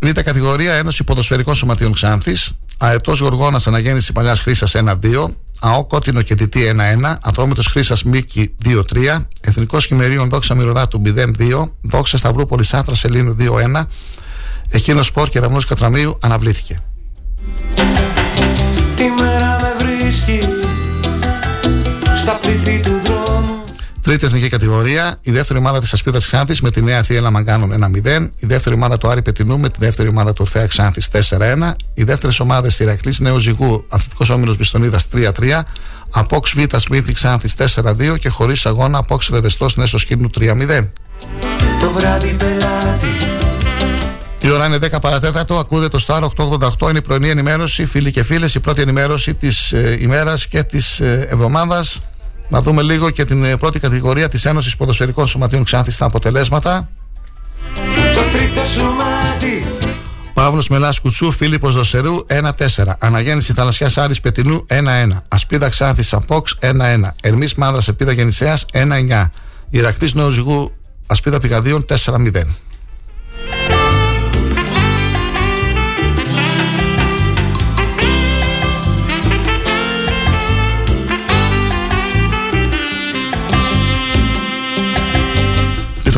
Β' κατηγορία Ένωση Ποδοσφαιρικών Σωματείων Ξάνθης. Αετός Γοργόνας Αναγέννηση Παλιάς Χρήσας 1-2. ΑΟ Κότινο και Τιτή 1-1. Ατρόμητο Χρήσας Μίκη 2-3. Εθνικός Χειμερίων Δόξα Μυρωδάτου 0-2. Δόξα Σταυρούπολης Άτρα Σελήνου 2-1. Εκείνος Σπορ και Δαμνός Κατραμίου αναβλήθηκε. Τη μέρα με βρίσκει στα πλήθη του δρόμου Τρίτη εθνική κατηγορία, η δεύτερη ομάδα της Ασπίδας Ξάνθης με τη Νέα Θεία Λαμαγκάνων 1-0. Η δεύτερη ομάδα του Άρη Πετινού με τη δεύτερη ομάδα του Ορφαία Ξάνθης 4-1. Οι δεύτερες ομάδες Ηρακλής Νέο Ζυγού, Αθλητικός Όμιλος Μπιστονίδα 3-3. Απόξ Β Σμίθη Ξάνθης 4-2 και χωρίς αγώνα Απόξ Ρεδεστός Νέσος Σκύρνου 3-0. Το βράδυ πελάτη η ώρα είναι 10 παρατέταρτο. Ακούτε το Star 888. Είναι η πρωινή ενημέρωση. Φίλοι και φίλες, η πρώτη ενημέρωση της ε, ημέρας και της ε, εβδομάδας. Να δούμε λίγο και την ε, πρώτη κατηγορία της Ένωσης Ποδοσφαιρικών Σωματείων Ξάνθη στα αποτελέσματα. Το τρίτο σωμάτι. Παύλος Μελάς Κουτσού, Φίλιππος Δοσερού 1-4. Αναγέννηση Θαλασσιάς Άρης Πετινού 1-1. Ασπίδα Ξάνθης Απόξ 1-1. Ερμής Μάνδρας Επίδα Γεννησέας 1-9. Ηρακλής Νοοζυγού Ασπίδα Πηγαδίων 4-0.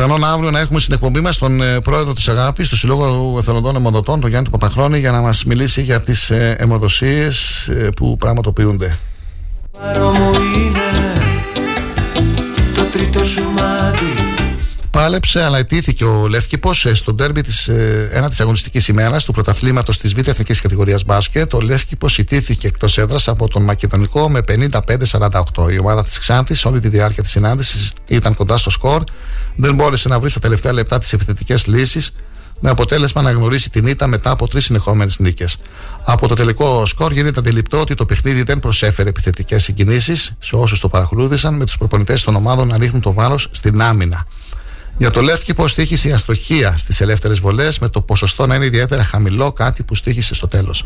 Πιθανόν αύριο να έχουμε στην εκπομπή μας τον ε, πρόεδρο της Αγάπης του Συλλόγου Εθελοντών Εμοδοτών, τον Γιάννη Παπαχρόνη, για να μας μιλήσει για τις ε, αιμοδοσίες ε, που πραγματοποιούνται. Το τρίτο σου μάτι Πάλεψε, αλλά ετήθηκε ο Λεύκυπο στο ντέρμπι της ένα της αγωνιστικής ημέρας του πρωταθλήματος της Β' Εθνικής Κατηγορίας Μπάσκετ. Ο Λεύκυπο ιτήθηκε εκτός έδρας από τον Μακεδονικό με 55-48. Η ομάδα της Ξάνθης όλη τη διάρκεια της συνάντησης ήταν κοντά στο σκορ. Δεν μπόρεσε να βρει στα τελευταία λεπτά τις επιθετικές λύσεις με αποτέλεσμα να γνωρίσει την ήττα μετά από τρεις συνεχόμενες νίκες. Από το τελικό σκορ γίνεται αντιληπτό ότι το παιχνίδι δεν προσέφερε επιθετικές συγκινήσεις σε όσους το παρακολούθησαν, με τους προπονητές των ομάδων να ρίχνουν το βάρος στην άμυνα. Για το Λεύκυπο στήχησε η αστοχία στις ελεύθερες βολές με το ποσοστό να είναι ιδιαίτερα χαμηλό, κάτι που στήχησε στο τέλος.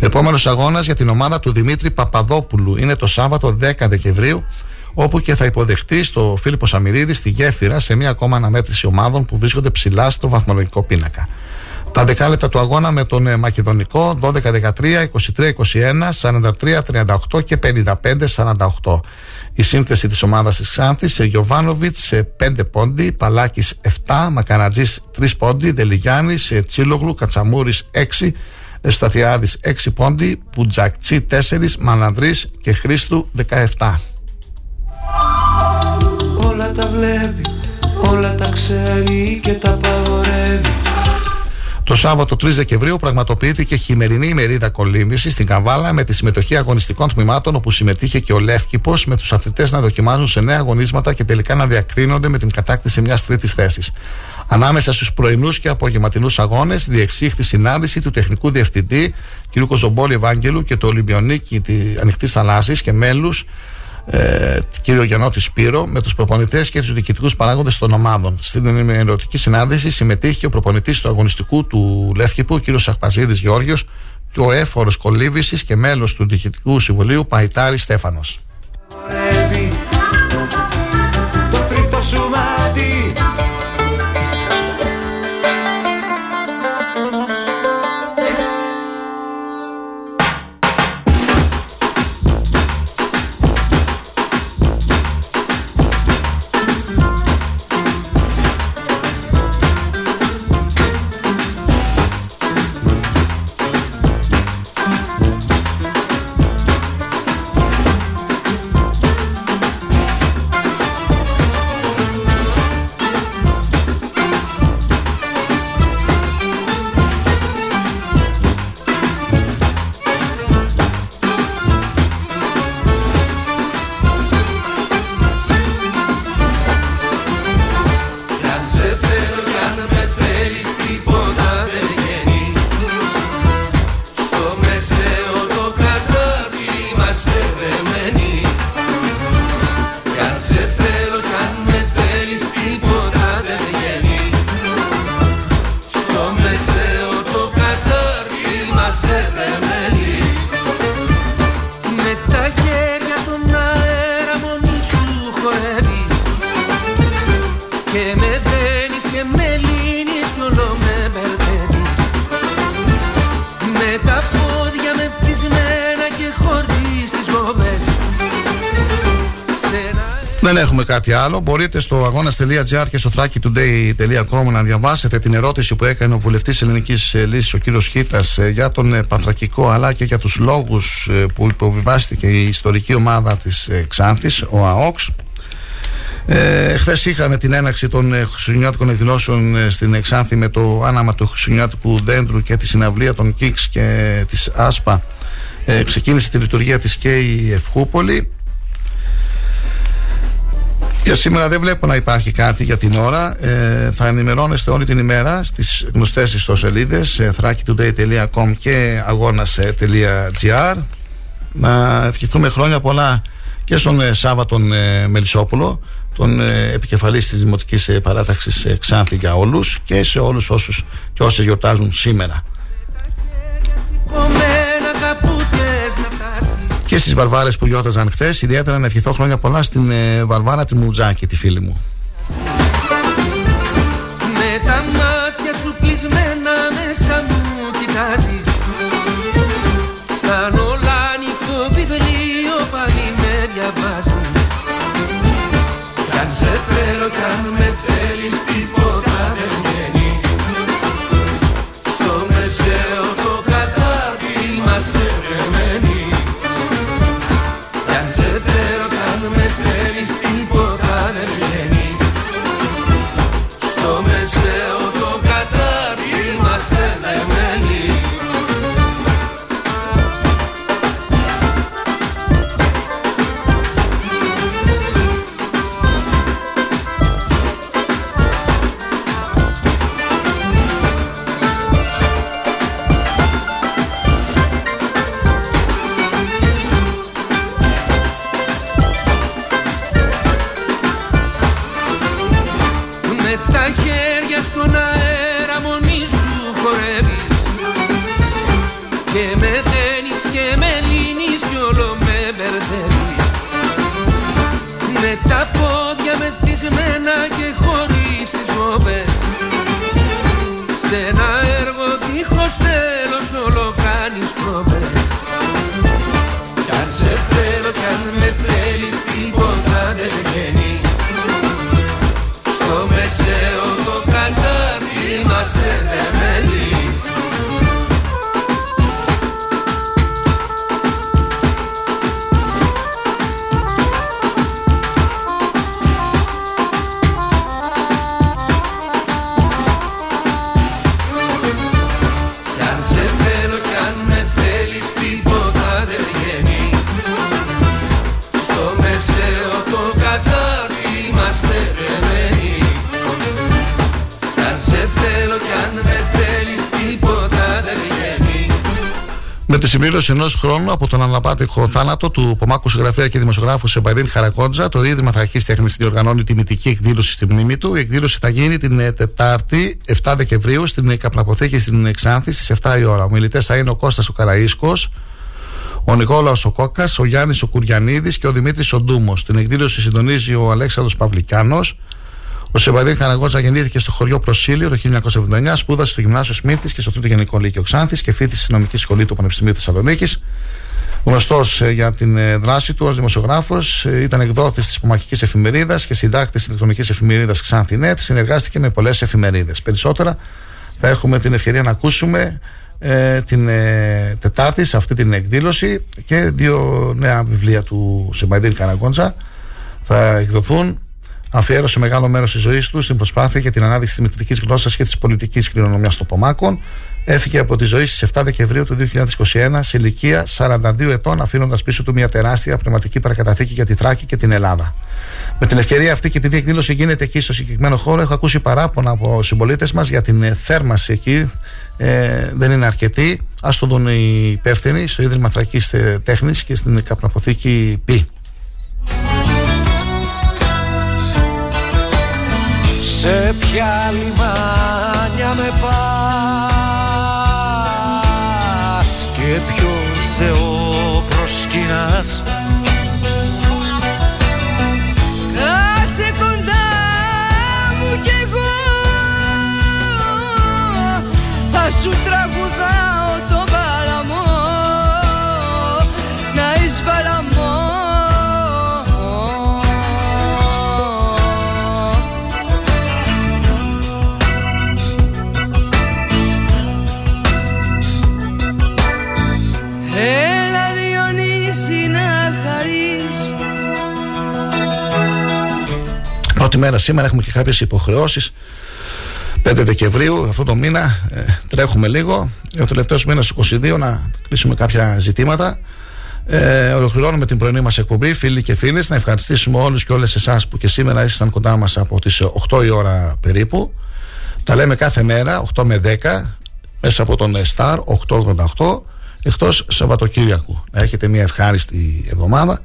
Επόμενος αγώνας για την ομάδα του Δημήτρη Παπαδόπουλου είναι το Σάββατο 10 Δεκεμβρίου, όπου και θα υποδεχτεί στο Φίλιππο Σαμυρίδη στη γέφυρα σε μια ακόμα αναμέτρηση ομάδων που βρίσκονται ψηλά στο βαθμολογικό πίνακα. Τα δεκάλεπτα του αγώνα με τον ε, Μακεδονικό 12-13, 23-21, 43-38 και 55-48. Η σύνθεση της ομάδας της Ξάνθης σε Γιωβάνοβιτς 5 πόντι, Παλάκης 7, Μακανατζής 3 πόντι, Δελιγιάννης, Τσίλογλου, Κατσαμούρης 6, Ευστατιάδης 6 πόντι, Πουτζακτσί 4, Μανανδρής και Χρήστου 17. Όλα τα βλέπει, όλα τα ξέρει και τα παγορεύει το Σάββατο 3 Δεκεμβρίου πραγματοποιήθηκε χειμερινή ημερίδα κολύμβησης στην Καβάλα με τη συμμετοχή αγωνιστικών τμήματων όπου συμμετείχε και ο Λεύκυπο με τους αθλητές να δοκιμάζουν σε νέα αγωνίσματα και τελικά να διακρίνονται με την κατάκτηση μιας τρίτης θέσης. Ανάμεσα στους πρωινούς και απογευματινούς αγώνες διεξήχθη συνάντηση του τεχνικού διευθυντή κ. Κοζομπόλη Ευάγγελου και του Ολυμπιονίκη Ανοιχτής Θαλάσσης και μέλους ε, κύριο Γιαννότη Σπύρο με τους προπονητές και τους διοικητικούς παράγοντες των ομάδων. Στην ενημερωτική συνάντηση συμμετείχε ο προπονητής του αγωνιστικού του Λεύκηπου, κύριος Σαχπαζίδης Γεώργιος, και ο έφορος κολύβησης και μέλος του Διοικητικού Συμβουλίου Παϊτάρη Στέφανος. Δεν κάτι άλλο. Μπορείτε στο αγώνα.gr και στο thrakitoday.com να διαβάσετε την ερώτηση που έκανε ο βουλευτής Ελληνικής Λύσης, ο κύριος Χίτας, ε, για τον ε, Πανθρακικό αλλά και για τους λόγους ε, που υποβιβάστηκε η ιστορική ομάδα της Ξάνθης, ο ΑΟΚΣ. Ε, Χθες είχαμε την έναρξη των χριστουγεννιάτικων εκδηλώσεων στην Εξάνθη με το άναμα του χριστουγεννιάτικου δέντρου και τη συναυλία των ΚΙΚΣ και της ΑΣΠΑ. Ε, ξεκίνησε τη λειτουργία της και η Ευχούπολη για σήμερα δεν βλέπω να υπάρχει κάτι για την ώρα. Ε, θα ενημερώνεστε όλη την ημέρα στις γνωστές ιστοσελίδες ε, thrakitoday.com και αγώνας.gr Να ευχηθούμε χρόνια πολλά και στον ε, Σάββατον ε, Μελισσόπουλο τον ε, επικεφαλής της Δημοτικής ε, Παράταξης ε, Ξάνθη για όλους και σε όλους όσους και όσες γιορτάζουν σήμερα και στις βαρβάρες που γιώταζαν χθες. Ιδιαίτερα να ευχηθώ χρόνια πολλά στην ε, Βαρβάρα τη Μουτζάκη, τη φίλη μου. Με τα μάτια σου κλεισμένα μέσα μου κοιτάζεις. Σαν ολάνικο βιβλίο πάλι με διαβάζεις. Κι αν σε θέλω κι αν με θέλεις συμπλήρωση ενός χρόνου από τον αναπάτηχο θάνατο του Πομάκου συγγραφέα και δημοσιογράφου Σεμπαϊδίν Χαρακόντζα, το Ίδρυμα Θρακής Τέχνης διοργανώνει τιμητική εκδήλωση στη μνήμη του. Η εκδήλωση θα γίνει την ε, Τετάρτη, 7 Δεκεμβρίου, στην Καπναποθήκη στην Εξάνθη στις 7 η ώρα. Ο μιλητές θα είναι ο Κώστας ο Καραΐσκος, ο Νικόλαος ο Κόκα, ο Γιάννης ο Κουριανίδης και ο Δημήτρης ο Ντούμος. Την εκδήλωση συντονίζει ο Αλέξανδρος Παυλικιάνος. Ο Σεβαδίν Καραγκότσα γεννήθηκε στο χωριό Προσίλιο το 1979, σπούδασε στο Γυμνάσιο Σμίρτη και στο Τρίτο Γενικό Λύκειο Ξάνθης και φίτησε στη νομικής σχολή του Πανεπιστημίου Θεσσαλονίκης. Γνωστός ε, για την ε, δράση του ως δημοσιογράφος, ε, ήταν εκδότης της Πομαχικής Εφημερίδας και συντάκτης της ηλεκτρονική εφημερίδας Ξάνθη.net. Συνεργάστηκε με πολλές εφημερίδες. Περισσότερα θα έχουμε την ευκαιρία να ακούσουμε ε, την ε, Τετάρτη σε αυτή την εκδήλωση και δύο νέα βιβλία του Σεμπαϊδίν Καραγκόντσα θα εκδοθούν αφιέρωσε μεγάλο μέρος της ζωής του στην προσπάθεια για την ανάδειξη της μητρικής γλώσσας και της πολιτικής κληρονομιάς των Πομάκων. Έφυγε από τη ζωή στις 7 Δεκεμβρίου του 2021 σε ηλικία 42 ετών, αφήνοντας πίσω του μια τεράστια πνευματική παρακαταθήκη για τη Θράκη και την Ελλάδα. Με την ευκαιρία αυτή και επειδή η εκδήλωση γίνεται εκεί στο συγκεκριμένο χώρο, έχω ακούσει παράπονα από συμπολίτες μας για την θέρμαση εκεί. Ε, δεν είναι αρκετή. Α το δουν οι υπεύθυνοι στο Ίδρυμα Θρακής Τέχνης και στην καπνοποθήκη Π. Σε ποια λιμάνια με πας. Και ποιος Θεό προσκυνάς Κάτσε κοντά μου κι εγώ. Θα σου τραγουδάω πρώτη μέρα σήμερα έχουμε και κάποιες υποχρεώσεις 5 Δεκεμβρίου αυτό το μήνα ε, τρέχουμε λίγο ο τελευταίος μήνας 22 να κλείσουμε κάποια ζητήματα ε, ολοκληρώνουμε την πρωινή μας εκπομπή, φίλοι και φίλες. Να ευχαριστήσουμε όλους και όλες εσάς που και σήμερα ήσασταν κοντά μας από τις 8 η ώρα περίπου. Τα λέμε κάθε μέρα, 8 με 10, μέσα από τον Star 888, εκτός Σαββατοκύριακου. Να έχετε μια ευχάριστη εβδομάδα.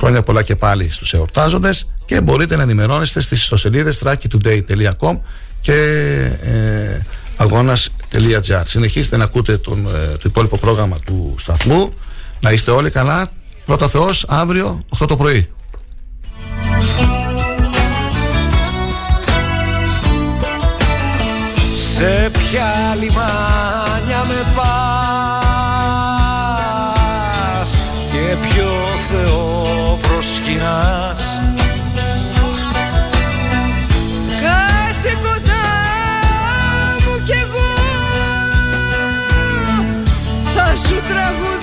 Χρόνια πολλά και πάλι στους εορτάζοντες και μπορείτε να ενημερώνεστε στις ιστοσελίδες trackytoday.com και ε, αγώνα.gr. Συνεχίστε να ακούτε τον, ε, το υπόλοιπο πρόγραμμα του σταθμού. Να είστε όλοι καλά. Πρώτα Θεός, αύριο 8 το πρωί. Σε ποια λιμάνια με πας και ποιος Θεό προσκυνάς Κάτσε κοντά μου κι εγώ. Θα σου τραγουδάω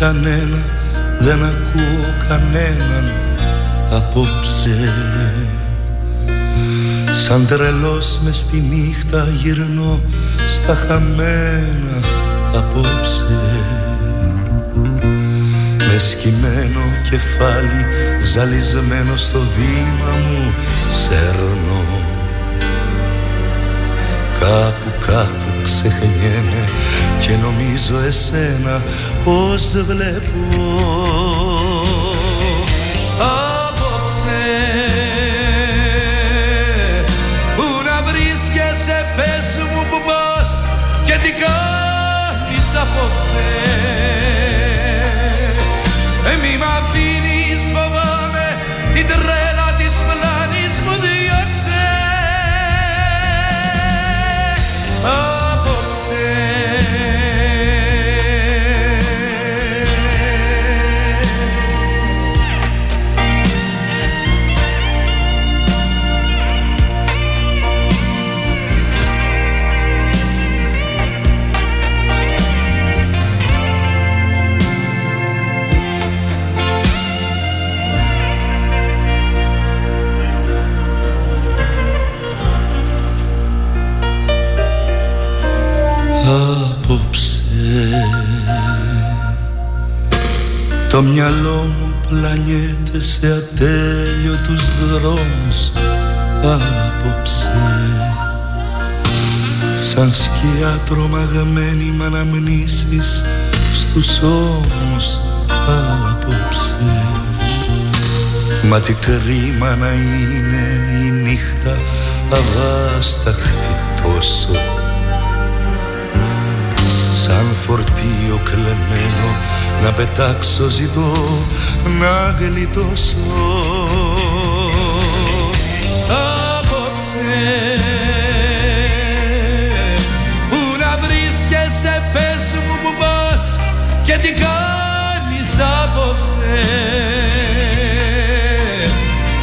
κανένα Δεν ακούω κανέναν Απόψε. Σαν τρελός μες στη νύχτα γυρνώ Στα χαμένα Απόψε. Με σκυμμένο κεφάλι Ζαλισμένο στο βήμα μου Σέρνω. Κάπου κάπου ξεχνιέμαι και νομίζω εσένα πως βλέπω. Απόψε Πού να βρίσκεσαι πες μου που πώς και τι κάνεις απόψε. Ε, Μη απόψε. Το μυαλό μου πλανιέται σε ατέλειωτους δρόμους απόψε. Σαν σκιά τρομαγμένη μ' αναμνήσεις στους ώμους απόψε. Μα τι κρίμα να είναι η νύχτα αβάσταχτη τόσο Σαν φορτίο κλεμμένο να πετάξω ζητώ να γλιτώσω. Απόψε Πού να βρίσκεσαι πες μου που πας και τι κάνεις απόψε.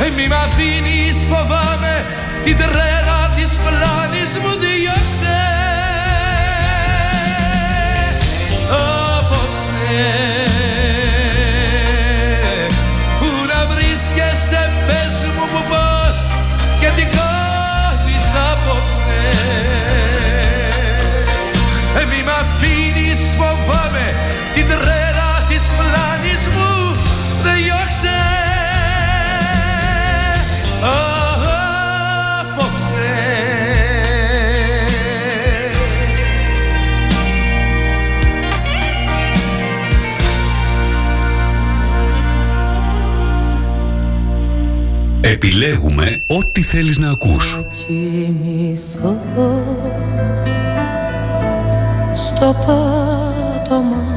Ε, Μη μ' αφήνεις φοβάμαι την τρέλα της πλάνης μου και τι κάνεις απόψε Επιλέγουμε ό,τι θέλεις να ακούς. κοιμηθώ στο πάτωμα